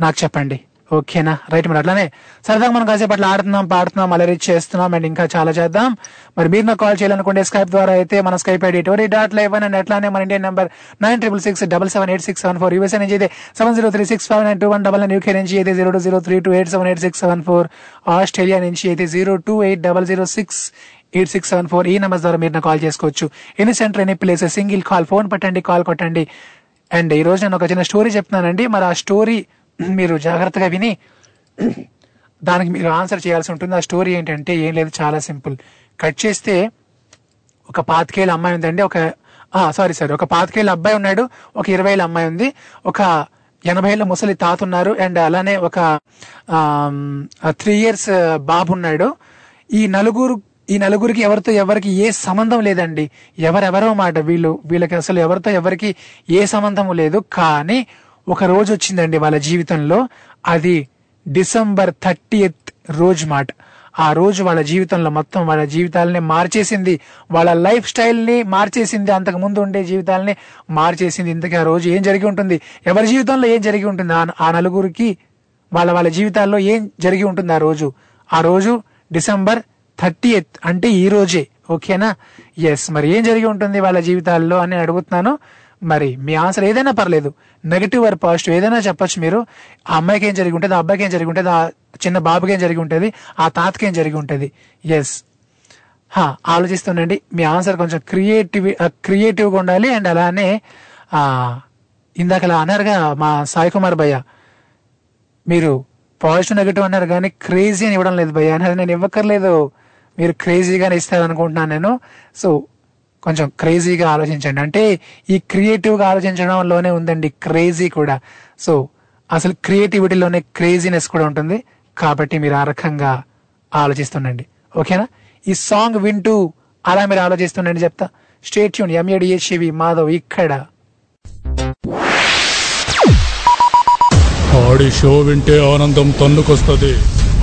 నాకు చెప్పండి. ఓకేనా? రైట్ మరి అట్లానే సరదాగా మనం కాసేపు అట్లా ఆడుతున్నాం పాడుతున్నాం అలరీ చేస్తున్నాం అండ్ ఇంకా చాలా చేద్దాం. మరి మీరు నాకు కాల్ చేయాలనుకుంటే స్కైప్ ద్వారా అయితే మన Skype ID Tori dot live and అట్లానే మన Indian number nine triple six double seven eight six seven four USA నుంచి అయితే seven zero three six five nine two one double nine UK నుంచి అయితే zero two zero three two eight seven eight six seven four. Australia నుంచి అయితే zero two eight double zero six eight six seven four. ఈ number ద్వారా మీరు నాకు call చేసుకోవచ్చు. Any centre any place single call phone పట్టండి call కొట్టండి. And ఈ రోజు నేను ఒక చిన్న స్టోరీ చెప్తున్నానండి. మరి ఆ స్టోరీ మీరు జాగ్రత్తగా విని దానికి మీరు ఆన్సర్ చేయాల్సి ఉంటుంది. ఆ స్టోరీ ఏంటంటే ఏం లేదు చాలా సింపుల్. కట్ చేస్తే ఒక పాతికేళ్ళ అమ్మాయి ఉందండి. ఒక సారీ సారీ ఒక పాతికేళ్ళ అబ్బాయి ఉన్నాడు. ఒక ఇరవై ఏళ్ళ అమ్మాయి ఉంది. ఒక ఎనభై ఏళ్ళ ముసలి తాత ఉన్నారు. అండ్ అలానే ఒక త్రీ ఇయర్స్ బాబు ఉన్నాడు. ఈ నలుగురు ఈ నలుగురికి ఎవరితో ఎవరికి ఏ సంబంధం లేదండి. ఎవరెవరో మాట వీళ్ళు వీళ్ళకి అసలు ఎవరితో ఎవరికి ఏ సంబంధం లేదు. కానీ ఒక రోజు వచ్చిందండి వాళ్ళ జీవితంలో. అది డిసెంబర్ థర్టీ రోజు మాట. ఆ రోజు వాళ్ళ జీవితంలో మొత్తం వాళ్ళ జీవితాలని మార్చేసింది. వాళ్ళ లైఫ్ స్టైల్ని మార్చేసింది. అంతకు ముందు ఉండే జీవితాలని మార్చేసింది. ఇంతకీ ఆ రోజు ఏం జరిగి ఉంటుంది? ఎవరి జీవితంలో ఏం జరిగి ఉంటుంది? ఆ- ఆ నలుగురికి వాళ్ళ వాళ్ళ జీవితాల్లో ఏం జరిగి ఉంటుంది ఆ రోజు? ఆ రోజు డిసెంబర్ థర్టీ అంటే ఈ రోజే. ఓకేనా? ఎస్ మరి ఏం జరిగి ఉంటుంది వాళ్ళ జీవితాల్లో అని అడుగుతున్నాను. మరి మీ ఆన్సర్ ఏదైనా పర్లేదు. నెగిటివ్ ఆర్ పాజిటివ్ ఏదైనా చెప్పొచ్చు మీరు. ఆ అమ్మాయికి ఏం జరిగి ఉంటుంది ఆ అబ్బాయికి ఏం జరిగి ఉంటుంది ఆ చిన్న బాబుకి ఏం జరిగి ఉంటుంది ఆ తాతకి ఏం జరిగి ఉంటుంది. ఎస్ హా, ఆలోచిస్తుండండి. మీ ఆన్సర్ కొంచెం క్రియేటివ్ క్రియేటివ్గా ఉండాలి అండ్ అలానే ఇందాకలా ఇందాక అలా అన్నారుగా మా సాయి కుమార్ భయ్య. మీరు పాజిటివ్ నెగిటివ్ అన్నారు కానీ క్రేజీ అని ఇవ్వడం లేదు భయ్య. అనేది నేను ఇవ్వక్కర్లేదు. మీరు క్రేజీగానే ఇస్తారనుకుంటున్నాను నేను. సో కొంచెం క్రేజీగా ఆలోచించండి. అంటే ఈ క్రియేటివ్గా ఆలోచించడంలోనే ఉందండి క్రేజీ కూడా. సో అసలు క్రియేటివిటీలోనే క్రేజీనెస్ కూడా ఉంటుంది. కాబట్టి మీరు ఆ రకంగా ఆలోచిస్తుండండి. ఓకేనా? ఈ సాంగ్ వింటూ అలా మీరు ఆలోచిస్తుండండి చెప్తా. స్టేట్ యూన్ ఎంఏడిహెచ్వి మాధవ్ ఇక్కడ.
ఆడి షో వింటే ఆనందం తన్నుకొస్తుంది.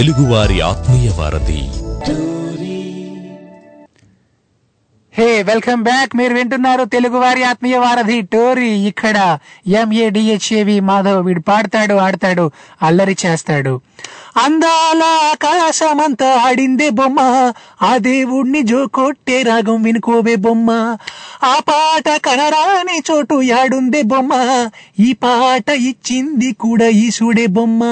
తెలుగువారి ఆత్మీయ వారధి.
Hey welcome back. మీరు వింటున్నారు తెలుగు వారి ఆత్మీయ వారధి టోరీ. ఇక్కడ ఎంఏడిహెచ్ఏవి మాధవ్ వీడు పాడతాడు ఆడతాడు అల్లరి చేస్తాడు. అందాల ఆకాశమంతా ఆడిందే బొమ్మ. ఆ దేవుణ్ణి జో కొట్టే రాగం వినుకోవే బొమ్మ. ఆ పాట కనరాని చోటు యాడుందే బొమ్మ. ఈ పాట ఇచ్చింది కూడా ఈశుడే బొమ్మ.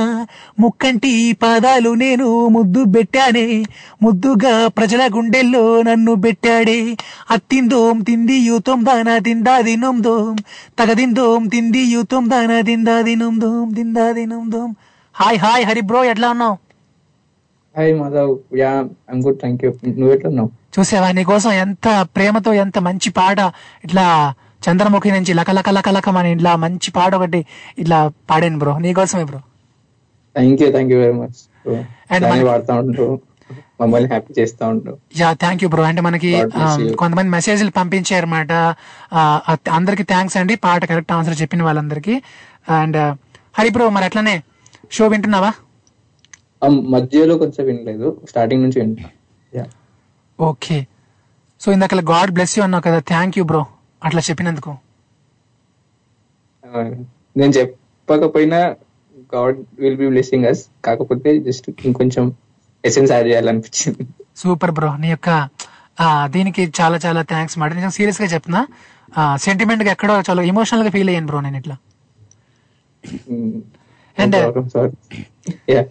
ముక్కంటి పాదాలు నేను ముద్దు పెట్టానే. ముద్దుగా ప్రజల గుండెల్లో నన్ను పెట్టాడే. అత్తిందోం తింది యూతోం దానా తిందా దినం దోం. తగదిందోం తింది యూతోం దానా తిందా దినం దోం తిందా దినం దోం. హాయ్ హాయ్ హరి బ్రో ఎట్లా ఉన్నావు?
Hi Madhav. Yeah I'm good thank you నువ్వు ఎట్లా ఉన్నావు?
చూసావా నీకోసం ఎంత ప్రేమతో ఎంత మంచి పాట ఇట్లా చంద్రముఖి నుంచి లక లక లక లకమని ఇట్లా మంచి పాట ఒకటి ఇట్లా పాడాను బ్రో. నీకోసమే
bro. Thank you thank you
very
much
మన-
వాడుతూ ఉంటావు మమ్మల్ని హ్యాపీ చేస్తూ ఉంటావు
యా థ్యాంక్ యూ బ్రో అంటే మనకి
you.
కొంతమంది మెసేజ్లు పంపించారన్నమాట. అందరికి థ్యాంక్స్ అండి. పాట కరెక్ట్ ఆన్సర్ చెప్పిన వాళ్ళందరికీ. అండ్ హరి బ్రో మరి అట్లనే షో వింటున్నావా?
మధ్యలో కొంచెం వినలేదు. స్టార్టింగ్ నుంచి వింటా యా
ఓకే. సో ఇందాక గాడ్ బ్లెస్ యూ అన్నావు కదా థ్యాంక్ యూ బ్రో. అట్లా చెప్పినందుకు.
నేను చెప్పకపోయినా God will be blessing us కాకపోతే జస్ట్ ఇంకొంచెం ఎసెన్స్ యాడ్ చేయాలనిపించింది.
Super bro. నీ యొక్క దీనికి చాలా చాలా థ్యాంక్స్. మాట నిజం సీరియస్గా చెప్తున్నా సెంటిమెంట్గా ఎక్కడో చాలా ఎమోషనల్గా ఫీల్ అయ్యాను బ్రో నేను ఇట్లా.
యా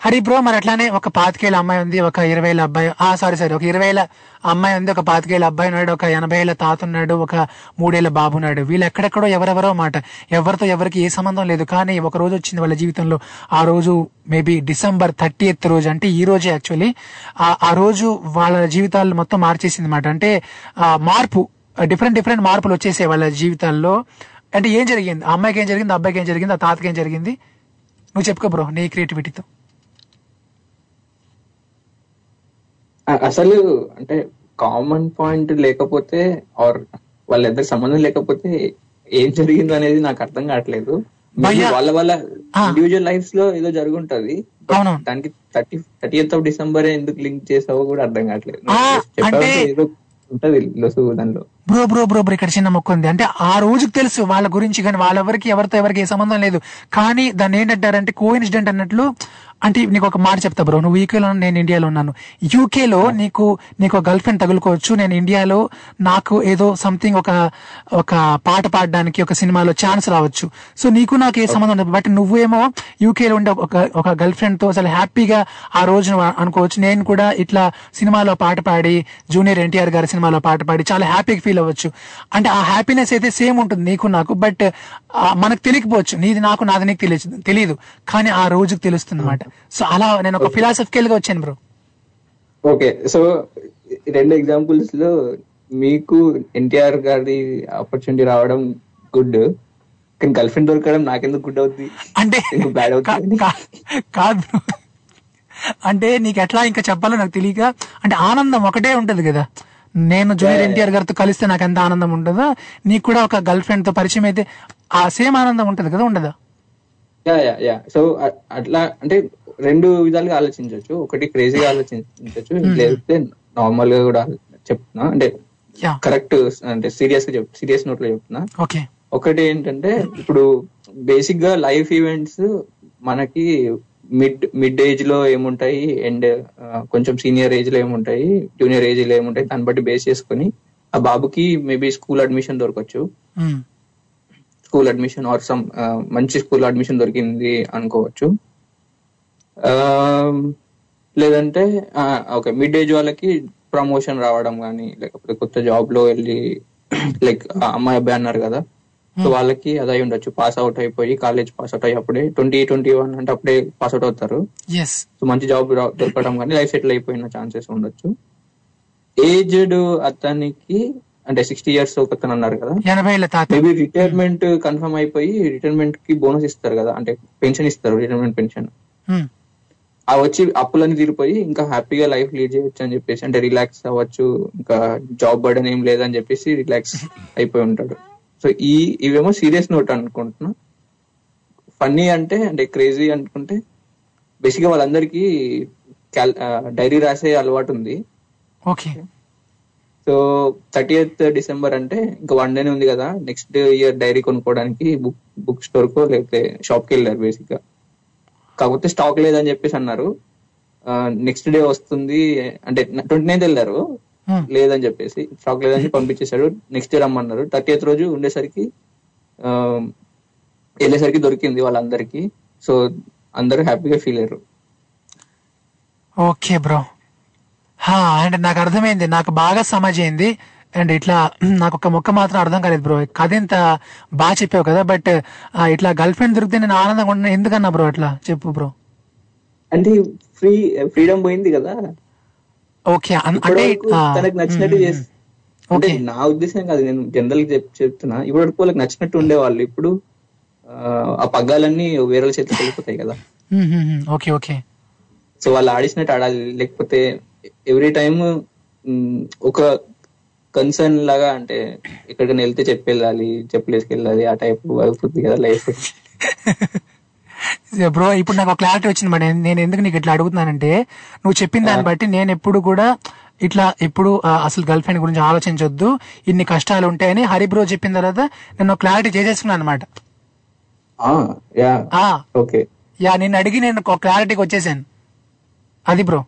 హరి బ్రో మరి అట్లానే ఒక పాతికేళ్ళ అమ్మాయి ఉంది ఒక ఇరవైల అబ్బాయి. ఆ సారీ సారీ ఒక ఇరవైల అమ్మాయి ఉంది ఒక పాతికేళ్ళ అబ్బాయి ఉన్నాడు ఒక ఎనభై ఏళ్ళ తాత ఉన్నాడు ఒక మూడేళ్ళ బాబు ఉన్నాడు. వీళ్ళు ఎక్కడెక్కడో ఎవరెవరో మాట. ఎవరితో ఎవరికి ఏ సంబంధం లేదు. కానీ ఒక రోజు వచ్చింది వాళ్ళ జీవితంలో. ఆ రోజు మేబీ డిసెంబర్ థర్టీ ఎత్ రోజు అంటే ఈ రోజే యాక్చువల్లీ ఆ రోజు వాళ్ళ జీవితాలు మొత్తం మార్చేసింది అనమాట అంటే ఆ మార్పు డిఫరెంట్ డిఫరెంట్ మార్పులు వచ్చేసాయి వాళ్ళ జీవితాల్లో. అంటే ఏం జరిగింది? ఆ అమ్మాయికి ఏం జరిగింది? అబ్బాయికి ఏం జరిగింది? ఆ తాతకి ఏం జరిగింది? నువ్వు చెప్పుకో బ్రో నీ క్రియేటివిటీతో.
అసలు అంటే కామన్ పాయింట్ లేకపోతే ఆర్ వాళ్ళిద్దరికి సంబంధం లేకపోతే ఏం జరిగిందో అనేది నాకు అర్థం కావట్లేదు. వాళ్ళ వాళ్ళ ఇండివిజువల్ లైఫ్లో ఏదో జరుగుంటది. దానికి thirty thirty eighth of December ఎందుకు లింక్ చేసావో కూడా అర్థం కావట్లేదు. ఉంటది లొసు దానిలో.
బ్రో బ్రో బ్రో బ్రో ఇక్కడ చిన్న మొక్క ఉంది. అంటే ఆ రోజుకు తెలుసు వాళ్ళ గురించి కానీ వాళ్ళెవరికి ఎవరితో ఎవరికి ఏ సంబంధం లేదు. కానీ దాన్ని ఏంటంటారంటే కో ఇన్సిడెంట్ అన్నట్లు అంటే నీకు ఒక మాట చెప్తా బ్రో. నువ్వు యూకేలో నేను ఇండియాలో ఉన్నాను. యూకేలో నీకు నీకు గర్ల్ ఫ్రెండ్ తగులుకోవచ్చు. నేను ఇండియాలో నాకు ఏదో సంథింగ్ ఒక ఒక పాట పాడడానికి ఒక సినిమాలో ఛాన్స్ రావచ్చు. సో నీకు నాకు ఏ సంబంధం ఉండదు బట్ నువ్వేమో యూకేలో ఉండే ఒక ఒక గర్ల్ ఫ్రెండ్తో అసలు హ్యాపీగా ఆ రోజు అనుకోవచ్చు. నేను కూడా ఇట్లా సినిమాలో పాట పాడి జూనియర్ ఎన్టీఆర్ గారి సినిమాలో పాట పాడి చాలా హ్యాపీగా ఫీల్ అవ్వచ్చు. అంటే ఆ హ్యాపీనెస్ అయితే సేమ్ ఉంటుంది నీకు నాకు. బట్ మనకు తెలియకపోవచ్చు. నీది నాకు నాది నీకు తెలియదు. తెలియదు. కానీ ఆ రోజుకి తెలుస్తుంది అనమాట సో అలా నేను ఒక ఫిలాసఫికల్గా వచ్చాను బ్రో
ఓకే సో రెండు ఎగ్జాంపుల్స్లో మీకు ఎన్టీఆర్ గారి ఆపర్చునిటీ రావడం గుడ్ కానీ గర్ల్ ఫ్రెండ్ దొరకడం నాకెందుకు గుడ్ అవుతుంది
అంటే
బ్యాడ్ అవుతుంది
కాదు. అంటే నీకు ఎట్లా ఇంకా చెప్పాలో నాకు తెలియక అంటే ఆనందం ఒకటే ఉంటది కదా. నేను జూనియర్ ఎన్టీఆర్ గారితో కలిస్తే నాకు ఎంత ఆనందం ఉంటుందో నీకు కూడా ఒక గర్ల్ ఫ్రెండ్తో పరిచయం అయితే ఆ సేమ్ ఆనందం ఉంటది కదా ఉండదా?
యా యా యా సో అట్లా అంటే రెండు విధాలుగా ఆలోచించవచ్చు ఒకటి క్రేజీగా ఆలోచించవచ్చు
Hmm.
లేకపోతే నార్మల్గా కూడా చెప్తున్నా. అంటే కరెక్ట్ అంటే సీరియస్గా సీరియస్ నోట్లో చెప్తున్నా ఒకటి ఏంటంటే ఇప్పుడు బేసిక్గా లైఫ్ ఈవెంట్స్ మనకి మిడ్ మిడ్ ఏజ్లో ఏముంటాయి? అండ్ కొంచెం సీనియర్ ఏజ్లో ఏముంటాయి? జూనియర్ ఏజ్లో ఏముంటాయి? దాన్ని బట్టి బేస్ చేసుకొని ఆ బాబుకి మేబీ స్కూల్ అడ్మిషన్ దొరకచ్చు. స్కూల్ అడ్మిషన్ ఆర్ సమ్ మంచి స్కూల్ అడ్మిషన్ దొరికింది అనుకోవచ్చు. లేదంటే ఓకే మిడ్ ఏజ్ వాళ్ళకి ప్రమోషన్ రావడం కానీ లేకపోతే కొత్త జాబ్లో వెళ్ళి లైక్ అమ్మాయి అబ్బాయి అన్నారు కదా సో వాళ్ళకి అది ఉండొచ్చు. పాస్ అవుట్ అయిపోయి కాలేజ్ పాస్ అవుట్ అయ్యి అప్పుడే ట్వంటీ ట్వంటీ వన్ అంటే అప్పుడే పాస్ అవుట్ అవుతారు. సో మంచి జాబ్ దొరకడం కానీ లైఫ్ సెటిల్ అయిపోయిన ఛాన్సెస్ ఉండొచ్చు. ఏజ్డ్ అతనికి అంటే సిక్స్టీ ఇయర్స్ ఒకతను అన్నారు కదా మేబీ రిటైర్మెంట్ కన్ఫర్మ్ అయిపోయి రిటైర్మెంట్కి బోనస్ ఇస్తారు కదా అంటే పెన్షన్ ఇస్తారు రిటైర్మెంట్ పెన్షన్
Hmm.
ఆ వచ్చి అప్పులన్నీ తీరిపోయి ఇంకా హ్యాపీగా లైఫ్ లీడ్ చేయొచ్చు అని చెప్పేసి అంటే రిలాక్స్ అవ్వచ్చు ఇంకా జాబ్ బర్డన్ ఏం లేదని చెప్పేసి రిలాక్స్ అయిపోయి ఉంటాడు. సో ఈ ఇవేమో సీరియస్ నోట్ అనుకుంటున్నా. ఫన్నీ అంటే అంటే క్రేజీ అనుకుంటే బేసిక్గా వాళ్ళందరికీ డైరీ రాసే అలవాటు ఉంది.
Okay.
So thirty eighth December అంటే ఇంకా వన్ డేనే ఉంది కదా. నెక్స్ట్ ఇయర్ డైరీ కొనుక్కోవడానికి బుక్ బుక్ స్టోర్ కో లేకపోతే షాప్కి వెళ్ళారు బేసిక్గా కాకపోతే స్టాక్ లేదని చెప్పేసి అన్నారు. నెక్స్ట్ డే వస్తుంది. అంటే ట్వంటీ నైన్త్ వెళ్ళారు.
Hmm.
లేదని చెప్పేసి. స్టాక్ లేదని చెప్పి పంపించేశారు నెక్స్ట్ డే రమ్మన్నారు. థర్టీ రోజు ఉండేసరికి వెళ్ళేసరికి దొరికింది వాళ్ళందరికీ. సో అందరూ హ్యాపీగా ఫీల్ అయ్యారు.
Okay bro. అండ్ నాకు అర్థమైంది. నాకు బాగా సమాజ్ అయింది అండ్ ఇట్లా నాకు ఒక మొక్క మాత్రం అర్థం కాలేదు బ్రో. కథ ఇంత బాగా చెప్పావు కదా బట్ ఇట్లా గర్ల్ ఫ్రెండ్ దొరికితే నేను ఆనందంగా ఉన్నా ఎందుకన్నా బ్రో అట్లా చెప్పు బ్రో.
అంటే ఫ్రీ ఫ్రీడమ్ పోయింది కదా.
ఓకే అంటే
తనకు నచ్చినట్టు చేసి అంటే నా ఉద్దేశం కాదు నేను జనరల్ చెప్తున్నా. వరకు వాళ్ళకి నచ్చినట్టు ఉండేవాళ్ళు. ఇప్పుడు ఆ, పగ్గాలన్నీ వేరే వాళ్ళ చేతికి వెళ్ళిపోతాయి కదా.
Okay okay.
సో వాళ్ళు ఆడిసినట్టు ఆడాలి. లేకపోతే ఎవ్రీ టైమ్ ఒక కన్సర్న్ లాగా అంటే ఎక్కడికైనా వెళ్తే చెప్పి వెళ్ళాలి చెప్పలేసుకు వెళ్ళాలి ఆ టైప్ అవుతుంది కదా లైఫ్
బ్రో ఇప్పుడు నాకు క్లారిటీ వచ్చింది మరి. నేను- నేను ఎందుకు నీకు ఇట్లా అడుగుతున్నానంటే నువ్వు చెప్పిన దాన్ని బట్టి నేను ఎప్పుడు కూడా ఇట్లా ఎప్పుడు అసలు గర్ల్ ఫ్రెండ్ గురించి ఆలోచించొద్దు. ఇన్ని కష్టాలు ఉంటాయని హరి బ్రో చెప్పిన తర్వాత నేను క్లారిటీ చేసేసుకున్నాను అనమాట
యా
ఆ.
ఓకే
యా నిన్ను అడిగి నేను క్లారిటీకి వచ్చేసాను. అది బ్రో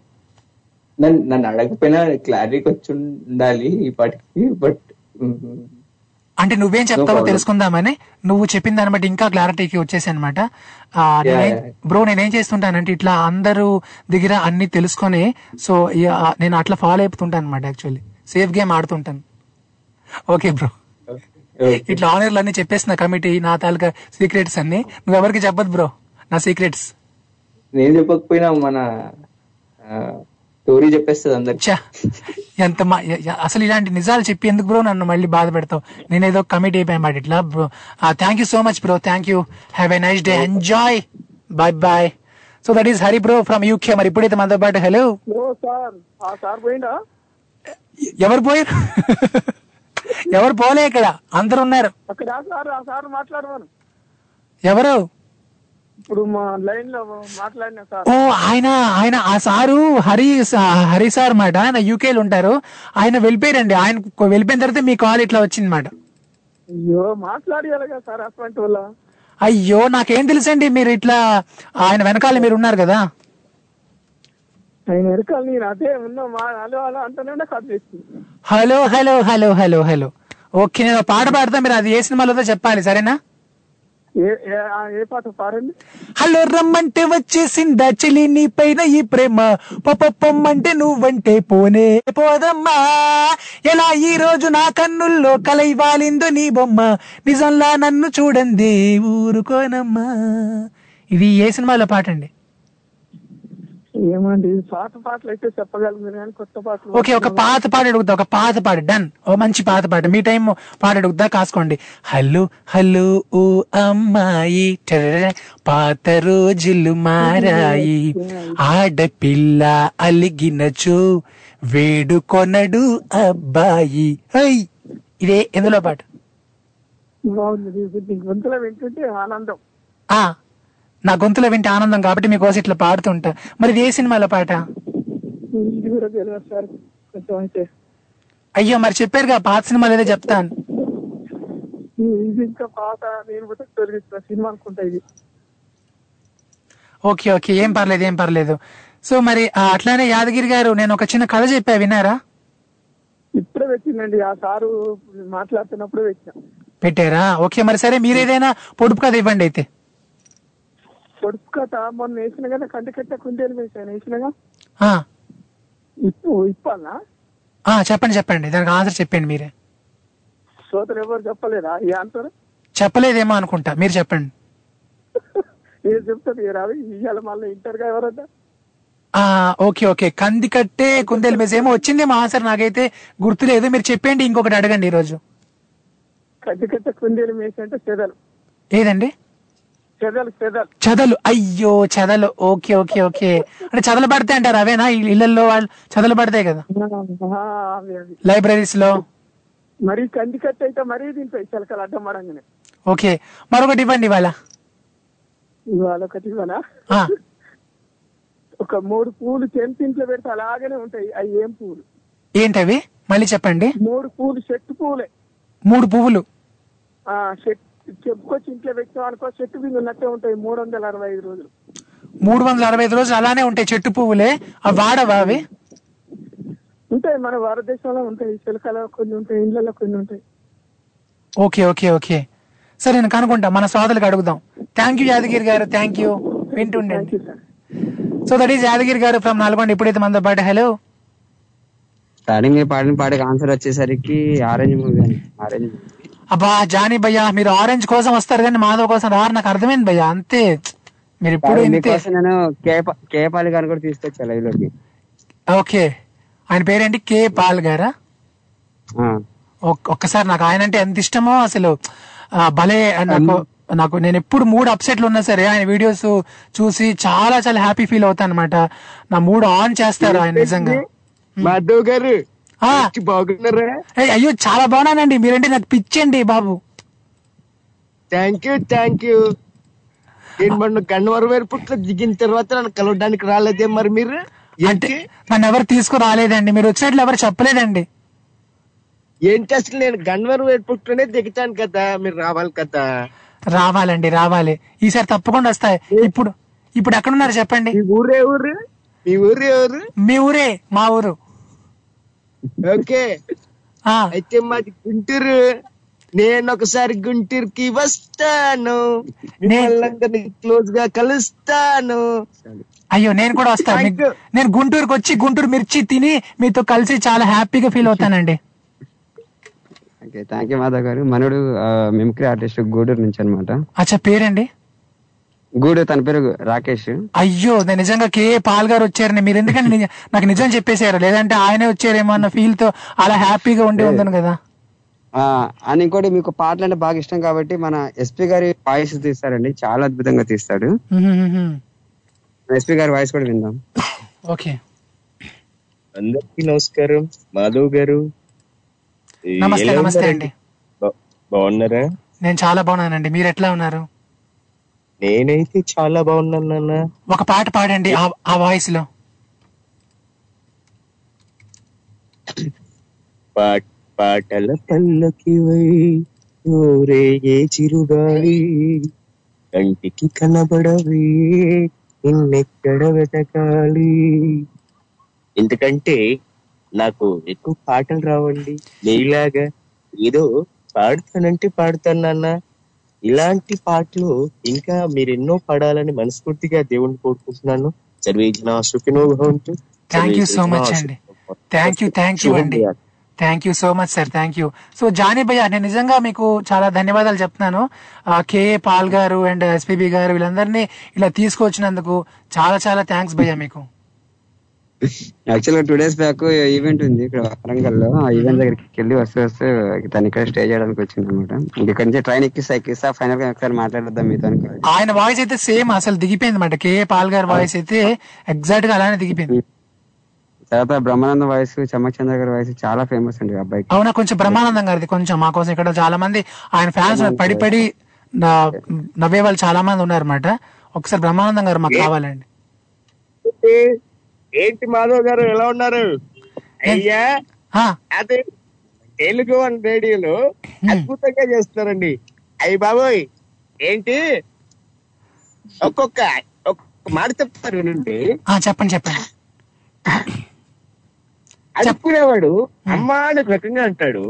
నన్ను నన్ను అడగకపోయినా క్లారిటీకి వచ్చి ఉండాలి ఈ పాటికి బట్
అంటే నువ్వేం చెప్తావో. తెలుసుకుందామని నువ్వు చెప్పిన దాన్ని బట్టి ఇంకా క్లారిటీకి వచ్చేసి అనమాట. బ్రో నేనేం చేస్తుంటానంటే ఇట్లా అందరూ దగ్గర అన్ని తెలుసుకొని సో నేను అట్లా ఫాలో అయిపోతుంటాను అనమాట యాక్చువల్లీ సేఫ్ గేమ్ ఆడుతుంటాను ఓకే బ్రో ఇట్లా ఆనర్లు అన్ని చెప్పేసిన కమిటీ నా తాలూకా సీక్రెట్స్ అన్ని. నువ్వు ఎవరికి చెప్పదు బ్రో నా సీక్రెట్స్
నేను చెప్పకపోయినా మన స్టోరీ చెప్పేస్తుంది అందరికి.
ఎంత అసలు ఇలాంటి నిజాలు చెప్పి ఎందుకు బ్రో నన్ను మళ్ళీ బాధ పెడతావు. నేనేదో కమిటీ అయిపోయాను మాట ఇట్లా bro. Thank you so much bro thank you have a nice day enjoy bye bye so that is Hari bro from UK మరి ఇప్పుడైతే మనతో పాటు హలో
ఓ సార్ ఆ సార్ పోయిందా
ఎవరు పోయారు? ఎవరు పోలే ఇక్కడ. అందరు ఉన్నారు. ఎవరు?
ఇప్పుడు మా లైన్లో మాట్లాడిన సార్.
ఓ ఆయన ఆయన ఆ సారు హరి హరి సార్ మాట. ఆయన యూకేలో ఉంటారు. ఆయన వెళ్ళిపోయారండి. ఆయన వెళ్ళిపోయిన తర్వాత మీ కాల్ ఇట్లా వచ్చింది మాట
అయ్యో మాట్లాడియాలిగా సార్ అటువంటి వల్ల
అయ్యో నాకేం తెలుసండి మీరు ఇట్లా ఆయన వెనకాల మీరు ఉన్నారు కదా.
ఆయన వెనకాల నేను అదే ఉన్నా హలో హలో అంటేనే కట్ చేస్తుంది
hello hello hello hello hello. Okay నేను పాట పాడతా మీరు అది ఏ సినిమాలో చెప్పాలి సరేనా?
ఏ పాట
హలో రమ్మంటే వచ్చేసిందా చెలి నీ పైన ఈ ప్రేమ. పొప్పమ్మంటే నువ్వంటే పోనే పోదమ్మా. ఎలా ఈ రోజు నా కన్నుల్లో కలై వాలిందో నీ బొమ్మ. నిజంలా నన్ను చూడండి ఊరుకోనమ్మా. ఇది ఏ సినిమాలో పాట అండి
ఏమండి? పాత పాటలు అయితే చెప్పగలను కానీ కొత్త పాటలు
ఓకే ఒక పాత పాట అడుగుతా ఒక పాత పాట డన్. ఓ మంచి పాత పాట. మీ టైం పాట అడుగుతా కాసుకోండి. హలో హలో ఓ అమ్మాయి పాత రోజులు మారాయి. ఆడపిల్ల అలిగినచో వేడుకొనడు అబ్బాయి. ఇదే ఎందులో పాట?
బాగుంది వింటుంటే ఆనందం.
నా గొంతులో వింటే ఆనందం కాబట్టి మీకోసం ఇట్లా పాడుతుంటా మరి ఇది ఏ సినిమాలో పాట? అయ్యో మరి చెప్పారుగా పాత ఏదో చెప్తాను.
ఇది ఇంకా పాత సినిమా అనుకుంటా ఇది.
Okay okay. ఏం పర్లేదు ఏం పర్లేదు. సో మరి అట్లానే యాదగిరి గారు నేను ఒక చిన్న కథ చెప్పా విన్నారా?
ఇప్పుడే పెట్టిందండి ఆ సారు మాట్లాడుతున్నప్పుడే
పెట్టారా? ఓకే మరి సరే మీరు ఏదైనా పొడుపు కథ ఇవ్వండి అయితే.
పొడుపు కథ మొన్న వేసిన కదా కంటి కట్ట కుందేలు వేసాను వేసినగా? ఇప్పు ఇప్పాలనా
ఆ, చెప్పండి చెప్పండి. దానికి ఆన్సర్ చెప్పండి మీరే.
శ్రోతలు ఎవరు చెప్పలేదా? ఈ ఆన్సర్?
చెప్పలేదేమో అనుకుంటా. మీరు చెప్పండి.
ఏం చెప్తారు రావి? ఇవాళ మళ్ళీ ఇంటర్గా ఎవరన్నా?
Okay okay. కంది కట్టే కుందేలు బేస్ ఏమో వచ్చిందేమో ఆన్సర్ నాకైతే గుర్తులేదు. మీరు చెప్పండి ఇంకొకటి అడగండి ఈరోజు.
కంటి కట్ట కుందేలు వేసి అంటే చెదలు.
ఏదండి?
చెదలు
అయ్యో చదలు. Okay okay okay. అంటే చదలు పడితే అంటారు అవేనా? ఇళ్ళలో వాళ్ళు చదలు పడతాయి కదా? లైబ్రరీస్లో
మరి కంది కట్ట అయితే మరీ దీంట్లో చిలకలు అడ్డం పడంగానే
ఓకే. మరొకటి ఇవ్వండి ఇవాళ.
ఇవాళ ఒకటి ఇవ్వనా?
ఆ,
ఒక మూడు పూలు తెంపి ఇంట్లో పెడితే అలాగనే ఉంటాయి. అవి ఏం పూలు?
ఏంటవి? మళ్ళీ చెప్పండి.
మూడు పూలు చెట్టు పూలే.
మూడు పువ్వులు.
ఆ చెట్టు చెప్పుకొచ్చి ఇంట్లో పెట్టాం అనుకో చెట్టు మీద ఉన్నట్టే ఉంటాయి మూడు వందల అరవై ఐదు రోజులు.
మూడు వందల అరవై ఐదు రోజులు అలానే ఉంటాయి చెట్టు పువ్వులే. అవి వాడవా అవి?
ఉంటాయి మన భారతదేశంలో ఉంటాయి. చిలకలో కొన్ని ఉంటాయి ఇళ్ళలో కొన్ని ఉంటాయి.
Okay okay okay. సరే నేను కనుక్కుంటా. మన సోదరులకు అడుగుదాం. థ్యాంక్ యూ యాదగిరి గారు. థ్యాంక్ యూ వింటుండండి. సో దట్ ఈస్ యాదగిరి గారు ఫ్రమ్ నల్గొండ. ఇప్పుడైతే మనతో పాటు హలో
స్టార్టింగ్ పాడిన పాటకి ఆన్సర్ వచ్చేసరికి ఆరెంజ్ మూవీ ఆరెంజ్
అబ్బా జానీ భయ్యా మీరు ఆరెంజ్ కోసం వస్తారు కానీ మాధవ్ కోసం రారు నాకు అర్థమైంది భయ్యా అంతే. మీరు ఇప్పుడు ఇంతే.
నేను కేప కేపాలి గారిని కూడా తీసుకొచ్చా లైవ్లోకి
ఓకే. ఆయన పేరేంటి? కే పాల్ గారా? ఒక్కసారి నాకు ఆయన అంటే ఎంత ఇష్టమో అసలు భలే నాకు నాకు నేను ఎప్పుడు మూడు అప్సెట్లు ఉన్నా సరే ఆయన వీడియోస్ చూసి చాలా చాలా హ్యాపీ ఫీల్ అవుతాను అనమాట నా మూడ్ ఆన్ చేస్తారు ఆయన నిజంగా.
మాధవ్ గారు. బాగున్నారా?
అయ్యో చాలా బాగున్నానండి. మీరంటే నాకు పిచ్చండి బాబు.
థ్యాంక్ యూ థ్యాంక్ యూ నేను మొన్న గన్నవరం ఎయిర్పోర్ట్లో దిగిన తర్వాత నన్ను కలవడానికి రాలేదే మరి మీరు?
అంటే నన్ను ఎవరు తీసుకురాలేదండి. మీరు వచ్చినట్లు ఎవరు చెప్పలేదండి.
ఏంటి అసలు నేను గన్నవరం ఎయిర్పోర్ట్లోనే దిగుతాను కదా? మీరు రావాలి కదా?
రావాలండి రావాలి. ఈసారి తప్పకుండా వస్తాయి ఇప్పుడు ఇప్పుడు ఎక్కడున్నారు చెప్పండి?
ఊరే ఊరు? మీ ఊరు ఎవరు
మీ ఊరే మా ఊరు.
ఓకే.
ఆ.
అయితే మాది గుంటూరు. నేను ఒకసారి గుంటూరుకి వస్తాను. క్లోజ్గా కలుస్తాను.
అయ్యో నేను కూడా వస్తాను నేను గుంటూరుకి వచ్చి గుంటూరు మిర్చి తిని మీతో కలిసి చాలా హ్యాపీగా ఫీల్ అవుతానండి.
ఓకే థ్యాంక్ యూ మాధవ్ గారు. మనోడు మిమిక్రీ ఆర్టిస్ట్ గూడూరు నుంచి అనమాట
అచ్చా పేరండి
గూడూరు తన పేరు రాకేష్.
అయ్యో నేను నిజంగా కే పాల్ గారు వచ్చారని మీరు ఎందుకంటే నాకు నిజం చెప్పేశారు. లేదంటే ఆయనే వచ్చారేమో అన్న ఫీల్తో అలా హ్యాపీగా ఉండి ఉందను కదా.
ఆ, అని ఇంకోటి మీకు పాటలు అంటే బాగా ఇష్టం కాబట్టి మన ఎస్పీ గారి వాయిస్ తీస్తారండి. చాలా అద్భుతంగా తీస్తాడు. ఎస్పీ గారి వాయిస్ కూడా విందాం.
ఓకే.
అందరికీ నమస్కారం. మాధవ్ గారు.
నమస్తే నమస్తే? అండి.
బాగున్నారా?
నేను చాలా బాగున్నానండి. మీరు ఎట్లా ఉన్నారు?
నేనైతే చాలా బాగున్నాను నాన్న.
ఒక పాట పాడండి ఆ- వాయిస్లో
పాట పాటల పల్లకివై ఊరేగే చిరుగాలి. కంటికి కనబడవి నిన్నెక్కడ వెతకాలి. ఎందుకంటే నాకు ఎక్కువ పాటలు రావండి. మీలాగా ఏదో పాడుతానంటే పాడుతాను నాన్న. ఇలాంటి పాటలు ఇంకా మీరు ఎన్నో పాడాలని మనస్ఫూర్తిగా దేవుణ్ణి కోరుకుంటున్నాను. సర్వే జనా సుఖినో భవంతు
థ్యాంక్ యూ సో మచ్ అండి. థ్యాంక్ యూ థ్యాంక్ యూ అండి. Thank you so much sir thank you so Jani భయ్య నేను నిజంగా మీకు చాలా ధన్యవాదాలు చెప్తున్నాను. కేఏ పాల్ గారు అండ్ ఎస్పీబీ గారు వీళ్ళందరినీ ఇలా తీసుకొచ్చినందుకు చాలా చాలా థ్యాంక్స్ భయ్య మీకు.
యాక్చువల్గా టూ డేస్ బ్యాక్ ఈవెంట్ ఉంది ఇక్కడ వరంగల్లో ఆ ఈవెంట్ దగ్గరికి వెళ్ళి వస్తూ వస్తూ తను ఇక్కడ స్టే చేయడానికి వచ్చింది అనమాట ఇక్కడ నుంచి ట్రైన్ ఎక్కిస్తా ఎక్కిస్తా ఫైనల్గా ఒకసారి మాట్లాడదాం మీతో
ఆయన వాయిస్ అయితే సేమ్ అసలు దిగిపోయింది అనమాట కేఏ పాల్ గారి వాయిస్ అయితే ఎగ్జాక్ట్గా అలానే దిగిపోయింది.
తర్వాత బ్రహ్మానంద వాయిస్ చమ్మక్ చంద్ర గారి వాయిస్ చాలా ఫేమస్ అండి ఆ అబ్బాయికి.
అవునా కొంచెం బ్రహ్మానందం గారిది కొంచెం మా కోసం ఇక్కడ చాలా మంది ఆయన ఫ్యాన్స్ పడి పడి నవ్వే వాళ్ళు చాలా మంది ఉన్నారన్నమాట. ఒకసారి బ్రహ్మానందం గారు మాకు కావాలండి.
ఏంటి మాధవ్ గారు ఎలా ఉన్నారు? అయ్యా అదే తెలుగు వన్ రేడియోలో అద్భుతంగా చేస్తున్నారండి. అయ్యి బాబోయ్ ఏంటి? ఒక్కొక్క ఒక్కొక్క మాట చెప్తారు వినండి.
చెప్పండి చెప్పండి.
అడుక్కునేవాడు అమ్మ అని ఒక రకంగా అంటాడు.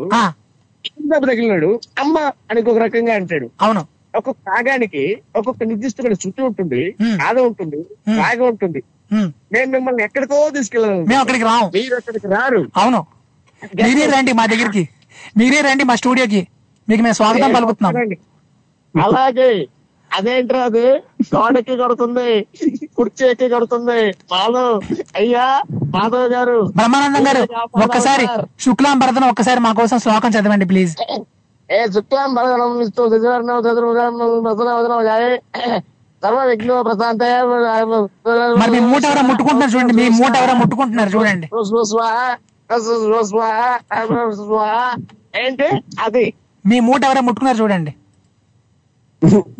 తగిలినాడు అమ్మ అని ఒక రకంగా అంటాడు.
అవును.
ఒక్కొక్క రాగానికి ఒక్కొక్క నిర్దిష్టమైన శృతి ఉంటుంది ఆద ఉంటుంది రాగం ఉంటుంది. నేను మిమ్మల్ని ఎక్కడికో తీసుకెళ్ళాను
మేము అక్కడికి రాము.
మీరు అక్కడికి రారు.
అవును. మీరే రండి మా దగ్గరికి. మీరే రండి మా స్టూడియోకి. మీకు మేము స్వాగతం పలుకుతున్నాం.
అలాగే. అదేంట్రా అది? గోడకి కొడుతుంది. కుర్చీకి కొడుతుంది. మాధవ్ అయ్యా మాధవ్ గారు.
బ్రహ్మానందం గారు ఒక్కసారి శుక్లాం భరతను ఒక్కసారి మా కోసం శ్లోకం చదవండి ప్లీజ్.
ఏ శుక్లాం భరతనం ఇస్తూ సర్వ విఘ్నో ప్రశాంత
మరి మీ మూట ఎవరో ముట్టుకుంటున్నారు చూడండి మీ మూట ఎవరో ముట్టుకుంటున్నారు చూడండి.
ఏంటి? అది.
మీ మూట ఎవరో ముట్టుకున్నారు చూడండి.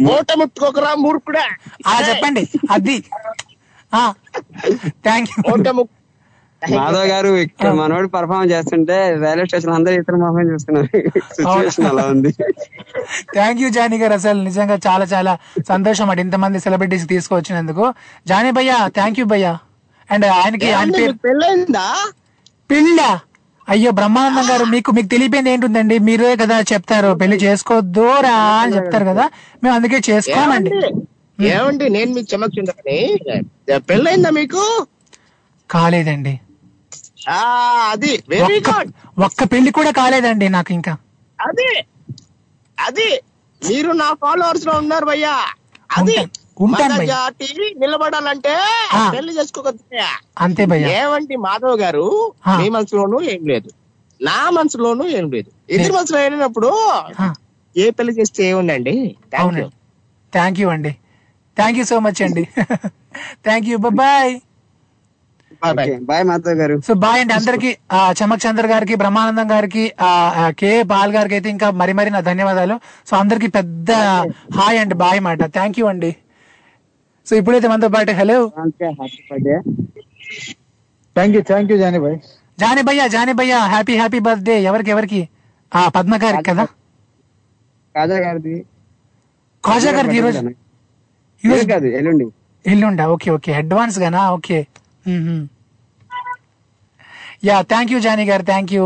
మూట ముట్టుకోకరా మూర్ఖుడా.
అలా చెప్పండి అది. థ్యాంక్ యూ
మాధవ్ గారు ఇక్కడ మనోడు పర్ఫార్మ్ చేస్తుంటే రైల్వే స్టేషన్ అందరూ ఇతర మొహం చూస్తున్నారు. సిచ్యువేషన్ అలా ఉంది.
థ్యాంక్ యూ జానీ గారు. అసలు నిజంగా చాలా చాలా సంతోషం అండి ఇంతమంది సెలబ్రిటీస్ తీసుకొచ్చినందుకు జానీ భయ్య థ్యాంక్ యూ భయ్య. అండ్ ఆయనకి ఆయన పేరు
పెళ్ళైందా
పెళ్ళా? అయ్యో బ్రహ్మానందం గారు మీకు మీకు తెలియపోయింది ఏంటుందండి? మీరే కదా చెప్తారు పెళ్ళి చేసుకోవద్దురా అని చెప్తారు కదా. మేము అందుకే చేసుకోమండి.
ఏమండి? నేను మీకు చెమక్చుండని పెళ్ళైందా మీకు?
కాలేదండి.
అది. వెరీ
ఒక్క-
గుడ్
ఒక్క పెళ్ళి కూడా కాలేదండి నాకు ఇంకా.
అది. అది. మీరు నా ఫాలోవర్స్లో ఉన్నారు భయ్యా. అది. జాతి నిలబడాలంటే. పెళ్ళి చేసుకోవద్దు
అంతే భయ్యా.
ఏమండి మాధవ్ గారు మీ మనసులోనూ ఏం లేదు. నా మనసులోనూ ఏం లేదు. ఇద్దరు మనసులో వెళ్ళినప్పుడు ఏ పెళ్ళి చేస్తే ఏముందండి? థ్యాంక్ యూ
అండి. థ్యాంక్ యూ సో మచ్ అండి. Thank you bye
bye Madhav గారు
సో బాయ్ అండి అందరికి. చమక్ చంద్ర గారికి బ్రహ్మానందం గారికి కే పాల్ గారికి అయితే ఇంకా మరి మరి నా ధన్యవాదాలు. సో అందరికి పెద్ద హాయ్ అండి బాయ్ మాట. థ్యాంక్ యూ అండి. సో ఇప్పుడైతే మనతో పాటు hello
thank you thank you Jani భాయ్
జానీ భయ్య జానీ భయ్య హ్యాపీ హ్యాపీ బర్త్డే ఎవరికి ఎవరికి? ఆ పద్మ గారికి కదా?
కాజా గారిది.
కాజా గారికి ఈరోజు?
ఈరోజు కాదు ఎల్లుండి.
ఎల్లుండా? Okay okay. Advance Gaana? Okay. Yeah thank you Jani గారు థ్యాంక్ యూ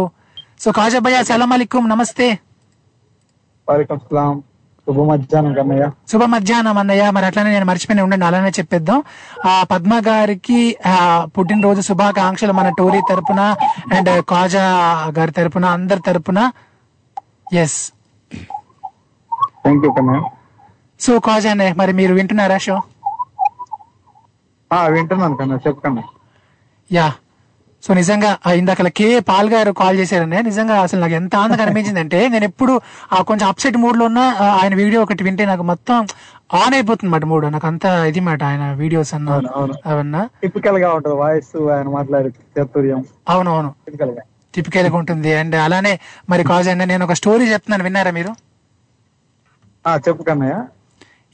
సో కాజా భయ్య సలాం అలైకుం నమస్తే
వాలేకం శుభ మధ్యాహ్నం కన్నయ్య
శుభ మధ్యాహ్నం అన్నయ్య మరి అట్లానే నేను మర్చిపోయి ఉండండి అలానే చెప్పేద్దాం. ఆ పద్మ గారికి పుట్టినరోజు శుభాకాంక్షలు మన టోరీ తరపున అండ్ కాజా గారి తరపున అందరి తరపున.
Yes thank you
so Khaja అన్నయ్య మరి మీరు వింటున్నారా షో
వింటున్నాను కన్నయ్య
యా. సో నిజంగా ఇందాక కే పాల్ గారు కాల్ చేశారనే నిజంగా అసలు నాకు ఎంత ఆనందంగా అనిపించిందంటే నేను ఎప్పుడు ఆ కొంచెం అప్సెట్ మూడ్లో ఉన్న ఆయన వీడియో ఒకటి వింటే నాకు మొత్తం ఆన్ అయిపోతుంది మాట మూడ్ నాకు అంత ఇది మాట ఆయన వీడియోస్ అన్న
అవును, అవును.
అవన్నా.
టిపికల్గా ఉంటుంది వాయిస్ ఆయన మాట్లాడే చాతుర్యం.
అవునవును. టిపికల్గా ఉంటుంది. అండ్ అలానే మరి కాజ్ అండి నేను ఒక స్టోరీ చెప్తున్నాను విన్నారా మీరు?
చెప్పు కన్నయ్య.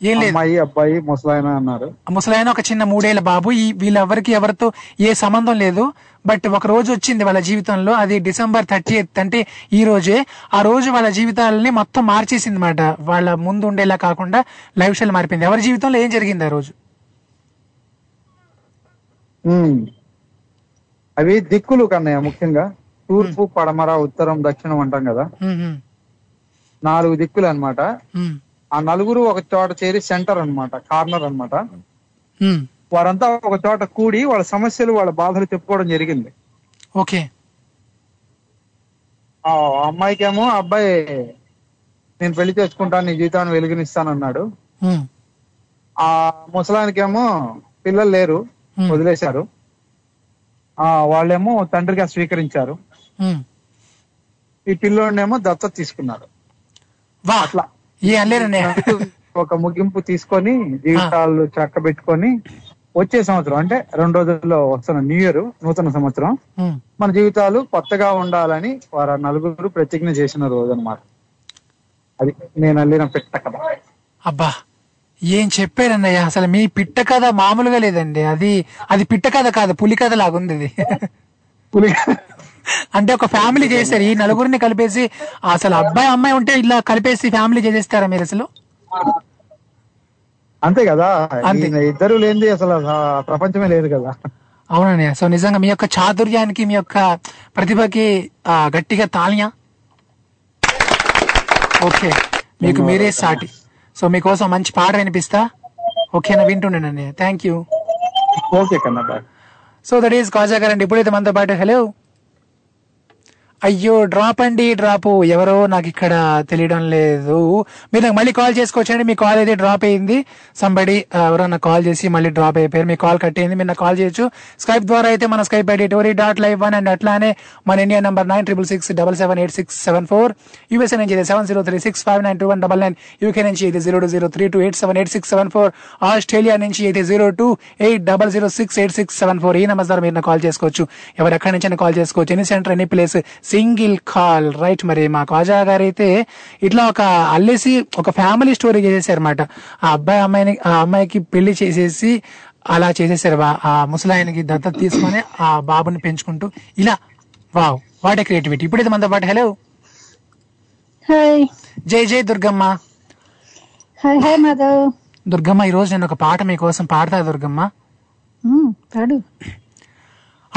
ఏం లేదు.
అమ్మాయి అబ్బాయి ముసలాయన అన్నారు.
ముసలాయన ఒక చిన్న మూడేళ్ళ బాబు. ఈ వీళ్ళెవరికి ఎవరితో ఏ సంబంధం లేదు. బట్ ఒక రోజు వచ్చింది వాళ్ళ జీవితంలో. అది డిసెంబర్ థర్టీ అంటే ఈ రోజే. ఆ రోజు వాళ్ళ జీవితాలని మొత్తం మార్చేసింది అనమాట వాళ్ళ ముందు ఉండేలా కాకుండా లైఫ్ స్టైల్ మారిపోయింది. ఎవరి జీవితంలో ఏం జరిగింది ఆ రోజు.
అవి దిక్కులు కన్నయ్య ముఖ్యంగా. తూర్పు పడమర ఉత్తరం దక్షిణం అంటాం కదా. నాలుగు దిక్కులు అన్నమాట.
ఉమ్,
ఆ నలుగురు ఒక చోట చేరి సెంటర్ అన్నమాట కార్నర్ అన్నమాట.
ఉమ్.
వారంతా ఒక చోట కూడి వాళ్ళ సమస్యలు వాళ్ళ బాధలు చెప్పుకోవడం జరిగింది.
ఓకే.
ఆ అమ్మాయికేమో అబ్బాయి నేను పెళ్ళి చేసుకుంటాను నీ జీవితాన్ని వెలుగునిస్తానన్నాడు. ఆ ముసలానికేమో పిల్లలు లేరు వదిలేశారు. ఆ వాళ్ళేమో తండ్రిగా స్వీకరించారు. ఈ పిల్లోడినేమో దత్తత తీసుకున్నారు అట్లా. ఒక ముగింపు తీసుకొని జీవితాలు చక్కబెట్టుకొని వచ్చే సంవత్సరం అంటే రెండు రోజుల్లో వస్తున్న న్యూ ఇయర్ నూతన సంవత్సరం. మన జీవితాలు కొత్తగా ఉండాలని వారు నలుగురు ప్రతిజ్ఞ చేసిన రోజు అన్నమాట అది నేను అల్లిన పెట్ట కథ.
అబ్బా ఏం చెప్పారన్నయ్య? అసలు మీ పిట్ట కథ మామూలుగా లేదండి. అది అది పిట్ట కథ కాదు పులి కథ లాగుంది ఇది.
పులి
అంటే ఒక ఫ్యామిలీ చేశారు. ఈ నలుగురిని కలిపేసి అసలు అబ్బాయి అమ్మాయి ఉంటే ఇలా కలిపేసి ఫ్యామిలీ చేసేస్తారా మీరు అసలు?
అంతే కదా. ఇద్దరు లేనిది అసలు ప్రపంచమే లేదు కదా.
అవునన్నయ్య సో నిజంగా మీ యొక్క చాతుర్యానికి మీ యొక్క ప్రతిభకి గట్టిగా తాళియా? ఓకే. మీకు మీరే సాటి. సో మీకోసం మంచి పాట వినిపిస్తా. ఓకేనా? అన్నయ్య థ్యాంక్ యూ
ఓకే కన్నా
సో దట్ ఈస్ కాజా గారండి ఇప్పుడైతే మనతో పాటు హలో. అయ్యో డ్రాప్ అండి డ్రాప్ ఎవరో నాకు ఇక్కడ తెలియడం లేదు. మీరు నాకు మళ్ళీ కాల్ చేసుకోవచ్చండి మీ కాల్ అయితే డ్రాప్ అయింది. సంబడి ఎవరో నాకు కాల్ చేసి మళ్ళీ డ్రాప్ అయిపోయారు. మీ కాల్ కట్ అయింది మీరు నాకు కాల్ చేయొచ్చు. స్కైప్ ద్వారా అయితే మన Skype ID Tori dot live one and అట్లానే మన India number nine triple six double seven eight six seven four USA నుంచి అయితే seven zero three six five nine two one double nine UK నుంచి అయితే zero two zero three two eight seven eight six seven four Australia నుంచి అయితే zero two eight double zero six eight six seven four ఈ number ద్వారా మీరు call చేసుకోవచ్చు. ఎవరు ఎక్కడి నుంచి కాల్ చేసుకోవచ్చు. Any centre any place single call right మరి మా కాజా గారు అయితే ఇట్లా ఒక అల్లేసి ఒక ఫ్యామిలీ స్టోరీ చేసేసారు అనమాట ఆ అబ్బాయి అమ్మాయిని ఆ అమ్మాయికి పెళ్ళి చేసేసి అలా చేసేసారు వా- ఆ ముసలాయనకి దత్తత తీసుకొని ఆ బాబుని పెంచుకుంటూ ఇలా వావ్ వాట్ ఏ క్రియేటివిటీ. ఇప్పుడైతే మనతో పాటు. హలో. జై జై దుర్గమ్మ. దుర్గమ్మ ఈ రోజు నేను ఒక పాట మీకోసం పాడతా దుర్గమ్మ.
మ్మ్, పాడు.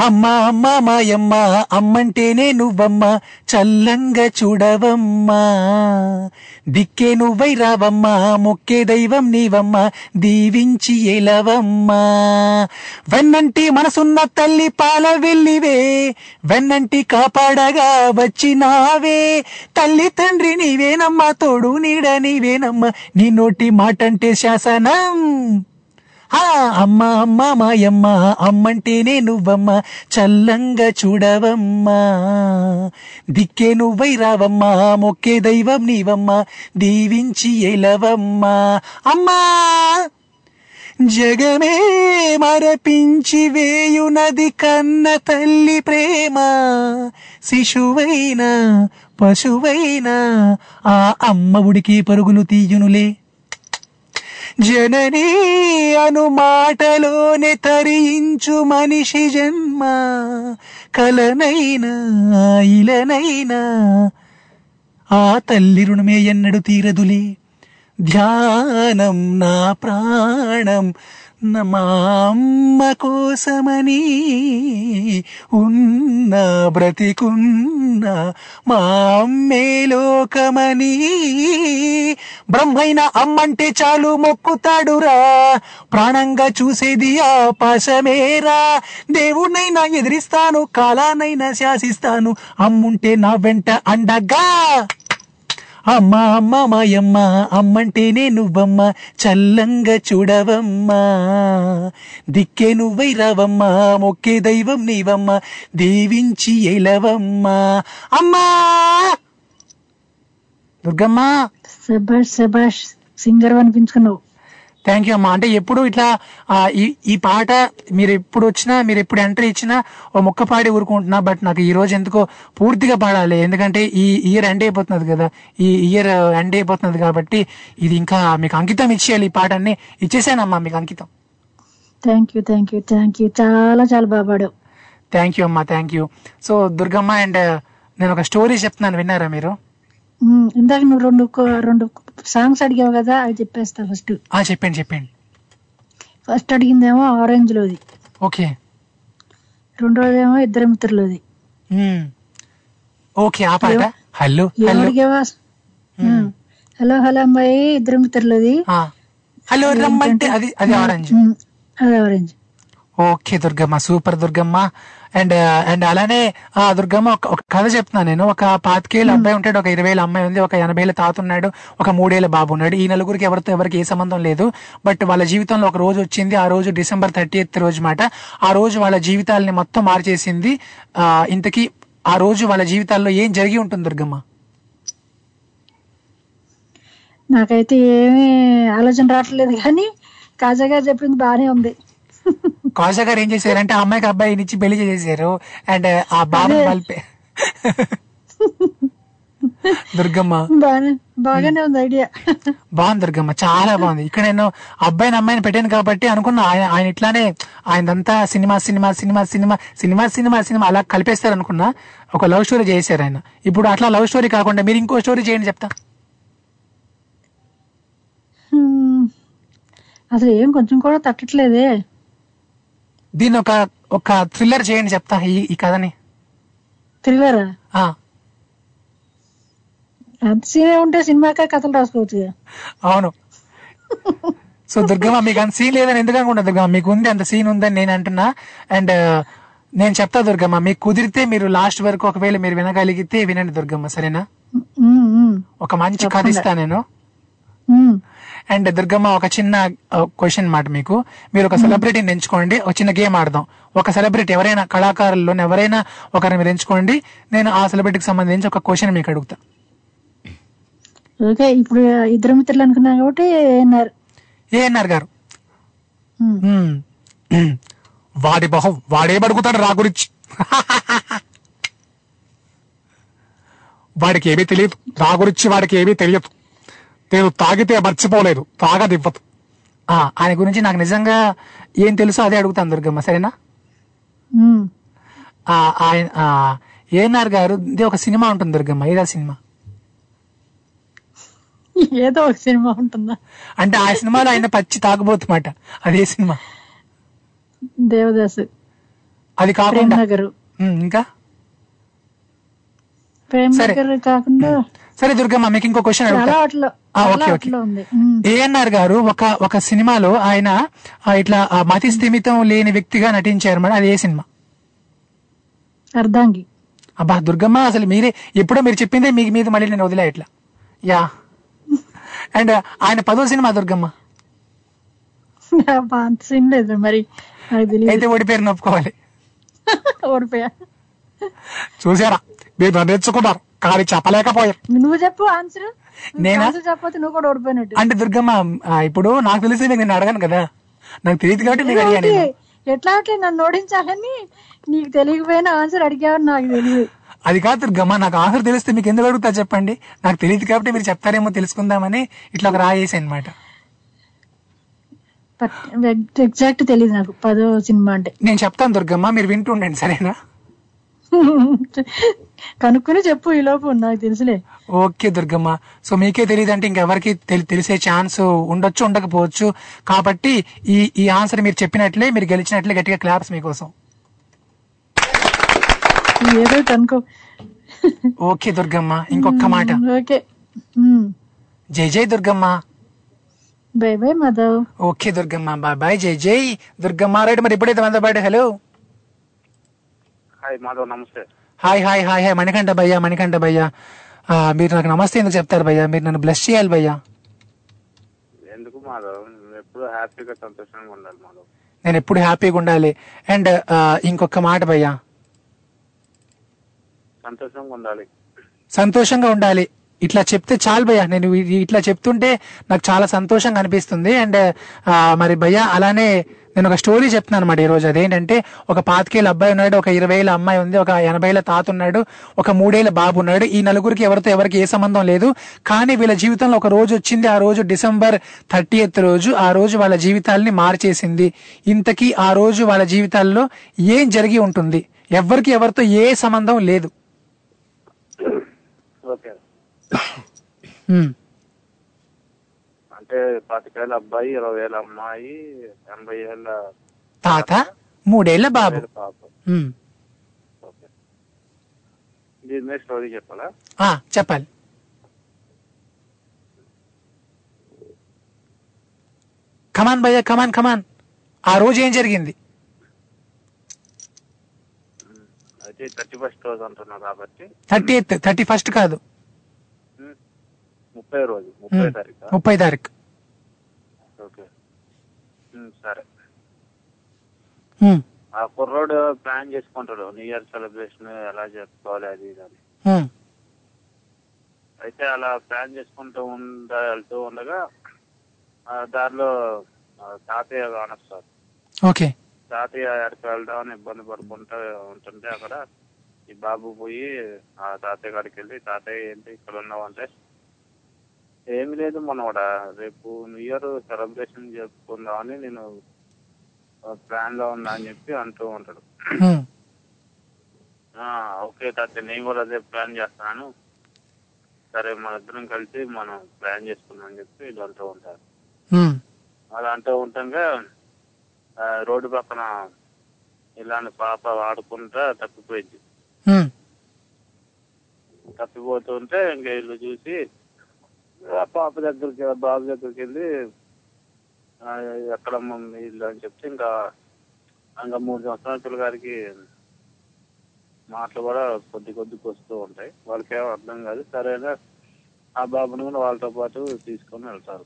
అమ్మ అమ్మ మాయమ్మ అమ్మంటేనే నువ్వమ్మ చల్లంగా చూడవమ్మా. దిక్కే నువ్వై రావమ్మా మొక్కే దైవం నీవమ్మ దీవించి ఎలవమ్మా వెన్నంటి మనసున్న తల్లి పాల వెళ్ళివే వెన్నంటి కాపాడగా వచ్చినావే. తల్లి తండ్రి నీవేనమ్మా తోడు నీడ నీవేనమ్మా నీ నోటి మాటంటే శాసనం. ఆ అమ్మ అమ్మ మాయమ్మ అమ్మంటేనే నువ్వమ్మ చల్లంగా చూడవమ్మా. దిక్కే నువ్వై రావమ్మా మొక్కే దైవం నీవమ్మ దీవించి ఎలవమ్మా అమ్మా! జగమే మరపించి వేయునది కన్న తల్లి ప్రేమ. శిశువైన పశువైనా ఆ అమ్మ ఉడికి పరుగులు తీయునులే. జననీ అను మాటలోనే తరించు మనిషి జన్మ కలనైనా ఇలనైనా. ఆ తల్లి రుణమే ఎన్నడు తీరదులే. ధ్యానం నా ప్రాణం మా అమ్మ కోసమని ఉన్న బ్రతికున్న మా అమ్మే లోకమని. బ్రహ్మైన అమ్మంటే చాలు మొక్కుతాడురా ప్రాణంగా చూసేది ఆ పాశమేరా. దేవుణ్ణైనా ఎదిరిస్తాను కాలానైనా శాసిస్తాను అమ్ముంటే నా వెంట అండగా. అమ్మ అమ్మ మాయమ్మ అమ్మంటేనే నువ్వమ్మ చల్లంగా చూడవమ్మా. దిక్కే నువ్వై రావమ్మ మొక్కే దైవం నీవమ్మ దీవించి ఎలవమ్మా అమ్మా! దుర్గమ్మ!
సబాష్ సబాష్ సింగర్ అనిపించుకున్నావు.
థ్యాంక్ యూ అమ్మా. అంటే ఎప్పుడు ఇట్లా ఈ పాట మీరు ఎప్పుడు వచ్చినా మీరు ఎప్పుడు ఎంట్రీ ఇచ్చినా ఓ మొక్క పాడి ఊరుకుంటున్నా బట్ నాకు ఈ రోజు ఎందుకో పూర్తిగా పాడాలి. ఎందుకంటే ఈ ఇయర్ ఎండ్ అయిపోతున్నది కదా. ఈ ఇయర్ ఎండ్ అయిపోతున్నది కాబట్టి ఇది ఇంకా మీకు అంకితం ఇచ్చేయాలి ఈ పాటని. ఇచ్చేసానమ్మా మీకు అంకితం.
Thank you thank you thank you చాలా చాలా పాడావు.
థ్యాంక్ యూ అమ్మా. Thank you so Durgamma and నేను ఒక స్టోరీ చెప్తున్నాను. విన్నారా మీరు?
ఇందాక నువ్వు రెండు రెండు సాంగ్స్ అడిగావు కదా అవి చెప్పేస్తా ఫస్ట్
ఆ చెప్పండి చెప్పండి
ఫస్ట్ అడిగిందేమో ఆరెంజ్ లోది
ఓకే
రెండోదేమో ఇద్దరు మిత్రులది
ఓకే ఆ పాట హలో
అడిగావా. హలో హలో అమ్మాయి ఇద్దరు మిత్రులది
హలో రమ్మంటే అది అది ఆరెంజ్
అది orange
okay Durgamma super Durgamma and and అలానే ఆ దుర్గమ్మ ఒక కథ చెప్తున్నా నేను. ఒక పాతికేళ్ళ అబ్బాయి ఉంటాడు ఒక ఇరవై ఏళ్ళ అమ్మాయి ఉంది ఒక ఎనభై ఏళ్ళ తాత ఉన్నాడు ఒక మూడేళ్ళ బాబు ఉన్నాడు. ఈ నలుగురికి ఎవరితో ఎవరికి ఏ సంబంధం లేదు. బట్ వాళ్ళ జీవితంలో ఒక రోజు వచ్చింది ఆ రోజు డిసెంబర్ థర్టీ రోజు మాట. ఆ రోజు వాళ్ళ జీవితాలని మొత్తం మార్చేసింది. ఆ ఇంతకీ ఆ రోజు వాళ్ళ జీవితాల్లో ఏం జరిగి ఉంటుంది దుర్గమ్మ?
నాకైతే ఏమీ ఆలోచన రావట్లేదు కానీ కాజాగా చెప్పింది బానే ఉంది.
కాజా గారు ఏం చేశారంటే ఆ అమ్మాయికి అబ్బాయిని ఇచ్చి పెళ్ళి చేశారు అండ్ ఆ బాబు. కలిపే దుర్గమ్మ.
బాగానే ఉంది ఐడియా.
బాగుంది దుర్గమ్మ చాలా బాగుంది. ఇక్కడ నేను అబ్బాయిని అమ్మాయిని పెట్టాను కాబట్టి అనుకున్నా. ఆయన ఆయన ఇట్లానే ఆయనంతా cinema cinema cinema cinema cinema cinema cinema అలా కలిపేస్తారు అనుకున్నా. ఒక లవ్ స్టోరీ చేశారు ఆయన. ఇప్పుడు అట్లా లవ్ స్టోరీ కాకుండా మీరు ఇంకో స్టోరీ చేయండి చెప్తా.
అసలు ఏం కొంచెం కూడా తట్టట్లేదే.
దీన్ని ఒక ఒక థ్రిల్లర్ చేయండి చెప్తా ఈ ఈ కథని.
థ్రిల్లరా
ఆ,
అంత సీనే ఉంటే సినిమాకే కథలు రాసుకోవచ్చు.
అవును. సో దుర్గమ్మ మీకు అంత సీన్ లేదని ఎందుకు అనుకుంటా దుర్గమ్మ? మీకు ఉంది అంత సీన్ ఉందని నేను అంటున్నా. అండ్ నేను చెప్తా దుర్గమ్మ మీకు కుదిరితే మీరు లాస్ట్ వరకు ఒకవేళ మీరు వినగలిగితే వినండి దుర్గమ్మ సరేనా? ఒక మంచి కథ ఇస్తా నేను. అండ్ దుర్గమ్మ ఒక చిన్న క్వశ్చన్ మాట మీకు. మీరు ఒక సెలబ్రిటీని ఎంచుకోండి ఒక చిన్న గేమ్ ఆడదాం. ఒక సెలబ్రిటీ ఎవరైనా కళాకారుల్లో ఎవరైనా ఒకరిని మీరు ఎంచుకోండి. నేను ఆ సెలబ్రిటీకి సంబంధించి ఒక క్వశ్చన్ మీకు అడుగుతా.
ఓకే ఇప్పుడు ఇద్దరు మిత్రులు అనుకున్నాం కాబట్టి ఏఎన్ఆర్
ఏఎన్ఆర్ గారు. వాడి బహు వాడేం అడుగుతాడు రా గురించి? వాడికి ఏమీ తెలియదు. నా గురించి వాడికి ఏమీ తెలియదు. నేను తాగితే మర్చిపోలేదు. తాగదివ్వదు ఆ, ఆయన గురించి నాకు నిజంగా ఏం తెలుసో అదే అడుగుతాను దుర్గమ్మ. సరేనా? ఆయన ఏఎన్ఆర్ గారు ఇది ఒక సినిమా ఉంటుంది దుర్గమ్మ. ఏదా సినిమా?
ఏదో ఒక సినిమా ఉంటుందా?
అంటే ఆ సినిమాలో ఆయన పచ్చి తాగబోతున్నమాట అదే సినిమా?
దేవదాసు.
అది కాకుండా. ఇంకా? సరే.
కాకుండా
సరే దుర్గమ్మ మీకు ఇంకో క్వశ్చన్ ఓకే ఓకే. ఏఎన్ఆర్ గారు ఒక ఒక సినిమాలో ఆయన ఇట్లా మతి స్థిమితం లేని వ్యక్తిగా నటించారు మేడం అది ఏ సినిమా?
అర్ధాంగి.
అబ్బా దుర్గమ్మ అసలు మీరే ఎప్పుడో మీరు చెప్పిందే మీకు మీద మళ్ళీ నేను వదిలే ఇట్లా. యా. అండ్ ఆయన పదో సినిమా దుర్గమ్మ?
లేదు మరి
అయితే ఓడిపోయారు నొప్పుకోవాలి.
ఓడిపోయా
చూసారా? మీరు నన్ను ఎంచుకున్నారు కానీ చెప్పలేకపోయారు
నువ్వు చెప్పు ఆన్సర్
నేనా?
చెప్పకపోతే నువ్వు కూడా ఓడిపోయినట్టు.
అంటే దుర్గమ్మ ఇప్పుడు నాకు తెలిసి నేను అడగాను కదా. నాకు తెలియదు కాబట్టి మీకు అడిగాను? నేను.
ఎట్లా అట్లా నన్ను ఓడించాలని నీకు తెలియకపోయినా ఆన్సర్ అడిగావని నాకు తెలియదు.
అది కాదు దుర్గమ్మ నాకు ఆన్సర్ తెలిస్తే మీకు ఎందుకు అడుగుతా చెప్పండి? నాకు తెలియదు కాబట్టి మీరు చెప్తారేమో తెలుసుకుందామని ఇట్లా ఒక రాయేసి అనమాట
ఎగ్జాక్ట్ తెలియదు నాకు. పదో సినిమా అంటే.
నేను చెప్తాను దుర్గమ్మ మీరు వింటూ ఉండండి సరేనా?
కనుక్కుని చెప్పు ఈ లోపు నాకు తెలుసులే.
ఓకే దుర్గమ్మ. సో మీకే తెలియదు అంటే ఇంకెవరికి తెలి- తెలిసే ఛాన్స్ ఉండొచ్చు ఉండకపోవచ్చు. కాబట్టి ఈ ఈ ఆన్సర్ మీరు చెప్పినట్లే మీరు గెలిచినట్లే గట్టిగా క్లాప్స్ మీకోసం.
ఏదో అనుకో
ఓకే దుర్గమ్మ ఇంకొక మాట.
ఓకే.
జై జై Durgamma.
Bye bye Madhav.
Okay Durgamma bye bye జై జై. దుర్గమ్మ రైట్ మరి ఎప్పుడైతే మనతో పాటు హలో.
హాయ్ మాధవ్ నమస్తే.
Hi hi hi hi Manikanta భయ్యా మణికంఠ భయ్యా. మీరు నాకు నమస్తే ఎందుకు చెప్తారు భయ్యా? మీరు నన్ను బ్లెస్ చేయాలి భయ్యా.
ఎందుకు మాధవ్? ఎప్పుడు హ్యాపీగా సంతోషంగా ఉండాలి మాధవ్.
నేను ఎప్పుడు హ్యాపీగా ఉండాలి. అండ్ ఇంకొక మాట భయ్యా.
సంతోషంగా ఉండాలి.
సంతోషంగా ఉండాలి. ఇట్లా చెప్తే చాలు భయ్యా. నేను ఇట్లా చెప్తుంటే నాకు చాలా సంతోషంగా అనిపిస్తుంది. అండ్ మరి భయ్యా అలానే నేను ఒక స్టోరీ చెప్తున్నాను అనమాట ఈ రోజు అదేంటంటే ఒక పాతికేళ్ళ అబ్బాయి ఉన్నాడు ఒక ఇరవైల అమ్మాయి ఉంది ఒక ఎనభైల తాత ఉన్నాడు ఒక మూడేళ్ళ బాబు ఉన్నాడు. ఈ నలుగురికి ఎవరితో ఎవరికి ఏ సంబంధం లేదు. కానీ వీళ్ళ జీవితంలో ఒక రోజు వచ్చింది. ఆ రోజు డిసెంబర్ థర్టీ రోజు ఆ రోజు వాళ్ళ జీవితాల్ని మార్చేసింది. ఇంతకీ ఆ రోజు వాళ్ళ జీవితాల్లో ఏం జరిగి ఉంటుంది? ఎవరికి ఎవరితో ఏ సంబంధం లేదు.
ఓకే. అంటే పాతికేళ్ళ అబ్బాయి ఇరవై వేల అమ్మాయి ఎనభై ఏళ్ళ
తాత మూడేళ్ళ బాబు.
పాప.
హ్మ్.
దీని మీద స్టోరీ చెప్పాలా?
చెప్పాలి. కమాన్ భయ్య కమాన్ కమాన్ ఆ రోజు ఏం జరిగింది?
అయితే థర్టీ ఫస్ట్ రోజు అంటున్నావు కాబట్టి.
థర్టీ ఎయిత్ థర్టీ ఫస్ట్ కాదు.
ముప్పై రోజు ముప్పై. తారీఖు?
ముప్పై తారీఖు.
ఓకే. సరే. ఆ కుర్రోడు ప్లాన్ చేసుకుంటాడు న్యూ ఇయర్ సెలబ్రేషన్ ఎలా జరుపుకోవాలి అది ఇది అని. అయితే అలా ప్లాన్ చేసుకుంటూ ఉండ వెళ్తూ ఉండగా ఆ దారిలో తాతయ్య కానొస్తారు.
ఓకే.
తాతయ్య ఎక్కడికి వెళ్దామని ఇబ్బంది పడుకుంటూ ఉంటుంటే అక్కడ ఈ బాబు పోయి ఆ తాతయ్య కాడికి వెళ్ళి తాతయ్య ఏంటి ఇక్కడ ఉన్నావు? అంటే ఏమి లేదు మనోడా రేపు న్యూ ఇయర్ సెలబ్రేషన్ జరుపుకుందామని నేను ప్లాన్లో ఉన్నా అని చెప్పి అంటూ ఉంటాడు. ఓకే తాతయ్య నేను కూడా అదే ప్లాన్ చేస్తున్నాను సరే మన ఇద్దరం కలిసి మనం ప్లాన్ చేసుకుందాం అని చెప్పి వీళ్ళు అంటూ ఉంటారు. అలా అంటూ ఉండగా ఆ, రోడ్డు పక్కన ఇలాంటి పాప ఆడుకుంటా తప్పిపోయింది. తప్పిపోతుంటే ఇంకా వీళ్ళు చూసి ఆ పాప దగ్గరికి బాబు దగ్గరికి వెళ్ళి ఎక్కడ మమ్మీ ఇల్లు అని చెప్తే ఇంకా ఇంకా మూడు సంవత్సరాల పిల్లగారికి మాటలు కూడా కొద్ది కొద్దికి వస్తూ ఉంటాయి. వాళ్ళకి ఏమో అర్థం కాదు. సరేనా ఆ బాబుని కూడా వాళ్ళతో పాటు తీసుకొని వెళ్తారు.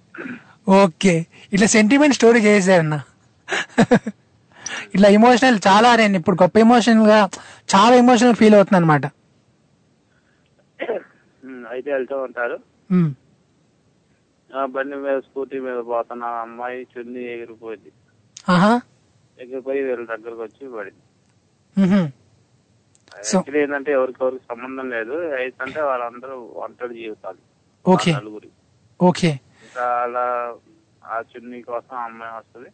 ఓకే. ఇట్లా సెంటిమెంట్ స్టోరీ చేశారన్న ఇట్లా ఎమోషనల్ చాలా నేను ఇప్పుడు గొప్ప ఎమోషనల్గా చాలా ఎమోషనల్ ఫీల్ అవుతుంది అనమాట
అయితే వెళ్తూ ఉంటారు. బండి మీద స్కూటీ మీద పోతున్న అమ్మాయి చున్ని ఎగిరిపోయింది. ఎగిరిపోయి వీళ్ళ దగ్గరకు వచ్చి పడింది. యాక్చువల్లీ ఏంటంటే ఎవరికెవరికి సంబంధం లేదు. అయితే వాళ్ళందరూ ఒంటరి జీవితాలు. నలుగురి.
ఓకే.
ఇంకా అలా ఆ చున్ని కోసం అమ్మాయి వస్తుంది.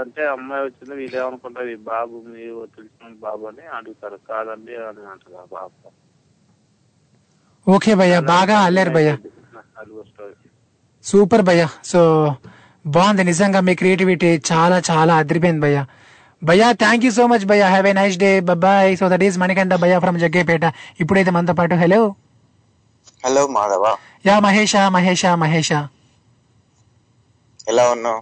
అంటే అమ్మాయి వచ్చింది వీళ్ళు ఏమనుకుంటారు ఈ బాబు మీరు తెలిసిన బాబు అని అడుగుతారు. కాదండి అని అంటారు బాబు.
ఓకే భయ్య బాగా అల్లారు భయ్య. సూపర్ భయ్య సో బాగుంది నిజంగా మీ క్రియేటివిటీ చాలా చాలా అదిరిపోయింది భయ్య భయ్యా థ్యాంక్ యూ సో మచ్ భయ్య have a nice day bye so that is Manikanta భయ్య ఫ్రమ్ జగ్గేపేట ఇప్పుడైతే మనతో పాటు hello
hello Madhava
yeah Mahesha Mahesha Mahesha
ఎలా ఉన్నావు?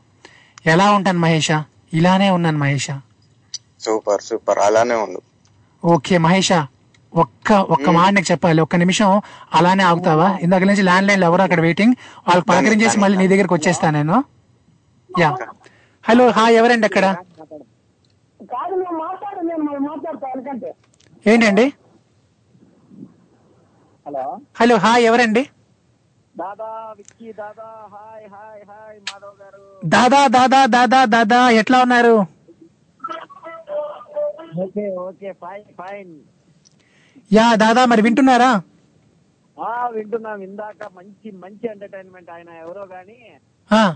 ఎలా ఉంటాను మహేష ఇలానే ఉన్నాను మహేష
సూపర్ సూపర్ అలానే ఉండు.
ఓకే మహేష ఒక్క ఒక్క మాట నీకు చెప్పాలి. ఒక్క నిమిషం అలానే ఆగుతావా? ఇందాక నుంచి ల్యాండ్ లైన్ ఎవరు అక్కడ వెయిటింగ్ వాళ్ళకి పలకరించేసి మళ్ళీ నీ దగ్గరికి వచ్చేస్తా నేను. యా. హలో హాయ్ ఎవరండి అక్కడ? ఏంటండి?
హలో?
హలో హాయ్ ఎవరండి?
దాదా దాదా
దాదా దాదా ఎట్లా ఉన్నారు?
Okay okay fine fine.
Yeah దాదా మరి వింటున్నారా?
ఆ వింటున్నాం. ఇందాక మంచి మంచి ఎంటర్టైన్మెంట్ ఆయన ఎవరో గాని.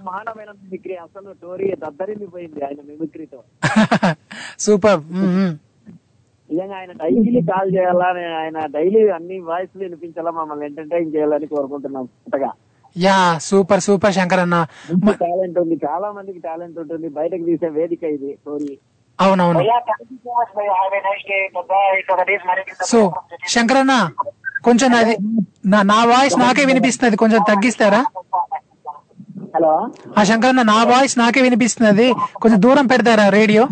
మానవైన మిమిక్రీ అసలు టోరీ దద్దరిల్లిపోయింది ఆయన మిమిక్రీతో
సూపర్.
నిజంగా ఆయన డైలీ కాల్ చేయాలా ఆయన డైలీ అన్ని వాయిస్లు వినిపించాలా మమ్మల్ని ఎంటర్టైన్ చేయాలని కోరుకుంటున్నాం కొత్తగా
యా సూపర్ సూపర్ శంకర్ అన్న
టాలెంట్ ఉంది చాలా మందికి టాలెంట్ ఉంటుంది. బయటకు తీసే వేదిక ఇది స్టోరీ.
అవునవును. సో శంకర్ అన్న కొంచెం నాది నా వాయిస్ నాకే వినిపిస్తున్నది. కొంచెం తగ్గిస్తారా?
హలో
ఆ శంకర్ అన్న నా వాయిస్ నాకే వినిపిస్తున్నది. కొంచెం దూరం పెడతారా రేడియో?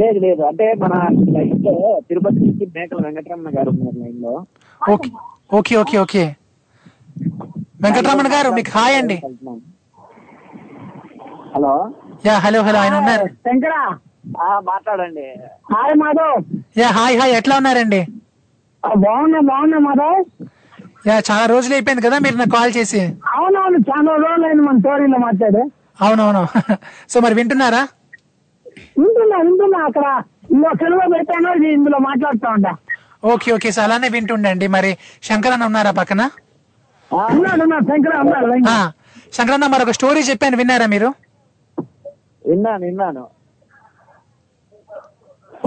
లేదు లేదు. అంటే మన లైన్లో తిరుపతి నుంచి మేకల వెంకటరమణ గారు ఉన్నారు లైన్లో
okay. Okay okay okay. Venkataramana గారు మీకు హాయ్ అండి.
హలో
యా హలో హలో ఆయన ఉన్నారు.
శంకరా. మాట్లాడండి. Hi Madhav.
Yeah hi hi ఎట్లా ఉన్నారండి?
బాగున్నా బాగున్నా మాధవ్.
యా చాలా రోజులు అయిపోయింది కదా మీరు నాకు కాల్ చేసి.
అవునవును చాలా రోజులు అయింది మన స్టోరీలో మాట్లాడు.
అవునవును. సో మరి వింటున్నారా?
వింటున్నా వింటున్నా అక్కడ ఇంకో సెలవు పెట్టాను ఇది ఇందులో మాట్లాడుతా ఉంటా.
ఓకే ఓకే సో అలానే వింటుండండి. మరి శంకర్ అన్న ఉన్నారా పక్కన?
ఉన్నాడు ఉన్నాడు శంకర ఉన్నాడు
ఒక స్టోరీ చెప్పాను విన్నారా మీరు?
విన్నాను విన్నాను.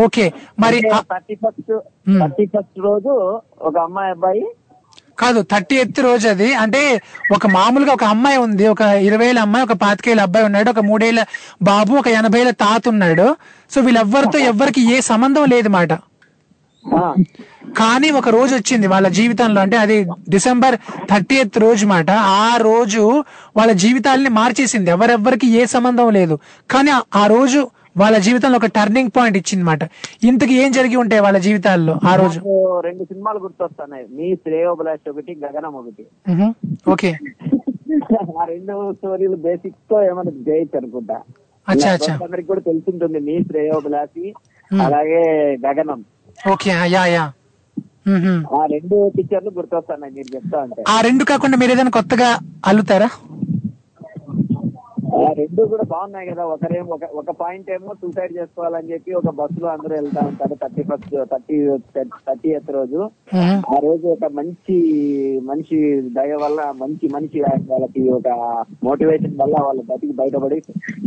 ఓకే మరి
థర్టీ ఫస్ట్ థర్టీ ఫస్ట్ రోజు ఒక అమ్మాయి అబ్బాయి
కాదు థర్టీ ఎత్ రోజు అది. అంటే ఒక మామూలుగా ఒక అమ్మాయి ఉంది ఒక ఇరవై ఏళ్ళ అమ్మాయి ఒక పాతికేళ్ళ అబ్బాయి ఉన్నాడు ఒక మూడేళ్ళ బాబు ఒక ఎనభై ఏళ్ళ తాత ఉన్నాడు. సో వీళ్ళెవ్వరితో ఎవ్వరికి ఏ సంబంధం లేదు మాట కానీ ఒక రోజు వచ్చింది వాళ్ళ జీవితంలో అంటే అది డిసెంబర్ థర్టీ ఎత్ రోజు మాట. ఆ రోజు వాళ్ళ జీవితాల్ని మార్చేసింది. ఎవరెవ్వరికి ఏ సంబంధం లేదు. కానీ ఆ- రోజు వాళ్ళ జీవితంలో ఒక టర్నింగ్ పాయింట్ ఇచ్చింది మాట. ఇంతకు ఏం జరిగి ఉంటాయి వాళ్ళ జీవితాల్లో ఆ రోజు?
రెండు సినిమాలు గుర్తొస్తున్నాయి. మీ శ్రేయోభిలాష్ ఒకటి గగనం ఒకటి.
ఓకే.
ఆ రెండు స్టోరీలు బేసిక్తో ఏమైనా చేయొచ్చు అనుకుంటా. అందరికి కూడా తెలిసింటుంది మీ శ్రేయోభిలాషి. అలాగే గగనం.
ఓకే ఆ, యా యా.
ఆ రెండు పిక్చర్లు గుర్తొస్తున్నాయి మీరు చెప్తా అంటే
ఆ రెండు కాకుండా మీరు ఏదైనా కొత్తగా అల్లుతారా?
ఆ రెండు కూడా బాగున్నాయి కదా ఒకరేమో ఒక ఒక పాయింట్ ఏమో సూసైడ్ చేసుకోవాలని చెప్పి ఒక బస్సులో అందరూ వెళ్తా ఉంటారు థర్టీ ఫస్ట్ థర్టీ థర్టీ ఎత్ రోజు. ఆ రోజు ఒక మంచి మనిషి దయ వల్ల మంచి మనిషి వాళ్ళకి ఒక మోటివేషన్ వల్ల వాళ్ళు బతికి బయటపడి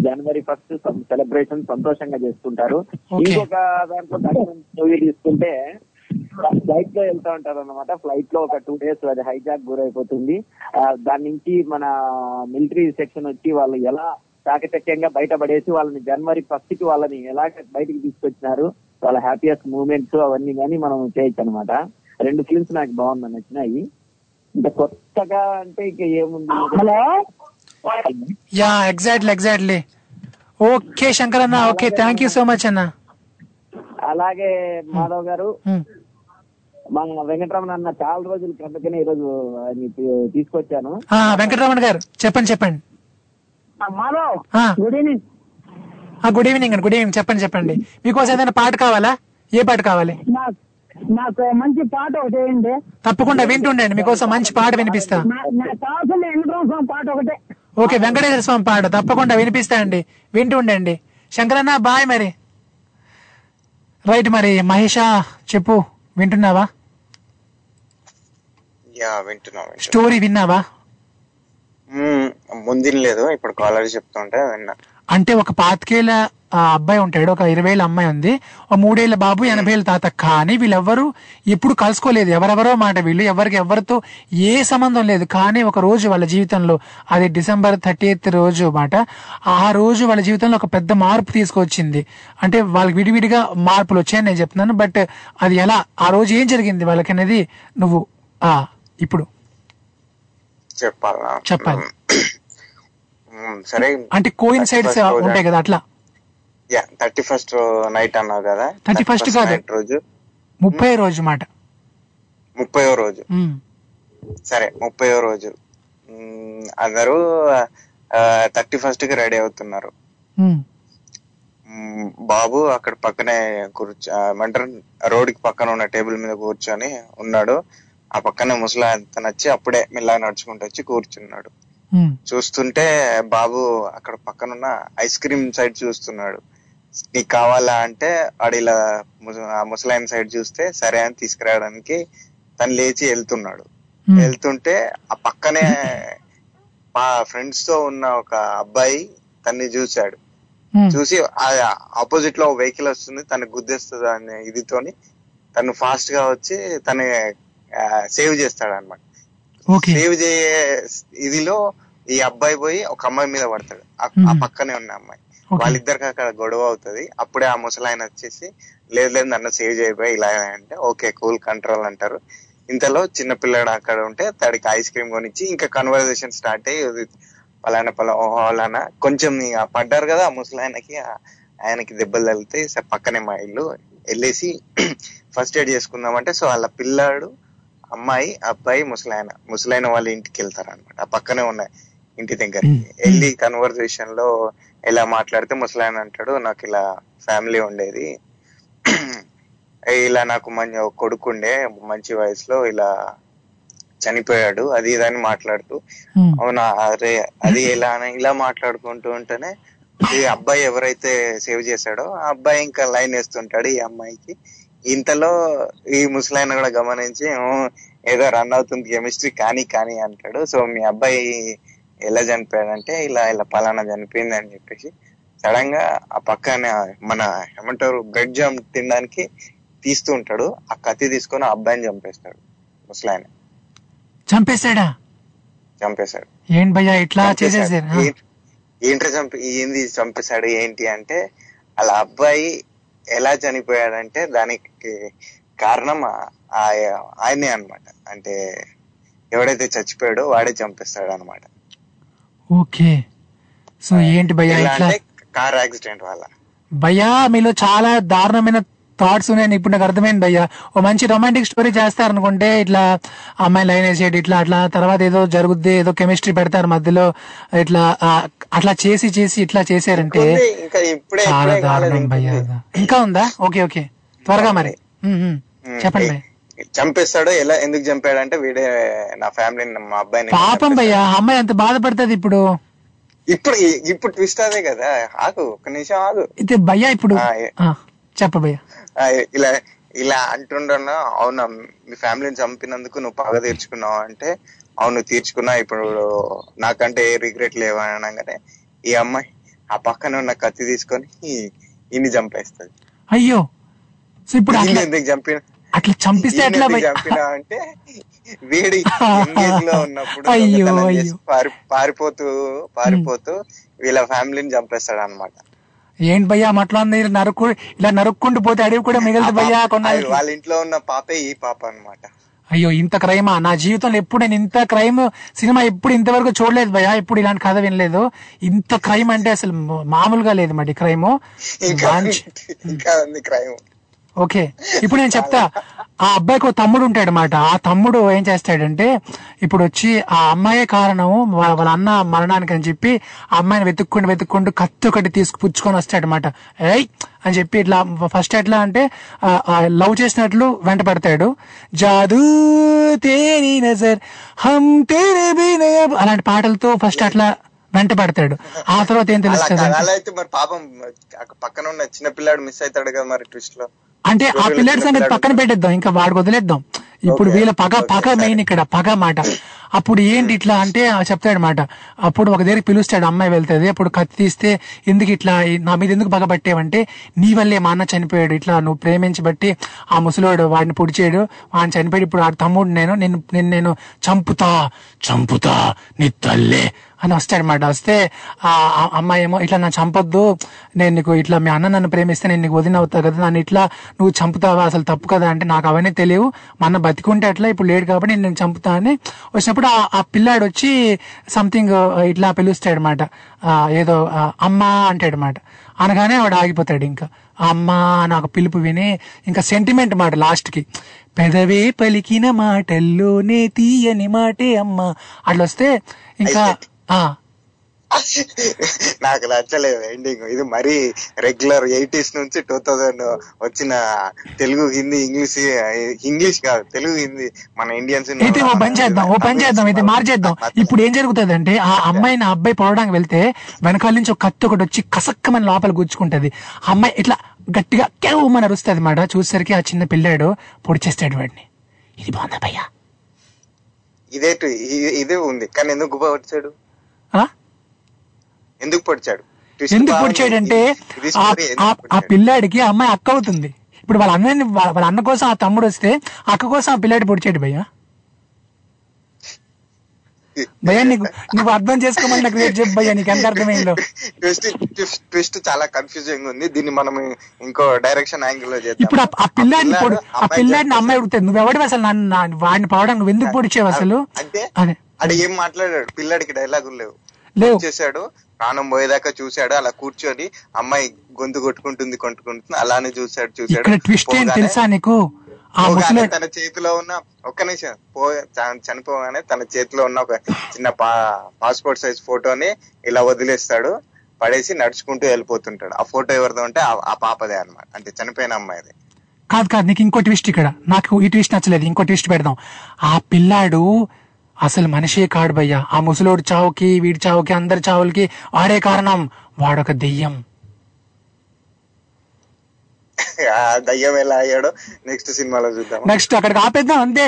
జనవరి ఫస్ట్ సెలబ్రేషన్ సంతోషంగా చేసుకుంటారు. ఇంకొక దాంట్లో మూవీ తీసుకుంటే ఫ్లైట్లో వెళ్తా ఉంటారు అనమాట ఫ్లైట్లో ఒక టూ డేస్ అది హైజాక్ గురైపోతుంది. దాని నుంచి మన మిలిటరీ సెక్షన్ వచ్చి వాళ్ళు ఎలా చాకచక్యంగా బయటపడేసి వాళ్ళని జనవరి ఫస్ట్కి వాళ్ళని ఎలా బయటికి తీసుకొచ్చినారు వాళ్ళ హ్యాపీయెస్ట్ మూమెంట్స్ అవన్నీ కానీ మనం చేయొచ్చు అనమాట రెండు ఫిల్మ్స్ నాకు బాగుంది నచ్చినాయి. ఇంకా కొత్తగా అంటే ఇక ఏముంది? Hello?
Yeah exactly exactly okay Shankar అన్న okay thank you so much అన్న.
అలాగే మాధవ్ గారు.
Hmm.
మన వెంకటరమణ అన్న చాలా రోజుల క్రితకనే ఈ రోజు తీ- తీసుకొచ్చాను.
వెంకటరమణ గారు చెప్పండి చెప్పండి. Madhav.
Good evening.
Good evening అండి గుడ్ ఈవినింగ్ చెప్పండి చెప్పండి. మీకోసం ఏదైనా పాట కావాలా? ఏ పాట కావాలి?
నాకు నాకు మంచి పాట ఒకటి వేయండి.
తప్పకుండా వింటుండండి మీకోసం మంచి పాట వినిపిస్తా.
పాట ఒకటే.
ఓకే వెంకటేశ్వర స్వామి పాట తప్పకుండా వినిపిస్తా అండి వింటుండండి. శంకరన్న బాయ్ మరి. రైట్ మరి మహేషా చెప్పు వింటున్నావా?
యా వింటున్నా
స్టోరీ విన్నావా?
లేదు ఇప్పుడు కాలర్ చెప్తుంటే విన్నా.
అంటే ఒక పాతికేళ్ళ అబ్బాయి ఉంటాడు ఒక ఇరవై ఏళ్ళ అమ్మాయి ఉంది. ఒక మూడేళ్ళ బాబు ఎనభై ఏళ్ళ తాత. కానీ వీళ్ళెవ్వరూ ఎప్పుడు కలుసుకోలేదు. ఎవరెవరో మాట వీళ్ళు ఎవరికి ఎవరితో ఏ సంబంధం లేదు. కానీ ఒక రోజు వాళ్ళ జీవితంలో అది డిసెంబర్ థర్టీ ఎయిత్ రోజు మాట. ఆ రోజు వాళ్ళ జీవితంలో ఒక పెద్ద మార్పు తీసుకొచ్చింది. అంటే వాళ్ళకి విడివిడిగా మార్పులు వచ్చాయని నేను చెప్తున్నాను. బట్ అది ఎలా? ఆ రోజు ఏం జరిగింది వాళ్ళకి అనేది నువ్వు ఆ ఇప్పుడు
చెప్పాలా.
చెప్పాలి
సరే.
అంటే కోయిన్సైడ్స్ ఉంటాయి కదా అట్లా?
యా థర్టీ ఫస్ట్ నైట్ అన్నావు కదా.
31st కాదు.
నైట్ రోజు.
ముప్పై రోజు మాట.
ముప్పయో రోజు. సరే ముప్పయో రోజు. అందరూ థర్టీ ఫస్ట్కి రెడీ అవుతున్నారు. బాబు అక్కడ పక్కనే కూర్చో ఏమంటారు? రోడ్కి పక్కన ఉన్న టేబుల్ మీద కూర్చొని ఉన్నాడు. ఆ పక్కనే ముసలా తను వచ్చి అప్పుడే మెల్లగా నడుచుకుంటూ వచ్చి కూర్చున్నాడు. చూస్తుంటే బాబు అక్కడ పక్కనున్న ఐస్ క్రీమ్ సైడ్ చూస్తున్నాడు. నీకు కావాలా అంటే వాడు ఇలా ముసలాయన సైడ్ చూస్తే సరే అని తీసుకురావడానికి తను లేచి వెళ్తున్నాడు. వెళ్తుంటే ఆ పక్కనే మా ఫ్రెండ్స్తో ఉన్న ఒక అబ్బాయి తన్ని చూశాడు. చూసి ఆపోజిట్లో వెహికల్ వస్తుంది తను గుద్దేస్తుంది అనే ఇదితోని తను ఫాస్ట్గా వచ్చి తను సేవ్ చేస్తాడు అనమాట సేవ్ చేయే ఇదిలో ఈ అబ్బాయి పోయి ఒక అమ్మాయి మీద పడతాడు. ఆ-. పక్కనే ఉన్న అమ్మాయి. వాళ్ళిద్దరికి అక్కడ గొడవ అవుతుంది. అప్పుడే ఆ ముసలాయన వచ్చేసి లేదు లేదు నన్ను సేవ్ చేయబోయి ఇలా అంటే ఓకే కూల్ కంట్రోల్ అంటారు. ఇంతలో చిన్న పిల్లడు అక్కడ ఉంటే తడికి ఐస్ క్రీమ్ కొనిచ్చి ఇంకా కన్వర్జేషన్ స్టార్ట్ అయ్యి పలానా పలా పలానా కొంచెం పడ్డారు కదా ఆ ముసలాయనకి. ఆయనకి దెబ్బలు తగిలితే పక్కనే మా ఇల్లు వెళ్ళేసి ఫస్ట్ ఎయిడ్ చేసుకుందామంటే సో వాళ్ళ పిల్లాడు అమ్మాయి అబ్బాయి ముసలాయన. ముసలాయన వాళ్ళ ఇంటికి వెళ్తారు అనమాట ఆ పక్కనే ఉన్న ఇంటి దగ్గరికి వెళ్ళి కన్వర్జేషన్లో ఎలా మాట్లాడితే ముసలాయన అంటాడు నాకు ఇలా ఫ్యామిలీ ఉండేది. ఇలా నాకు మంచి ఒక కొడుకు ఉండే మంచి వయసులో ఇలా చనిపోయాడు. అది ఇది అని మాట్లాడుతూ. అవునా? అరే అది అని ఇలా మాట్లాడుకుంటూ ఉంటేనే ఈ అబ్బాయి ఎవరైతే సేవ్ చేశాడో ఆ అబ్బాయి ఇంకా లైన్ వేస్తుంటాడు ఈ అమ్మాయికి. ఇంతలో ఈ ముసలాయన కూడా గమనించి "ఊ, ఏదో రన్ అవుతుంది కెమిస్ట్రీ కానీ కానీ అంటాడు. సో మీ అబ్బాయి ఎలా చనిపోయాడంటే ఇలా ఇలా పలానా చనిపోయింది అని చెప్పేసి. సడన్గా ఆ పక్కన మన ఏమంటారు బ్రెడ్ జామ్ తినడానికి తీస్తూ ఉంటాడు. ఆ కత్తి తీసుకొని ఆ అబ్బాయిని చంపేస్తాడు ముసలాయన.
చంపేశాడా?
చంపేశాడు.
ఏంటి భయ్యా ఇట్లా. చేసేసారు?
ఏంట్రా చంపి ఏంది చంపేశాడు ఏంటి అంటే అలా అబ్బాయి ఎలా చనిపోయాడంటే దానికి కారణం ఆయనే అన్నమాట. అంటే ఎవడైతే చచ్చిపోయాడో వాడే చంపేస్తాడు అనమాట
ఓకే. సో ఏంటి భయ్యా
కార్ యాక్సిడెంట్ వల్ల.
భయ్యా మీలో చాలా దారుణమైన థాట్స్ ఉన్నాయని ఇప్పుడు నాకు అర్థమైంది భయ్యా. ఓ మంచి రొమాంటిక్ స్టోరీ చేస్తారనుకుంటే ఇట్లా అమ్మాయి లైన్ వేసేటి ఇట్లా అట్లా తర్వాత ఏదో జరుగుద్ది ఏదో కెమిస్ట్రీ పెడతారు మధ్యలో ఇట్లా అట్లా చేసి చేసి ఇట్లా చేశారంటే చాలా దారుణం భయ్యా. ఇంకా ఉందా? Okay okay. త్వరగా మరి. చెప్పండి
చంపేస్తాడు ఎలా ఎందుకు చంపాడంటే వీడే నా ఫ్యామిలీ మా అబ్బాయిని
పాపం భయ్యా అమ్మాయి ఎంత బాధపడుతుంది ఇప్పుడు.
ఇప్పుడు ఇప్పుడు ట్విస్ట్ అదే కదా. ఆగు ఒక నిమిషం ఆగు.
అయితే భయ్యా ఇప్పుడు. చెప్ప భయ్యా.
ఇలా ఇలా అంటుండన్నా అవునా మీ ఫ్యామిలీని చంపినందుకు నువ్వు పగ తీర్చుకున్నావు అంటే అవును తీర్చుకున్నా ఇప్పుడు నాకంటే ఏ రిగ్రెట్ లేవు అని అనగానే ఈ అమ్మాయి ఆ పక్కన ఉన్న కత్తి తీసుకొని ఇన్ని చంపేస్తుంది.
అయ్యో! సో ఇప్పుడు అట్లా
ఎందుకు చంపిన?
అట్లా చంపిస్తే ఎట్లా భయ్యా
చంపినా అంటే వీడి ఎంగేజ్లో ఉన్నప్పుడు పారిపోతూ పారిపోతూ వీళ్ళ ఫ్యామిలీని చంపేస్తాడు అనమాట
ఏంటి భయ్యా మట్లో ఉంది నరుక్కు ఇలా నరుక్కుంటూ పోతే అడవి కూడా మిగిలింది భయ్యా కొన్నాళ్ళకి
వాళ్ళ ఇంట్లో ఉన్న పాపే ఈ పాప అన్నమాట.
అయ్యో ఇంత క్రైమా? నా జీవితంలో ఎప్పుడు నేను ఇంత క్రైమ్ సినిమా ఎప్పుడు ఇంతవరకు చూడలేదు భయ్యా ఎప్పుడు ఇలాంటి కథ వినలేదు. ఇంత క్రైమ్ అంటే అసలు మామూలుగా లేదు మరి క్రైమ్.
ఇంకా ఇంకా ఉంది క్రైమ్.
ఓకే. ఇప్పుడు నేను చెప్తా. ఆ అబ్బాయికి ఒక తమ్ముడు ఉంటాడు అనమాట ఆ తమ్ముడు ఏం చేస్తాడంటే ఇప్పుడు వచ్చి ఆ అమ్మాయే కారణము వా- వాళ్ళ అన్న మరణానికి అని చెప్పి ఆ అమ్మాయిని వెతుక్కుంటూ వెతుక్కుంటూ కత్తి ఒకటి తీసుకు పుచ్చుకొని వస్తాడు అనమాట ఏయ్! అని చెప్పి ఇట్లా ఫస్ట్ ఎట్లా అంటే లవ్ చేసినట్లు వెంట పెడతాడు. జాదూ తేరీ నజర్ హమ్ తేరే అలాంటి పాటలతో ఫస్ట్ అట్లా వెంట పెడతాడు. ఆ తర్వాత ఏం తెలుస్తుంది.
అలా అయితే మరి పాపం పక్కన ఉన్న చిన్న పిల్లాడు మిస్ అవుతాడు కదా మరి ట్విస్ట్లో
అంటే ఆ సంగతి
పిల్లాడు
పక్కన పెట్టేద్దాం ఇంకా వాడికి వదిలేద్దాం. ఇప్పుడు వీళ్ళ పగ పగ మెయిన్ ఇక్కడ పగ మాట. అప్పుడు ఏంటి ఇట్లా అంటే చెప్తాడు మాట అప్పుడు ఒక దగ్గరికి పిలుస్తాడు అమ్మాయి వెళ్తుంది. అప్పుడు కత్తి తీస్తే ఎందుకు ఇట్లా నా మీద ఎందుకు పగ పట్టేవంటే నీ వల్లే మా అన్న చనిపోయాడు. ఇట్లా నువ్వు ప్రేమించి బట్టి ఆ ముసలోడు వాడిని పుడిచాడు. వాడిని చనిపోయాడు. ఇప్పుడు ఆ తమ్ముడు నేను నిన్ను నేను చంపుతా చంపుతా నీ తల్లే అని వస్తాడనమాట వస్తే ఆ అమ్మాయి ఏమో ఇట్లా నన్ను చంపొద్దు. నేను నీకు ఇట్లా మీ అన్న నన్ను ప్రేమిస్తే నేను నీకు వదిన అవుతా కదా. నన్ను ఇట్లా నువ్వు చంపుతావా? అసలు తప్పు కదా అంటే నాకు అవన్నీ తెలియవు. మా అన్న బతికుంటే అట్లా ఇప్పుడు లేడు కాబట్టి నేను చంపుతా అని వచ్చినప్పుడు ఆ పిల్లాడు వచ్చి సంథింగ్ ఇట్లా పిలుస్తాడనమాట ఏదో అమ్మా అంటాడు అనగానే వాడు ఆగిపోతాడు ఇంకా. అమ్మా నాకు పిలుపు విని ఇంకా సెంటిమెంట్ మాట లాస్ట్కి పెదవే పలికిన మాటల్లోనే తీయని మాటే అమ్మా అట్లా వస్తే ఇంకా
నాకు నచ్చలేదు ఎండింగ్ ఇది మరీ రెగ్యులర్ ఎయిటీస్ నుంచి టూ థౌజండ్ వచ్చిన తెలుగు హిందీ ఇంగ్లీష్ ఇంగ్లీష్ కాదు తెలుగు హిందీ మన ఇండియన్స్
అయితే ఓ పని చేద్దాం ఓ పని చేద్దాం అయితే మార్చేద్దాం. ఇప్పుడు ఏం జరుగుతుంది అంటే ఆ అమ్మాయిని ఆ అబ్బాయి పొడవడానికి వెళ్తే వెనకాల నుంచి ఒక కత్తి ఒకటి వచ్చి కసక్కమని లోపల గుచ్చుకుంటది. అమ్మాయి ఇట్లా గట్టిగా కేవమని అరుస్తుంది మాట. చూసేసరికి ఆ చిన్న పిల్లాడు పొడిచేస్తాడు వాడిని. ఇది బాగుందా భయ్యా?
ఇదే ఇదే ఉంది. కానీ ఎందుకు పొడిచాడు?
ఆ?
ఎందుకు పొడిచాడు?
ఎందుకు. పొడిచాడంటే ఆ- పిల్లాడికి అమ్మాయి అక్క అవుతుంది. ఇప్పుడు వాళ్ళ అన్నని వాళ్ళ అన్న కోసం ఆ తమ్ముడు వస్తే అక్క కోసం ఆ పిల్లాడి పొడిచాడు భయ్యా. భయ్యా నీకు నువ్వు అర్థం చేసుకోమని నాకు రేపు చెప్పు భయ్యా నీకు ఎంత అర్థమైందో
ట్విస్ట్ చాలా కన్ఫ్యూజింగ్ ఉంది. దీన్ని మనం ఇంకో డైరెక్షన్ యాంగిల్లో చేద్దాం.
ఇప్పుడు ఆ- పిల్లాడిని ఆ పిల్లాడిని అమ్మాయి ఉడుతుంది నువ్వు ఎవడు అసలు నన్ను వాడిని పవడం నువ్వు ఎందుకు పొడిచావు అసలు?
అంటే
అదే
ఏం మాట్లాడాడు? పిల్లాడికి డైలాగులు లేవు. చేశాడు? ప్రాణం పోయేదాకా చూశాడు. అలా కూర్చొని అమ్మాయి గొంతు కొట్టుకుంటుంది కొట్టుకుంటుంది. అలానే చూశాడు చూశాడు.
ట్విస్ట్ తెలుసా నీకు?
తన చేతిలో ఉన్న ఒక్క నిమిషం. పో చనిపోగానే తన చేతిలో ఉన్న ఒక చిన్న పాస్పోర్ట్ సైజ్ ఫోటోని ఇలా వదిలేస్తాడు. పడేసి నడుచుకుంటూ వెళ్ళిపోతుంటాడు. ఆ ఫోటో ఎవరిదో ఉంటే ఆ- పాపదే అన్నమాట. అంటే చనిపోయిన అమ్మాయిది.
కాదు కాదు నీకు ఇంకో ట్విస్ట్ ఇక్కడ. నాకు ఈ ట్విస్ట్ నచ్చలేదు. ఇంకో ట్విస్ట్ పెడదాం. ఆ పిల్లాడు అసలు మనిషే కాడు భయ్యా. ఆ ముసలోడు చావుకి వీడి చావుకి అందరి చావులకి వాడే కారణం. వాడొక దెయ్యం.
దయ్యం ఎలా అయ్యాడో నెక్స్ట్ సినిమాలో చూద్దాం
నెక్స్ట్ అక్కడికి ఆపేద్దాం అంతే.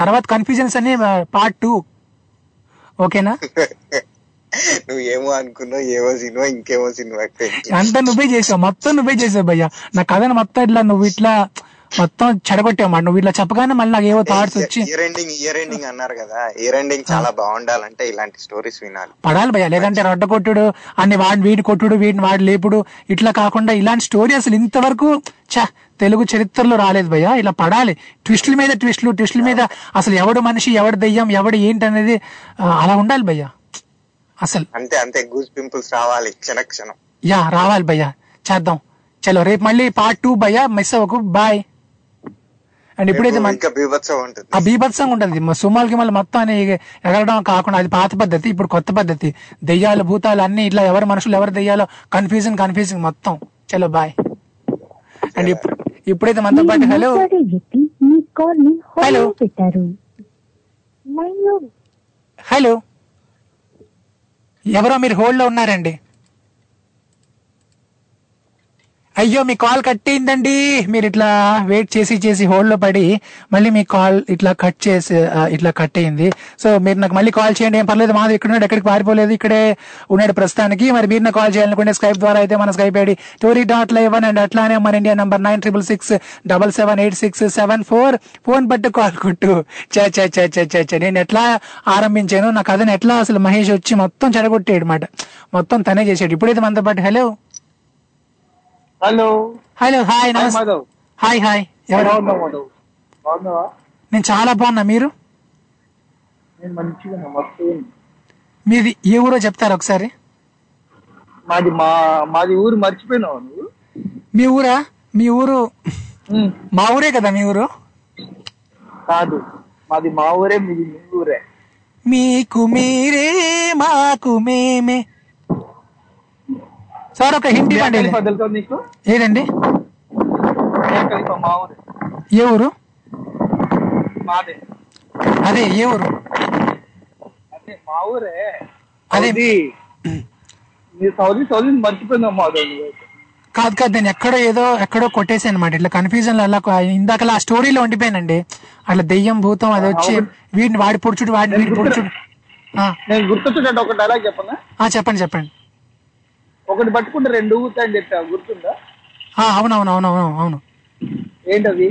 తర్వాత కన్ఫ్యూజన్స్ అన్ని పార్ట్ టూ ఓకేనా?
నువ్వు ఏమో అనుకున్నావు ఏమో సినిమా ఇంకేమో సినిమా.
అంతా నువ్వే చేసావు మొత్తం నువ్వే చేసావు భయ్యా. నా కథను మొత్తం ఇట్లా నువ్వు ఇట్లా మొత్తం చెడగొట్టావు మాట నువ్వు ఇట్లా చెప్పగానే మళ్ళీ నాకు ఏవో థాట్స్ వచ్చి
ఇయర్ ఎండింగ్ ఇయర్ ఎండింగ్ అన్నారు కదా. ఇయర్ ఎండింగ్ చాలా బాగుండాలంటే ఇలాంటి స్టోరీస్ వినాలి.
పడాలి భయ్యా. లేదంటే రొడ్డ కొట్టుడు అన్ని వాడిని వీడి కొట్టుడు వీడిని వాడి లేపుడు. ఇట్లా కాకుండా ఇలాంటి స్టోరీ అసలు ఇంతవరకు చ తెలుగు చరిత్రలో రాలేదు భయ్యా. ఇలా పడాలి. ట్విస్టుల మీద ట్విస్టులు ట్విస్టుల మీద అసలు ఎవడు మనిషి ఎవడు దెయ్యం ఎవడు ఏంటి అనేది అలా ఉండాలి భయ్యా. అసలు.
అంతే అంతే. గూస్ పింపుల్స్ రావాలి క్షణ క్షణం
యా రావాలి భయ్యా. చేద్దాం. చలో రేపు మళ్ళీ పార్ట్ టూ భయ్యా. మిస్ అవ్వకు. బాయ్ అండ్ ఇప్పుడైతే ఆ బీభత్సంగా ఉంటుంది. మ- సుమాలకి మళ్ళీ మొత్తం అని ఎగరడం కాకుండా అది పాత పద్ధతి ఇప్పుడు కొత్త పద్ధతి. దెయ్యాలు భూతాలు అన్ని ఇట్లా ఎవరు మనుషులు ఎవరు దెయ్యాలో కన్ఫ్యూజన్ కన్ఫ్యూజింగ్ మొత్తం. చలో బాయ్ అండ్ ఇప్పుడు ఇప్పుడైతే మనతో పాటు హలో హలో. హలో ఎవరో మీరు హోల్డ్లో ఉన్నారండి. అయ్యో మీ కాల్ కట్టిందండి మీరు ఇట్లా వెయిట్ చేసి చేసి హోల్డ్లో పడి మళ్ళీ మీ కాల్ ఇట్లా కట్ చేసి ఇట్లా కట్ అయింది సో మీరు నాకు మళ్ళీ కాల్ చేయండి. ఏం పర్లేదు మాది ఇక్కడ ఉన్నాడు ఎక్కడికి పారిపోలేదు ఇక్కడే ఉన్నాడు ప్రస్తుతానికి. మరి మీరు నాకు కాల్ చేయాలనుకుంటే స్కైప్ ద్వారా అయితే మన Skype ID Tori dot live and అట్లానే మన India number nine triple six double seven eight six seven four. Phone పట్టు కాల్ కొట్టు. చే చే చే చే చే చే. నేను ఎట్లా ఆరంభించాను? నా కథను ఎట్లా అసలు మహేష్ వచ్చి మొత్తం చెడగొట్టాడు మాట మొత్తం తనే చేసాడు ఇప్పుడైతే మనతో పాటు హలో
హలో.
హలో హాయ్ నమస్తే.
మాధవ్.
Hi hi. ఎవరు? నేను చాలా బాగున్నా. మీరు. మీది ఏ ఊరో చెప్తారా ఒకసారి?
మాది మా మాది ఊరు మర్చిపోయినావు నువ్వు?
మీ ఊరా? మీ ఊరు? మా ఊరే కదా మీ ఊరు?
కాదు. మాది మా ఊరే మీది మీ ఊరే.
మీకు మీరే మాకు మేమే. సార్ ఒక హిందీ
నీకు?
ఏదండి?
మా ఊరే
ఏ ఊరు?
మాదే.
అదే ఏ ఊరు?
అదే మా ఊరే.
అదే.
సౌదీ. సౌదీ నువ్వు
కాదు కాదు నేను ఎక్కడో ఏదో ఎక్కడో కొట్టేసాను అనమాట ఇట్లా కన్ఫ్యూజన్ అలా ఇందాక ఆ స్టోరీలో ఉండిపోయానండి. అట్లా దెయ్యం భూతం అది వచ్చి వీడిని వాడి పొడుచుడు వాడిని వీడి పొడుచుడు
నేను గుర్తొచ్చేటట్టు ఒక డైలాగ్ చెప్పనా?
ఆ, చెప్పండి చెప్పండి.
ఒకటి పట్టుకుంటే రెండు ఊతాయని చెప్పా గుర్తుందా?
ఆ, అవును అవును అవును అవును అవును.
ఏంటది?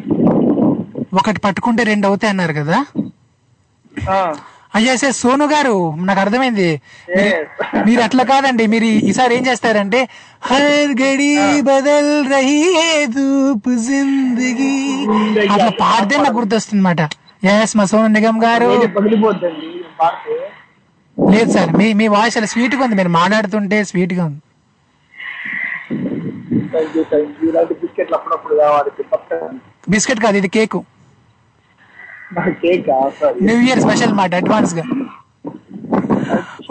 ఒకటి పట్టుకుంటే రెండు అవుతాయి అన్నారు కదా? అయ్యా సార్ సోను గారు నాకు అర్థమైంది. మీరు- అట్లా కాదండి మీరు ఈసారి ఏం చేస్తారంటే హర్ గడి బదల్ రహీ జిందగీ. అట్లా పాడితే నాకు గుర్తొస్తుంది అనమాట ఎస్ మా సోను నిగమ్ గారు. లేదు సార్ మీ మీ వాయిస్ అలా స్వీట్గా ఉంది. మీరు మాట్లాడుతుంటే స్వీట్గా ఉంది.
థ్యాంక్ యూ థ్యాంక్ యూ ఇలాంటి బిస్కెట్లు అప్పుడప్పుడు కావాలి
బిస్కెట్ కాదు ఇది
cake. Cake?
New year special మాట అడ్వాన్స్గా.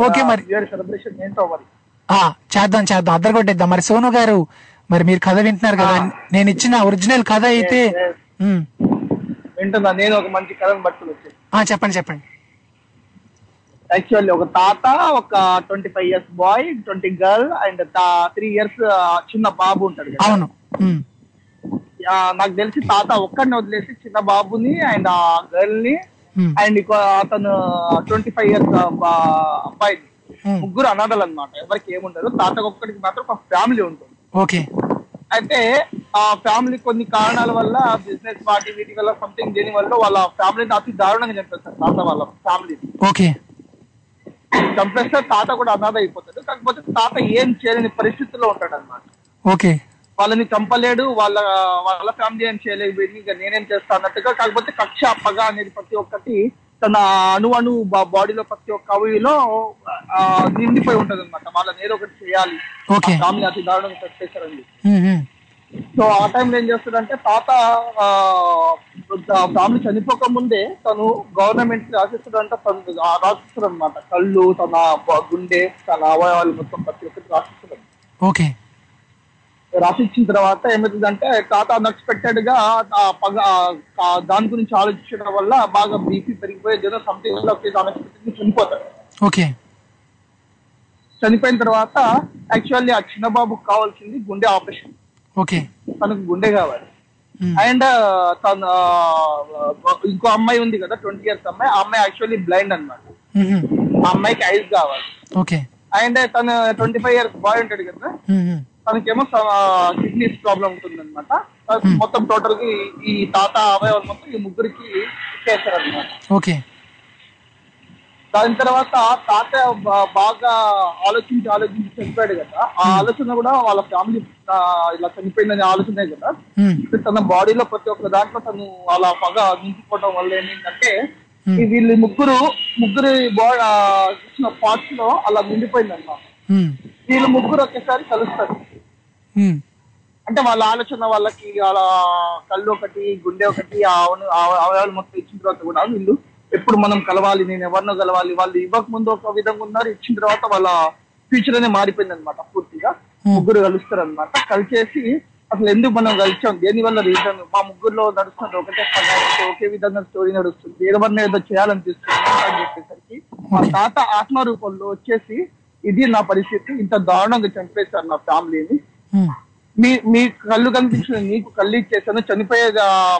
ఓకే మరి.
సెలబ్రేషన్ ఏంటో మరి?
ఆ చేద్దాం చేద్దాం. అద్దరు కొట్టేద్దాం మరి సోను గారు మరి మీరు కథ వింటున్నారు కదా నేను ఇచ్చిన ఒరిజినల్ కథ అయితే.
వింటున్నా నేను ఒక మంచి కథను పట్టుకుని
చెప్పండి చెప్పండి.
యాక్చువల్లీ ఒక తాత ఒక twenty five years boy twenty girl and three years చిన్న బాబు ఉంటాడు
అవును.
నాకు తెలిసి తాత ఒక్కడిని వదిలేసి చిన్న బాబుని అండ్ ఆ
గర్ల్ని.
అండ్ అతను ట్వంటీ ఫైవ్ ఇయర్స్ అబ్బాయి ముగ్గురు అనాథలు అన్నమాట. ఎవరికి ఏముండదు తాతకు ఒక్కడికి మాత్రం ఒక ఫ్యామిలీ ఉంటుంది.
ఓకే.
అయితే ఆ ఫ్యామిలీ కొన్ని కారణాల వల్ల బిజినెస్ పార్టీ వీటి వల్ల సంథింగ్ దేని వల్ల వాళ్ళ ఫ్యామిలీని అతి దారుణంగా చంపేస్తారు తాత వాళ్ళ ఫ్యామిలీ
ఓకే.
చంపేస్తే తాత కూడా అనాథ అయిపోతాడు. కాకపోతే తాత ఏం చేయలేని పరిస్థితుల్లో ఉంటాడు అనమాట
ఓకే.
వాళ్ళని చంపలేడు వాళ్ళ వాళ్ళ ఫ్యామిలీ ఏం చేయలేదు వీడిని ఇక నేనేం చేస్తా అన్నట్టుగా కాకపోతే కక్ష పగ అనేది ప్రతి ఒక్కటి తన అణు అణు బాడీలో ప్రతి ఒక్క అవయలో ఆ, నిండిపోయి ఉంటది అనమాట వాళ్ళని ఏదో ఒకటి చేయాలి. ఫ్యామిలీ అతి దారుణంగా
ఉమ్.
సో ఆ టైంలో ఏం చేస్తాడంటే తాత ఫ్యామిలీ చనిపోక ముందే తను గవర్నమెంట్ రాసిస్తాడంటే తను రాసిస్తాడు అనమాట కళ్ళు తన గుండె తన అవయవాలు మొత్తం ప్రతి ఒక్కటి రాసిస్తాడు
ఓకే.
రాసిచ్చిన తర్వాత ఏమవుతుందంటే తాత అన్ఎక్స్పెక్టెడ్గా దాని గురించి ఆలోచించడం వల్ల బాగా బీపీ పెరిగిపోయి ఏదో సంథింగ్ అన్ఎక్స్పెక్టెడ్ చనిపోతాడు.
ఓకే.
చనిపోయిన తర్వాత యాక్చువల్లీ ఆ చిన్న బాబుకి కావాల్సింది గుండె ఆపరేషన్.
ఓకే.
తనకు గుండె కావాలి. అండ్ తన ఇంకో అమ్మాయి ఉంది కదా ట్వంటీ ఇయర్స్ అమ్మాయి ఆ అమ్మాయి యాక్చువల్లీ బ్లైండ్
ఉమ్.
ఆ అమ్మాయికి ఐస్ కావాలి.
ఓకే.
అండ్ తన ట్వంటీ ఫైవ్ ఇయర్స్ బాయ్ ఉంటాడు కదా. తనకేమో కిడ్నీస్ ప్రాబ్లం ఉంటుంది అనమాట మొత్తం టోటల్గా ఈ- తాత అవయవాలు మొత్తం ఈ ముగ్గురికి ఇచ్చేస్తారు అనమాట
ఓకే.
దాని తర్వాత తాత బాగా ఆలోచించి ఆలోచించి చనిపోయాడు కదా ఆ ఆలోచన కూడా వాళ్ళ ఫ్యామిలీ ఇలా చనిపోయిందనే ఆలోచనే కదా. తన బాడీలో ప్రతి ఒక్క దాంట్లో తను అలా పగ నింపుకోవడం వల్ల ఏంటంటే వీళ్ళు ముగ్గురు ముగ్గురు బాడీ ఇచ్చిన పార్ట్స్లో అలా నిండిపోయింది అనమాట
ఉమ్,
వీళ్ళు ముగ్గురు ఒకేసారి కలుస్తారు. అంటే వాళ్ళ ఆలోచన వాళ్ళకి అలా కళ్ళు ఒకటి గుండె ఒకటి ఆ అవ- ఆ అవయవాలు మొత్తం ఇచ్చిన తర్వాత కూడా వీళ్ళు ఎప్పుడు మనం కలవాలి నేను ఎవరినో కలవాలి వాళ్ళు ఇవ్వక ముందు ఒక విధంగా ఉన్నారు ఇచ్చిన తర్వాత వాళ్ళ ఫ్యూచర్ అనే మారిపోయింది అనమాట పూర్తిగా. ముగ్గురు కలుస్తారు అనమాట కలిసేసి అసలు ఎందుకు మనం కలిసాం? దేని వల్ల రీజన్ మా ముగ్గురులో నడుస్తుంది ఒకటే నడుస్తుంది, ఒకే విధంగా స్టోరీ నడుస్తుంది. ఏదన్నా ఏదో చేయాలనిపిస్తుంది అని చెప్పేసరికి మా తాత ఆత్మ రూపంలో వచ్చేసి ఇది నా పరిస్థితి. ఇంత దారుణంగా చంపేశారు నా ఫ్యామిలీని.
ఉమ్.
మీ మీ కళ్ళు కనిపించిన నీకు కళ్ళు ఇచ్చేసాను చనిపోయే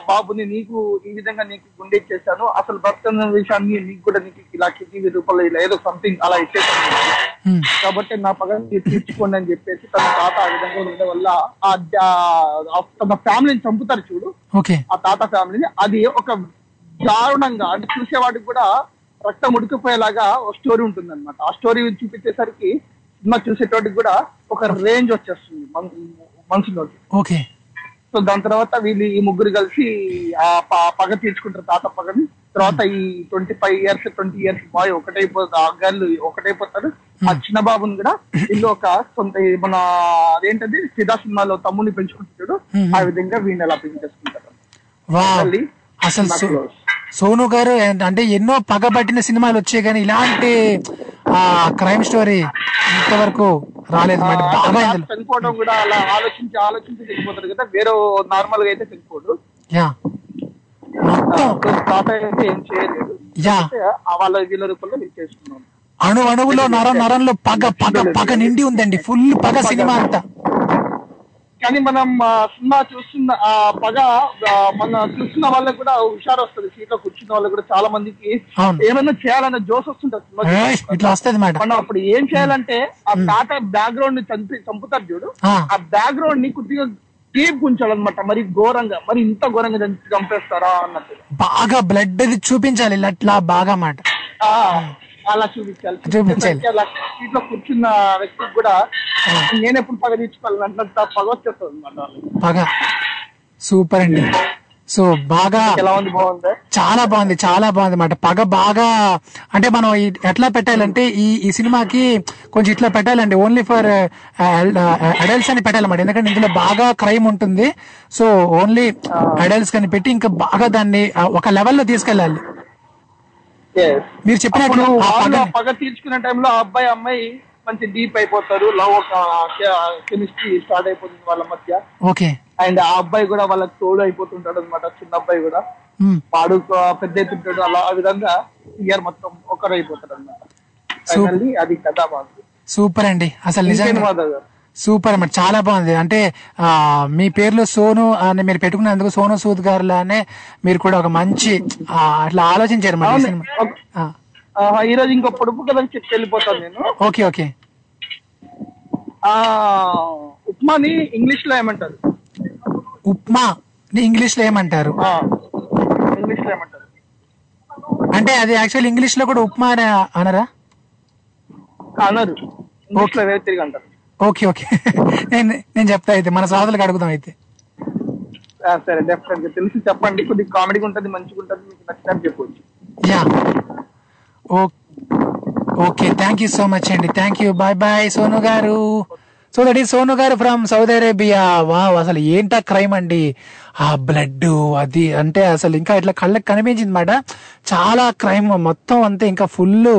బాబుని నీకు ఈ విధంగా నీకు గుండె ఇచ్చేసాను అసలు భర్తన్న విషయాన్ని నీకు కూడా నీకు ఇలా కిడ్నీ రూపంలో ఇలా ఏదో సంథింగ్ అలా ఇచ్చేసాను కాబట్టి నా పగ తీర్చుకోండి అని చెప్పేసి తన తాత ఆ విధంగా ఉండడం వల్ల తన ఫ్యామిలీని చంపుతారు చూడు. ఆ తాత ఫ్యామిలీని. అది ఒక దారుణంగా అంటే చూసేవాడికి కూడా రక్తం ఉడికిపోయేలాగా ఒక స్టోరీ ఉంటుంది అనమాట ఆ స్టోరీ చూపించేసరికి సినిమా చూసేటోడికి కూడా ఒక రేంజ్ వచ్చేస్తుంది. మన- మనసులోకి.
ఓకే.
సో దాని తర్వాత వీళ్ళు ఈ ముగ్గురు కలిసి ఆ పగ తీర్చుకుంటారు తాత పగని. తర్వాత ఈ twenty five years twenty years boy ఒకటైపోతుంది ఆ గర్ల్ ఒకటైపోతారు ఆ చిన్న బాబుని కూడా వీళ్ళు ఒక సొంత మన అదేంటది సిద్ధా సినిమాలో తమ్ముని పెంచుకుంటాడు. ఆ విధంగా వీడిని అలా పెంచేసుకుంటారు.
అసలు సోను గారు అంటే ఎన్నో పగబట్టిన సినిమాలు వచ్చాయి కానీ ఇలాంటి ఆ క్రైమ్ స్టోరీ ఇంతవరకు రాలేదు మేడం. బాగా
చనిపోవడం కూడా అలా ఆలోచించి ఆలోచించి చనిపోతారు కదా. వేరే నార్మల్గా అయితే చనిపోడు.
యా.
తాత అయితే ఏం చేయలేదు.
యా.
వాళ్ళ వీళ్ళ రూపంలో నేను
అణు అణువులో నర నరంలో పగ పగ పగ నిండి ఉందండి. ఫుల్ పగ. సినిమా అంతా.
కానీ మనం సినిమా చూస్తున్న ఆ పగ మన చూస్తున్న వాళ్ళకి కూడా హుషారు వస్తుంది. సీట్లో కూర్చున్న వాళ్ళకి కూడా చాలా మందికి. ఏమైనా చేయాలన్న జోస్ వస్తుంటది సినిమా
ఇట్లా
మనం అప్పుడు ఏం చేయాలంటే ఆ తాత బ్యాక్గ్రౌండ్ని చంపి చంపుతారు చూడు.
ఆ.
బ్యాక్గ్రౌండ్ని కొద్దిగా డీప్ ఉంచాలన్నమాట మరి ఘోరంగా మరి ఇంత ఘోరంగా చంపి- చంపేస్తారా అన్నట్టు.
బాగా బ్లడ్ అది చూపించాలి ఇలా అట్లా బాగా మాట.
ఆ, అలా చూపించాలి.
చూపించాలి.
అలా సీట్లో కూర్చున్న వ్యక్తికి కూడా నేను ఎప్పుడు పగ తీర్చుకోవాలి పగ వచ్చేస్తుంది అన్నమాట.
పగ. సూపర్ అండి. సో బాగా
ఎలా ఉంది? బాగుందా?
చాలా బాగుంది చాలా బాగుంది మాట పగ బాగా అంటే మనం ఎట్లా పెట్టాలంటే ఈ ఈ సినిమాకి కొంచెం ఇట్లా పెట్టాలండి. ఓన్లీ ఫర్ అడల్ట్స్ అని పెట్టాలన్నమాట. ఎందుకంటే ఇందులో బాగా క్రైమ్ ఉంటుంది. సో ఓన్లీ అడల్ట్స్ అని పెట్టి ఇంకా బాగా దాన్ని ఒక లెవెల్లో తీసుకెళ్ళాలి. మీరు చెప్పినట్లు పగ
తీర్చుకునే టైంలో ఆ అబ్బాయి అమ్మాయి మంచి డీప్ అయిపోతారు. లవ్ ఒక కెమిస్ట్రీ స్టార్ట్ అయిపోతుంది వాళ్ళ మధ్య.
ఓకే.
అండ్ ఆ అబ్బాయి కూడా వాళ్ళకి తోడు అయిపోతుంటాడు అనమాట చిన్న అబ్బాయి కూడా. వాడు పెద్ద ఎత్తుంటాడు అలా ఆ విధంగా ఇయర్ మొత్తం ఒకరు అయిపోతాడు అనమాట ఫైనల్లీ అది కథ బాగుంది
సూపర్ అండి. అసలు నిజంగా? సూపర్ అన్నమాట చాలా బాగుంది. అంటే మీ పేర్లో సోను అని మీరు పెట్టుకున్నందుకు సోను సూద్ గారు లానే మీరు కూడా ఒక మంచి అట్లా ఆలోచించారు ఈ. సినిమా.
ఈ రోజు ఇంకో పొడుపు చెప్పి వెళ్ళిపోతాను నేను.
Okay
okay. ఉప్మాని ఇంగ్లీష్లో ఏమంటారు?
ఉప్మా ఇంగ్లీష్లో ఏమంటారు?
ఇంగ్లీష్లో ఏమంటారు?
అంటే అది యాక్చువల్ ఇంగ్లీష్లో కూడా ఉప్మా అని అనరా?
అనరు. ఇంగ్లీష్లో వేరే తిరిగి అంటారు.
Okay okay. నేను నేను చెప్తా అయితే మన సోదరులకు అడుగుదాం అయితే.
సరే డెఫినెట్గా తెలిసి చెప్పండి. కొద్దిగా కామెడీగా ఉంటుంది మంచిగా ఉంటుంది మీకు నచ్చినట్టు చెప్పవచ్చు
yeah. Okay thank you so much అండి. Thank you bye bye Sonu గారు. సో దట్ ఈస్ సోను గారు ఫ్రమ్ సౌదీ అరేబియా వావ్ అసలు ఏంటా క్రైమ్ అండి? ఆ బ్లడ్ అది అంటే అసలు ఇంకా ఇట్లా కళ్ళకి కనిపించింది మాట. చాలా క్రైమ్ మొత్తం అంతే ఇంకా ఫుల్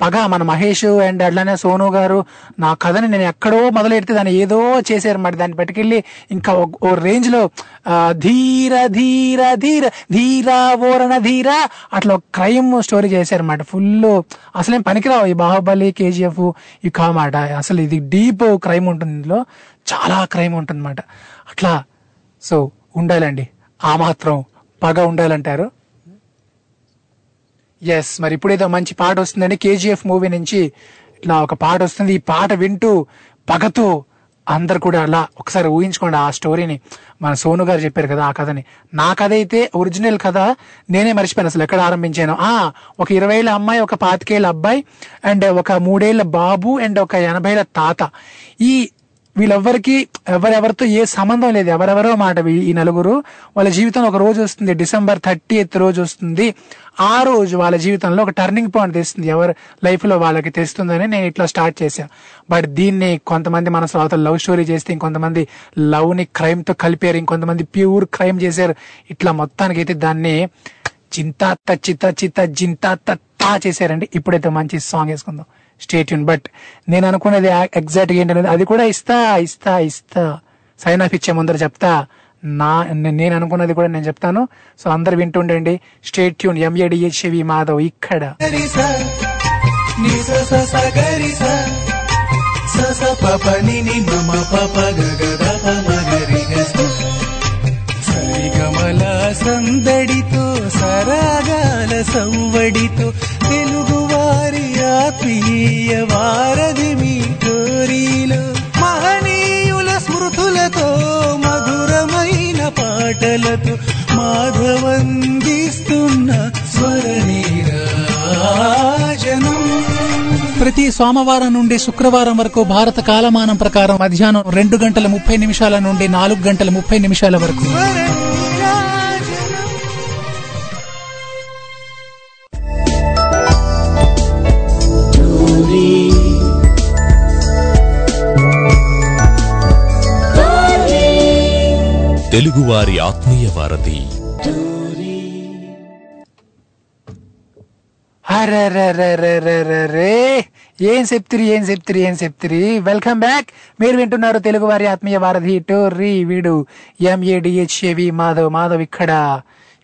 పగ మన మహేష్ అండ్ అట్లానే సోను గారు నా కథని నేను ఎక్కడో మొదలెడితే దాన్ని ఏదో చేశారు మరి దాన్ని పట్టుకెళ్ళి ఇంకా ఓ- రేంజ్లో రేంజ్లో ధీర ధీర ధీర ధీర ఓరణ ధీర అట్లా క్రైమ్ స్టోరీ చేశారన్నమాట ఫుల్ అసలేం పనికిరావు ఈ బాహుబలి కేజీఎఫ్ ఇవి కామాట. అసలు ఇది డీప్ క్రైమ్ ఉంటుంది ఇందులో. చాలా క్రైమ్ ఉంటుంది అట్లా. సో ఉండాలండి. ఆ మాత్రం పగ ఉండాలంటారు. ఎస్ మరి ఇప్పుడేదో మంచి పాట వస్తుందండి కేజీఎఫ్ మూవీ నుంచి ఇట్లా ఒక పాట వస్తుంది. ఈ పాట వింటూ పగతో అందరు కూడా అలా ఒకసారి ఊహించుకోండి ఆ స్టోరీని మన సోను గారు చెప్పారు కదా ఆ కథని. నా కథ అయితే ఒరిజినల్ కథ. నేనే మర్చిపోయాను అసలు ఎక్కడ ఆరంభించాను. ఆ ఒక ఇరవైల అమ్మాయి ఒక పాతికేళ్ళ అబ్బాయి అండ్ ఒక మూడేళ్ళ బాబు అండ్ ఒక ఎనభైల తాత. ఈ వీళ్ళెవ్వరికి ఎవరెవరితో ఏ సంబంధం లేదు. ఎవరెవరో మాట ఈ నలుగురు వాళ్ళ జీవితంలో ఒక రోజు వస్తుంది. డిసెంబర్ థర్టీ ఎత్ రోజు వస్తుంది. ఆ రోజు వాళ్ళ జీవితంలో ఒక టర్నింగ్ పాయింట్ తెస్తుంది. ఎవరి లైఫ్లో వాళ్ళకి తెస్తుందని నేను ఇట్లా స్టార్ట్ చేశాను బట్ దీన్ని కొంతమంది మన శ్రోతలు లవ్ స్టోరీ చేస్తే ఇంకొంతమంది లవ్ని క్రైమ్తో కలిపారు. ఇంకొంతమంది ప్యూర్ క్రైమ్ చేశారు. ఇట్లా మొత్తానికి అయితే దాన్ని చింతాత చిత చిత జింతాత తా చేశారండి. ఇప్పుడైతే మంచి సాంగ్ వేసుకుందాం. స్టేట్యూన్ బట్ నేను అనుకున్నది ఎగ్జాక్ట్ ఏంటనేది అది కూడా ఇస్తా ఇస్తా ఇస్తా. సైన్ ఆఫ్ ఇచ్చే ముందర చెప్తా. నా నేను అనుకున్నది కూడా నేను చెప్తాను. సో అందరు వింటుండండి stay tuned
M A D H V Madhav ఇక్కడ. సందడితో సరాగాల సవ్వడితో తెలుగువారి ఆత్మీయ వారధి మీ కోరిలో. మహనీయుల స్మృతులతో మధురమైన పాటలతో మాధవందిస్తున్న స్వరనీరాజనం.
ప్రతి సోమవారం నుండి శుక్రవారం వరకు భారత కాలమానం ప్రకారం మధ్యాహ్నం రెండు గంటల ముప్పై నిమిషాల నుండి నాలుగు గంటల ముప్పై నిమిషాల వరకు.
తెలుగువారి ఆత్మీయ వారధి.
అరెరెరెరెరెరెరే. ఏం చెప్తిరి ఏం చెప్తిరి ఏం చెప్తిరి? వెల్కమ్ బ్యాక్ మీరు వింటున్నారు తెలుగు వారి ఆత్మీయ వారధి టోర్రీ వీడు ఎంఏడిహెచ్ఏవి మాధవ్ మాధవ్ ఇక్కడ.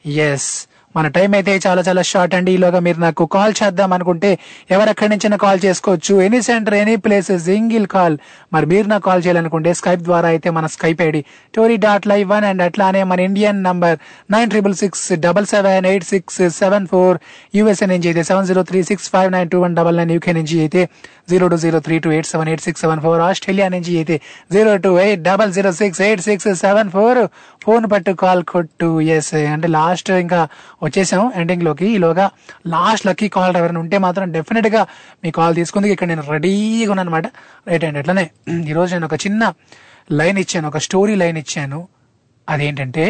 ఎస్ మన టైం అయితే చాలా చాలా షార్ట్ అండి. ఈలోగా మీరు నాకు కాల్ చేద్దాం అనుకుంటే ఎవరెక్కడి నుంచి కాల్ చేసుకోవచ్చు. Any centre any place single call మరి మీరు నాకు కాల్ చేయాలనుకుంటే స్కైప్ ద్వారా అయితే మన Skype ID Tori dot live one and అట్లానే మన Indian number nine triple six double seven eight six seven four USA నుంచి అయితే seven zero three six five nine two one double nine UK నుంచి అయితే zero two zero three two eight seven eight six seven four Australia నుంచి అయితే zero two eight double zero six eight six seven four phone పట్టు call కొట్టు yes అంటే last ఇంకా వచ్చేసాం ఎండింగ్లోకి. ఈలోగా లాస్ట్ లక్కీ కాల్ ఎవరైనా ఉంటే మాత్రం డెఫినెట్గా మీ కాల్ తీసుకుంది ఇక్కడ నేను రెడీగా ఉన్నాను అనమాట రైట్ అండి అట్లనే ఈరోజు నేను ఒక చిన్న లైన్ ఇచ్చాను ఒక స్టోరీ లైన్ ఇచ్చాను. అదేంటంటే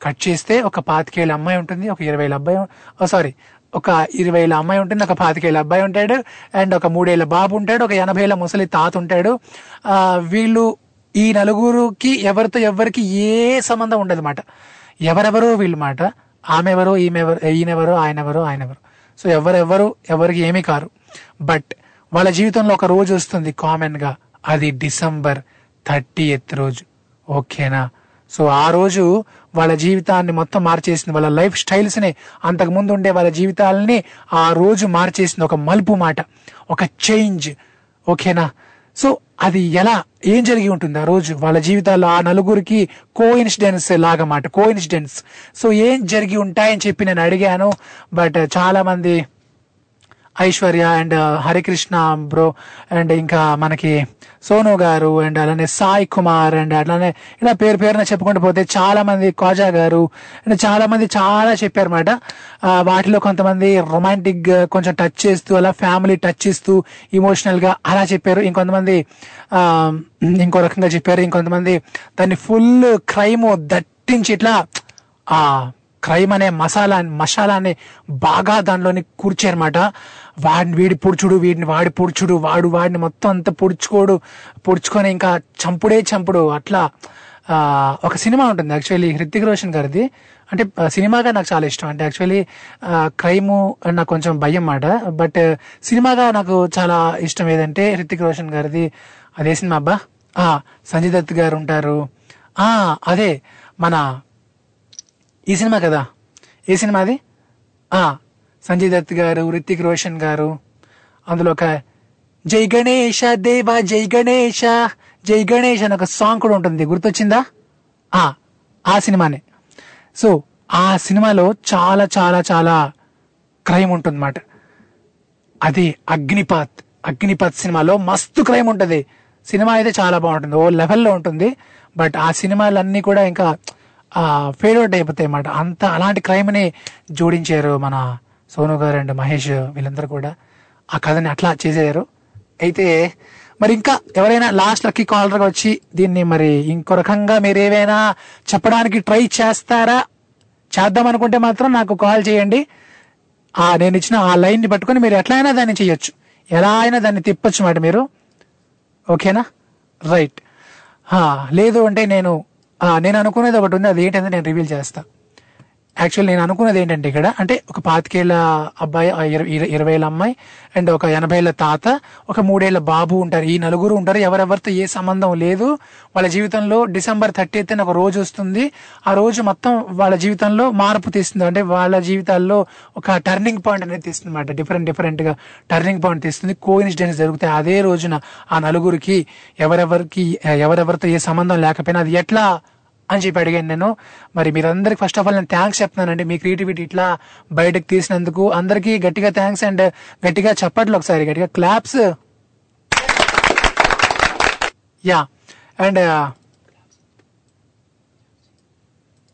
కట్ చేస్తే ఒక పాతికేళ్ళ అమ్మాయి ఉంటుంది ఒక ఇరవైల అబ్బాయి సారీ ఒక ఇరవైల అమ్మాయి ఉంటుంది ఒక పాతికేళ్ళ అబ్బాయి ఉంటాడు అండ్ ఒక మూడేళ్ళ బాబు ఉంటాడు ఒక ఎనభైల ముసలి తాత ఉంటాడు. వీళ్ళు ఈ నలుగురికి ఎవరితో ఎవరికి ఏ సంబంధం ఉండదు మాట ఎవరెవరో వీళ్ళు మాట. ఆమె ఎవరో ఈమె ఎవరు ఈయనెవరో ఆయన ఎవరో ఆయన ఎవరు సో ఎవరెవరు ఎవరికి ఏమీ కారు. బట్ వాళ్ళ జీవితంలో ఒక రోజు వస్తుంది కామన్గా అది డిసెంబర్ థర్టీ ఎత్ రోజు. ఓకేనా? సో ఆ రోజు వాళ్ళ జీవితాన్ని మొత్తం మార్చేసింది. వాళ్ళ లైఫ్ స్టైల్స్ని అంతకు ముందు ఉండే వాళ్ళ జీవితాలని ఆ రోజు మార్చేసింది. ఒక మలుపు మాట. ఒక చేంజ్. ఓకేనా? సో అది ఎలా ఏం జరిగి ఉంటుంది ఆ రోజు? వాళ్ళ జీవితాల్లో ఆ నలుగురికి కో ఇన్సిడెన్స్ లాగా మాట కో ఇన్సిడెన్స్ సో ఏం జరిగి ఉంటాయని చెప్పి నేను అడిగాను బట్ uh, చాలా మంది Aishwarya and uh, Harikrishna bro and ఇంకా మనకి సోను గారు అండ్ అలానే సాయి కుమార్ అండ్ అట్లానే ఇలా పేరు పేరున చెప్పుకుంటూ పోతే చాలా మంది కాజా గారు అండ్ చాలా మంది చాలా చెప్పారన్నమాట. ఆ, వాటిలో కొంతమంది రొమాంటిక్గా uh, కొంచెం టచ్ చేస్తూ అలా ఫ్యామిలీ టచ్ ఇస్తూ ఇమోషనల్గా అలా చెప్పారు. ఇంకొంతమంది ఆ, ఇంకో రకంగా చెప్పారు. ఇంకొంతమంది దాన్ని ఫుల్ క్రైమ్ దట్టించి ఇట్లా ఆ క్రైమ్ అనే మసాలా మసాలాని బాగా దానిలోని కూర్చారన్నమాట. వాడిని వీడి పుడుచుడు వీడిని వాడి పుడుచుడు వాడు వాడిని మొత్తం అంతా పుడుచుకోడు పుడుచుకొని ఇంకా చంపుడే చంపుడు. అట్లా ఒక సినిమా ఉంటుంది యాక్చువల్లీ హృతిక్ రోషన్ గారిది. అంటే సినిమాగా నాకు చాలా ఇష్టం. అంటే యాక్చువల్లీ క్రైమ్ నాకు కొంచెం భయం మాట బట్ సినిమాగా నాకు చాలా ఇష్టం ఏదంటే హృతిక్ రోషన్ గారిది అదే సినిమా అబ్బా. సంజయ్ దత్ గారు ఉంటారు. అదే మన ఈ సినిమా కదా? ఏ సినిమా అది? సంజయ్ దత్ గారు రితిక్ రోషన్ గారు. అందులో ఒక జై గణేష దేవా జై గణేష జై గణేష్ అని ఒక సాంగ్ కూడా ఉంటుంది. గుర్తొచ్చిందా? ఆ ఆ సినిమానే. సో ఆ సినిమాలో చాలా చాలా చాలా క్రైమ్ ఉంటుందన్నమాట. అది అగ్నిపాత్ అగ్నిపాత్ సినిమాలో మస్తు క్రైమ్ ఉంటుంది. సినిమా అయితే చాలా బాగుంటుంది. ఓ లెవెల్లో ఉంటుంది. బట్ ఆ సినిమాలన్నీ కూడా ఇంకా ఫేడ్ అవుట్ అయిపోతాయి అన్నమాట. అంత అలాంటి క్రైమ్ని జోడించారు మన సోను గారు అండ్ మహేష్ వీళ్ళందరూ కూడా. ఆ కథని అట్లా చేసేయారు అయితే మరి ఇంకా ఎవరైనా లాస్ట్ లక్కీ కాలర్గా వచ్చి దీన్ని మరి ఇంకో రకంగా మీరు ఏవైనా చెప్పడానికి ట్రై చేస్తారా? చేద్దాం అనుకుంటే మాత్రం నాకు కాల్ చేయండి. ఆ నేను ఇచ్చిన ఆ లైన్ని పట్టుకొని మీరు ఎట్లయినా దాన్ని చేయొచ్చు. ఎలా అయినా దాన్ని తిప్పొచ్చు మాట మీరు. ఓకేనా రైట్ లేదు అంటే నేను నేను అనుకునేది ఒకటి ఉంది అది ఏంటంటే నేను రివీల్ చేస్తా. యాక్చువల్ నేను అనుకున్నది ఏంటంటే ఇక్కడ అంటే ఒక పాతికేళ్ళ అబ్బాయి ఆ ఇర- ఇరవై ఏళ్ళ అమ్మాయి అండ్ ఒక ఎనభైల తాత ఒక మూడేళ్ళ బాబు ఉంటారు. ఈ నలుగురు ఉంటారు. ఎవరెవరితో ఏ సంబంధం లేదు. వాళ్ళ జీవితంలో డిసెంబర్ థర్టీ అని ఒక రోజు వస్తుంది. ఆ రోజు మొత్తం వాళ్ళ జీవితంలో మార్పు తీస్తుంది. అంటే వాళ్ళ జీవితాల్లో ఒక టర్నింగ్ పాయింట్ అనేది తీస్తుంది అనమాట డిఫరెంట్ డిఫరెంట్గా టర్నింగ్ పాయింట్ తీస్తుంది. కో ఇన్సిడెంట్స్ జరుగుతాయి. అదే రోజున ఆ నలుగురికి ఎవరెవరికి ఎవరెవరితో ఏ సంబంధం లేకపోయినా అది ఎట్లా అని చెప్పి అడిగాను నేను. మరి మీరందరికి ఫస్ట్ ఆఫ్ ఆల్ నేను థ్యాంక్స్ చెప్తున్నానండి. మీ క్రియేటివిటీ ఇట్లా బయటకు తీసినందుకు అందరికీ గట్టిగా థ్యాంక్స్ అండ్ గట్టిగా చెప్పట్లు ఒకసారి. గట్టిగా క్లాప్స్ యా అండ్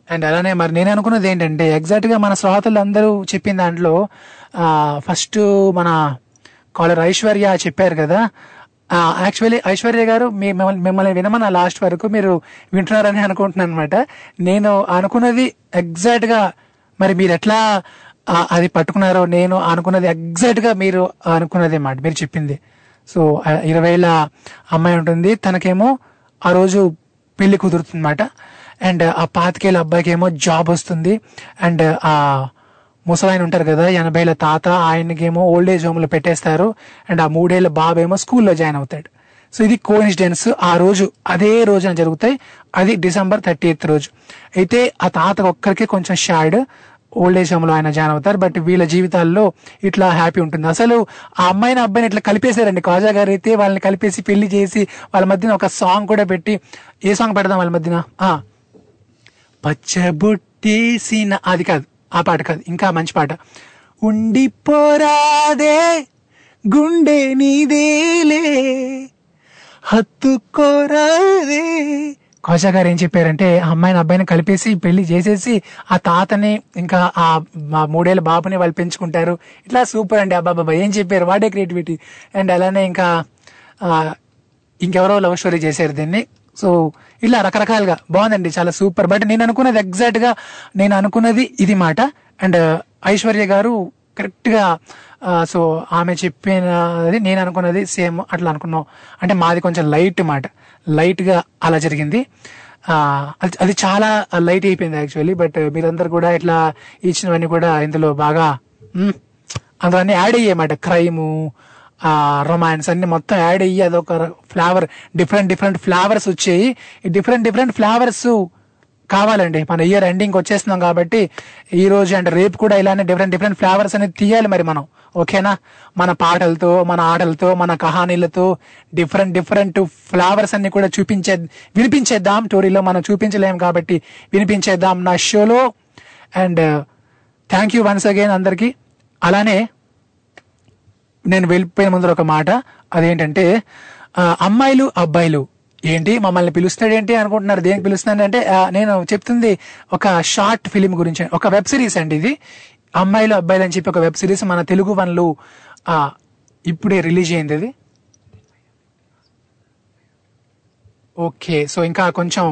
అండ్ అలానే మరి నేను అనుకున్నది ఏంటంటే ఎగ్జాక్ట్గా మన శ్రోతలు అందరూ చెప్పిన దాంట్లో uh, ఫస్ట్ మన కాలర్ ఐశ్వర్య చెప్పారు కదా యాక్చువల్లీ ఐశ్వర్య గారు మీ మిమ్మల్ని వినమని వినమన్న లాస్ట్ వరకు మీరు వింటున్నారని అనుకుంటున్నాను అనమాట నేను అనుకున్నది ఎగ్జాక్ట్గా మరి మీరు ఎట్లా అది పట్టుకున్నారో నేను అనుకున్నది ఎగ్జాక్ట్గా మీరు అనుకున్నది అన్నమాట మీరు చెప్పింది. సో ఇరవైల ఇరవై అమ్మాయి ఉంటుంది తనకేమో ఆ రోజు పెళ్ళి కుదురుతుందన్నమాట. అండ్ ఆ పాతికేళ్ళ అబ్బాయికి ఏమో జాబ్ వస్తుంది. అండ్ ఆ ముసలాయన ఉంటారు కదా ఎనభైల తాత ఆయనకేమో ఓల్డ్ ఏజ్ హోమ్లో పెట్టేస్తారు. అండ్ ఆ మూడేళ్ళ బాబేమో స్కూల్లో జాయిన్ అవుతాడు. సో ఇది కోఇన్సిడెన్స్ ఆ రోజు అదే రోజున జరుగుతాయి. అది డిసెంబర్ థర్టీ ఎయిత్ రోజు. అయితే ఆ తాత ఒక్కరికే కొంచెం షాడ్ ఓల్డ్ ఏజ్ హోమ్లో ఆయన జాయిన్ అవుతారు. బట్ వీళ్ళ జీవితాల్లో ఇట్లా హ్యాపీ ఉంటుంది. అసలు ఆ అమ్మాయిని అబ్బాయిని ఇట్లా కలిపేశారండి. కాజా గారు అయితే వాళ్ళని కలిపేసి పెళ్ళి చేసి వాళ్ళ మధ్యన ఒక సాంగ్ కూడా పెట్టి ఏ సాంగ్ పెడదాం వాళ్ళ మధ్యన? ఆ. పచ్చబుట్టేసిన అది కాదు. ఆ పాట కాదు ఇంకా మంచి పాట. ఉండిపోరాదే గుండె నీదేలే హత్తుకోరాదే. కోశా గారు ఏం చెప్పారంటే ఆ అమ్మాయిని అబ్బాయిని కలిపేసి పెళ్ళి చేసేసి ఆ తాతని ఇంకా ఆ మా బాబుని వాళ్ళు పెంచుకుంటారు. ఇట్లా సూపర్ అండి అబ్బా బాబా ఏం చెప్పారు? వాడే క్రియేటివిటీ. అండ్ అలానే ఇంకా ఇంకెవరో లవ్ స్టోరీ చేశారు దీన్ని. సో ఇలా రకరకాలుగా. బాగుందండి చాలా సూపర్. బట్ నేను అనుకున్నది ఎగ్జాక్ట్గా నేను అనుకున్నది ఇది మాట. అండ్ ఐశ్వర్య గారు కరెక్ట్గా సో ఆమె చెప్పినది నేను అనుకున్నది సేమ్ అట్లా అనుకున్నాం. అంటే మాది కొంచెం లైట్ మాట. లైట్గా అలా జరిగింది. అది అది చాలా లైట్ అయిపోయింది యాక్చువల్లీ బట్ మీరందరు కూడా ఇట్లా ఇచ్చినవన్నీ కూడా ఇందులో బాగా మ్, అందులో అన్ని మాట. క్రైము ఆ రొమాన్స్ అన్ని మొత్తం యాడ్ అయ్యి అదొక ఫ్లేవర్ డిఫరెంట్ డిఫరెంట్ ఫ్లేవర్స్ వచ్చాయి. ఈ డిఫరెంట్ డిఫరెంట్ ఫ్లేవర్స్ కావాలండి. మన ఇయర్ ఎండింగ్ వచ్చేస్తున్నాం కాబట్టి ఈ రోజు అండ్ రేపు కూడా ఇలానే డిఫరెంట్ డిఫరెంట్ ఫ్లేవర్స్ అనేది తీయాలి మరి మనం. ఓకేనా మన పాటలతో మన ఆటలతో మన కహానీలతో డిఫరెంట్ డిఫరెంట్ ఫ్లేవర్స్ అన్ని కూడా చూపించే వినిపించేద్దాం. స్టోరీలో మనం చూపించలేం కాబట్టి వినిపించేద్దాం నా షోలో and thank you once again అందరికీ. అలానే నేను వెళ్ళిపోయిన ముందర ఒక మాట. అదేంటంటే అమ్మాయిలు అబ్బాయిలు. ఏంటి? మమ్మల్ని పిలుస్తాడేంటి అనుకుంటున్నారు? దేనికి పిలుస్తున్నాను అంటే నేను చెప్తుంది ఒక షార్ట్ ఫిలిం గురించి. ఒక వెబ్ సిరీస్ అండి ఇది. అమ్మాయిలు అబ్బాయిలు అని చెప్పి ఒక వెబ్ సిరీస్ మన తెలుగు వన్లు ఇప్పుడే రిలీజ్ అయింది అది. ఓకే సో ఇంకా కొంచెం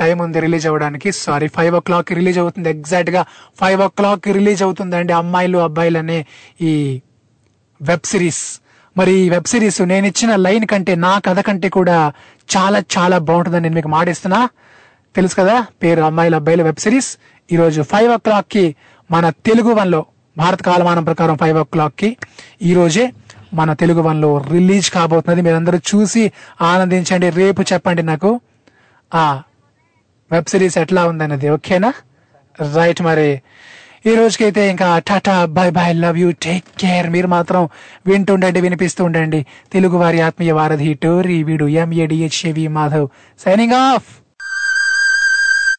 టైం ఉంది రిలీజ్ అవ్వడానికి. Sorry five o'clock release అవుతుంది. ఎగ్జాక్ట్గా ఫైవ్ ఓ క్లాక్ రిలీజ్ అవుతుందండి అమ్మాయిలు అబ్బాయిలు అనే ఈ వెబ్ సిరీస్. మరి ఈ వెబ్ సిరీస్ నేను ఇచ్చిన లైన్ కంటే నా కథ కంటే కూడా చాలా చాలా బాగుంటుందని నేను మీకు మాడేస్తున్నా తెలుసు కదా పేరు అమ్మాయిల అబ్బాయిల వెబ్ సిరీస్. ఈ రోజు ఫైవ్ ఓ క్లాక్కి మన తెలుగు వన్లో భారత కాలమానం ప్రకారం ఫైవ్ ఓ క్లాక్కి ఈ రోజే మన తెలుగు వన్లో రిలీజ్ కాబోతున్నది. మీరందరూ చూసి ఆనందించండి రేపు చెప్పండి నాకు. ఆ వెబ్ సిరీస్ ఎట్లా ఉందన్నది ఓకేనా? రైట్ మరి. ఈ రోజుకైతే ఇంకా tata bye bye love you take care. మీరు మాత్రం వింటుండండి వినిపిస్తూ ఉండండి తెలుగు వారి ఆత్మీయ వారధి టోరీ వీడు ఎంఏడిహెచ్ఏవి మాధవ్. Signing off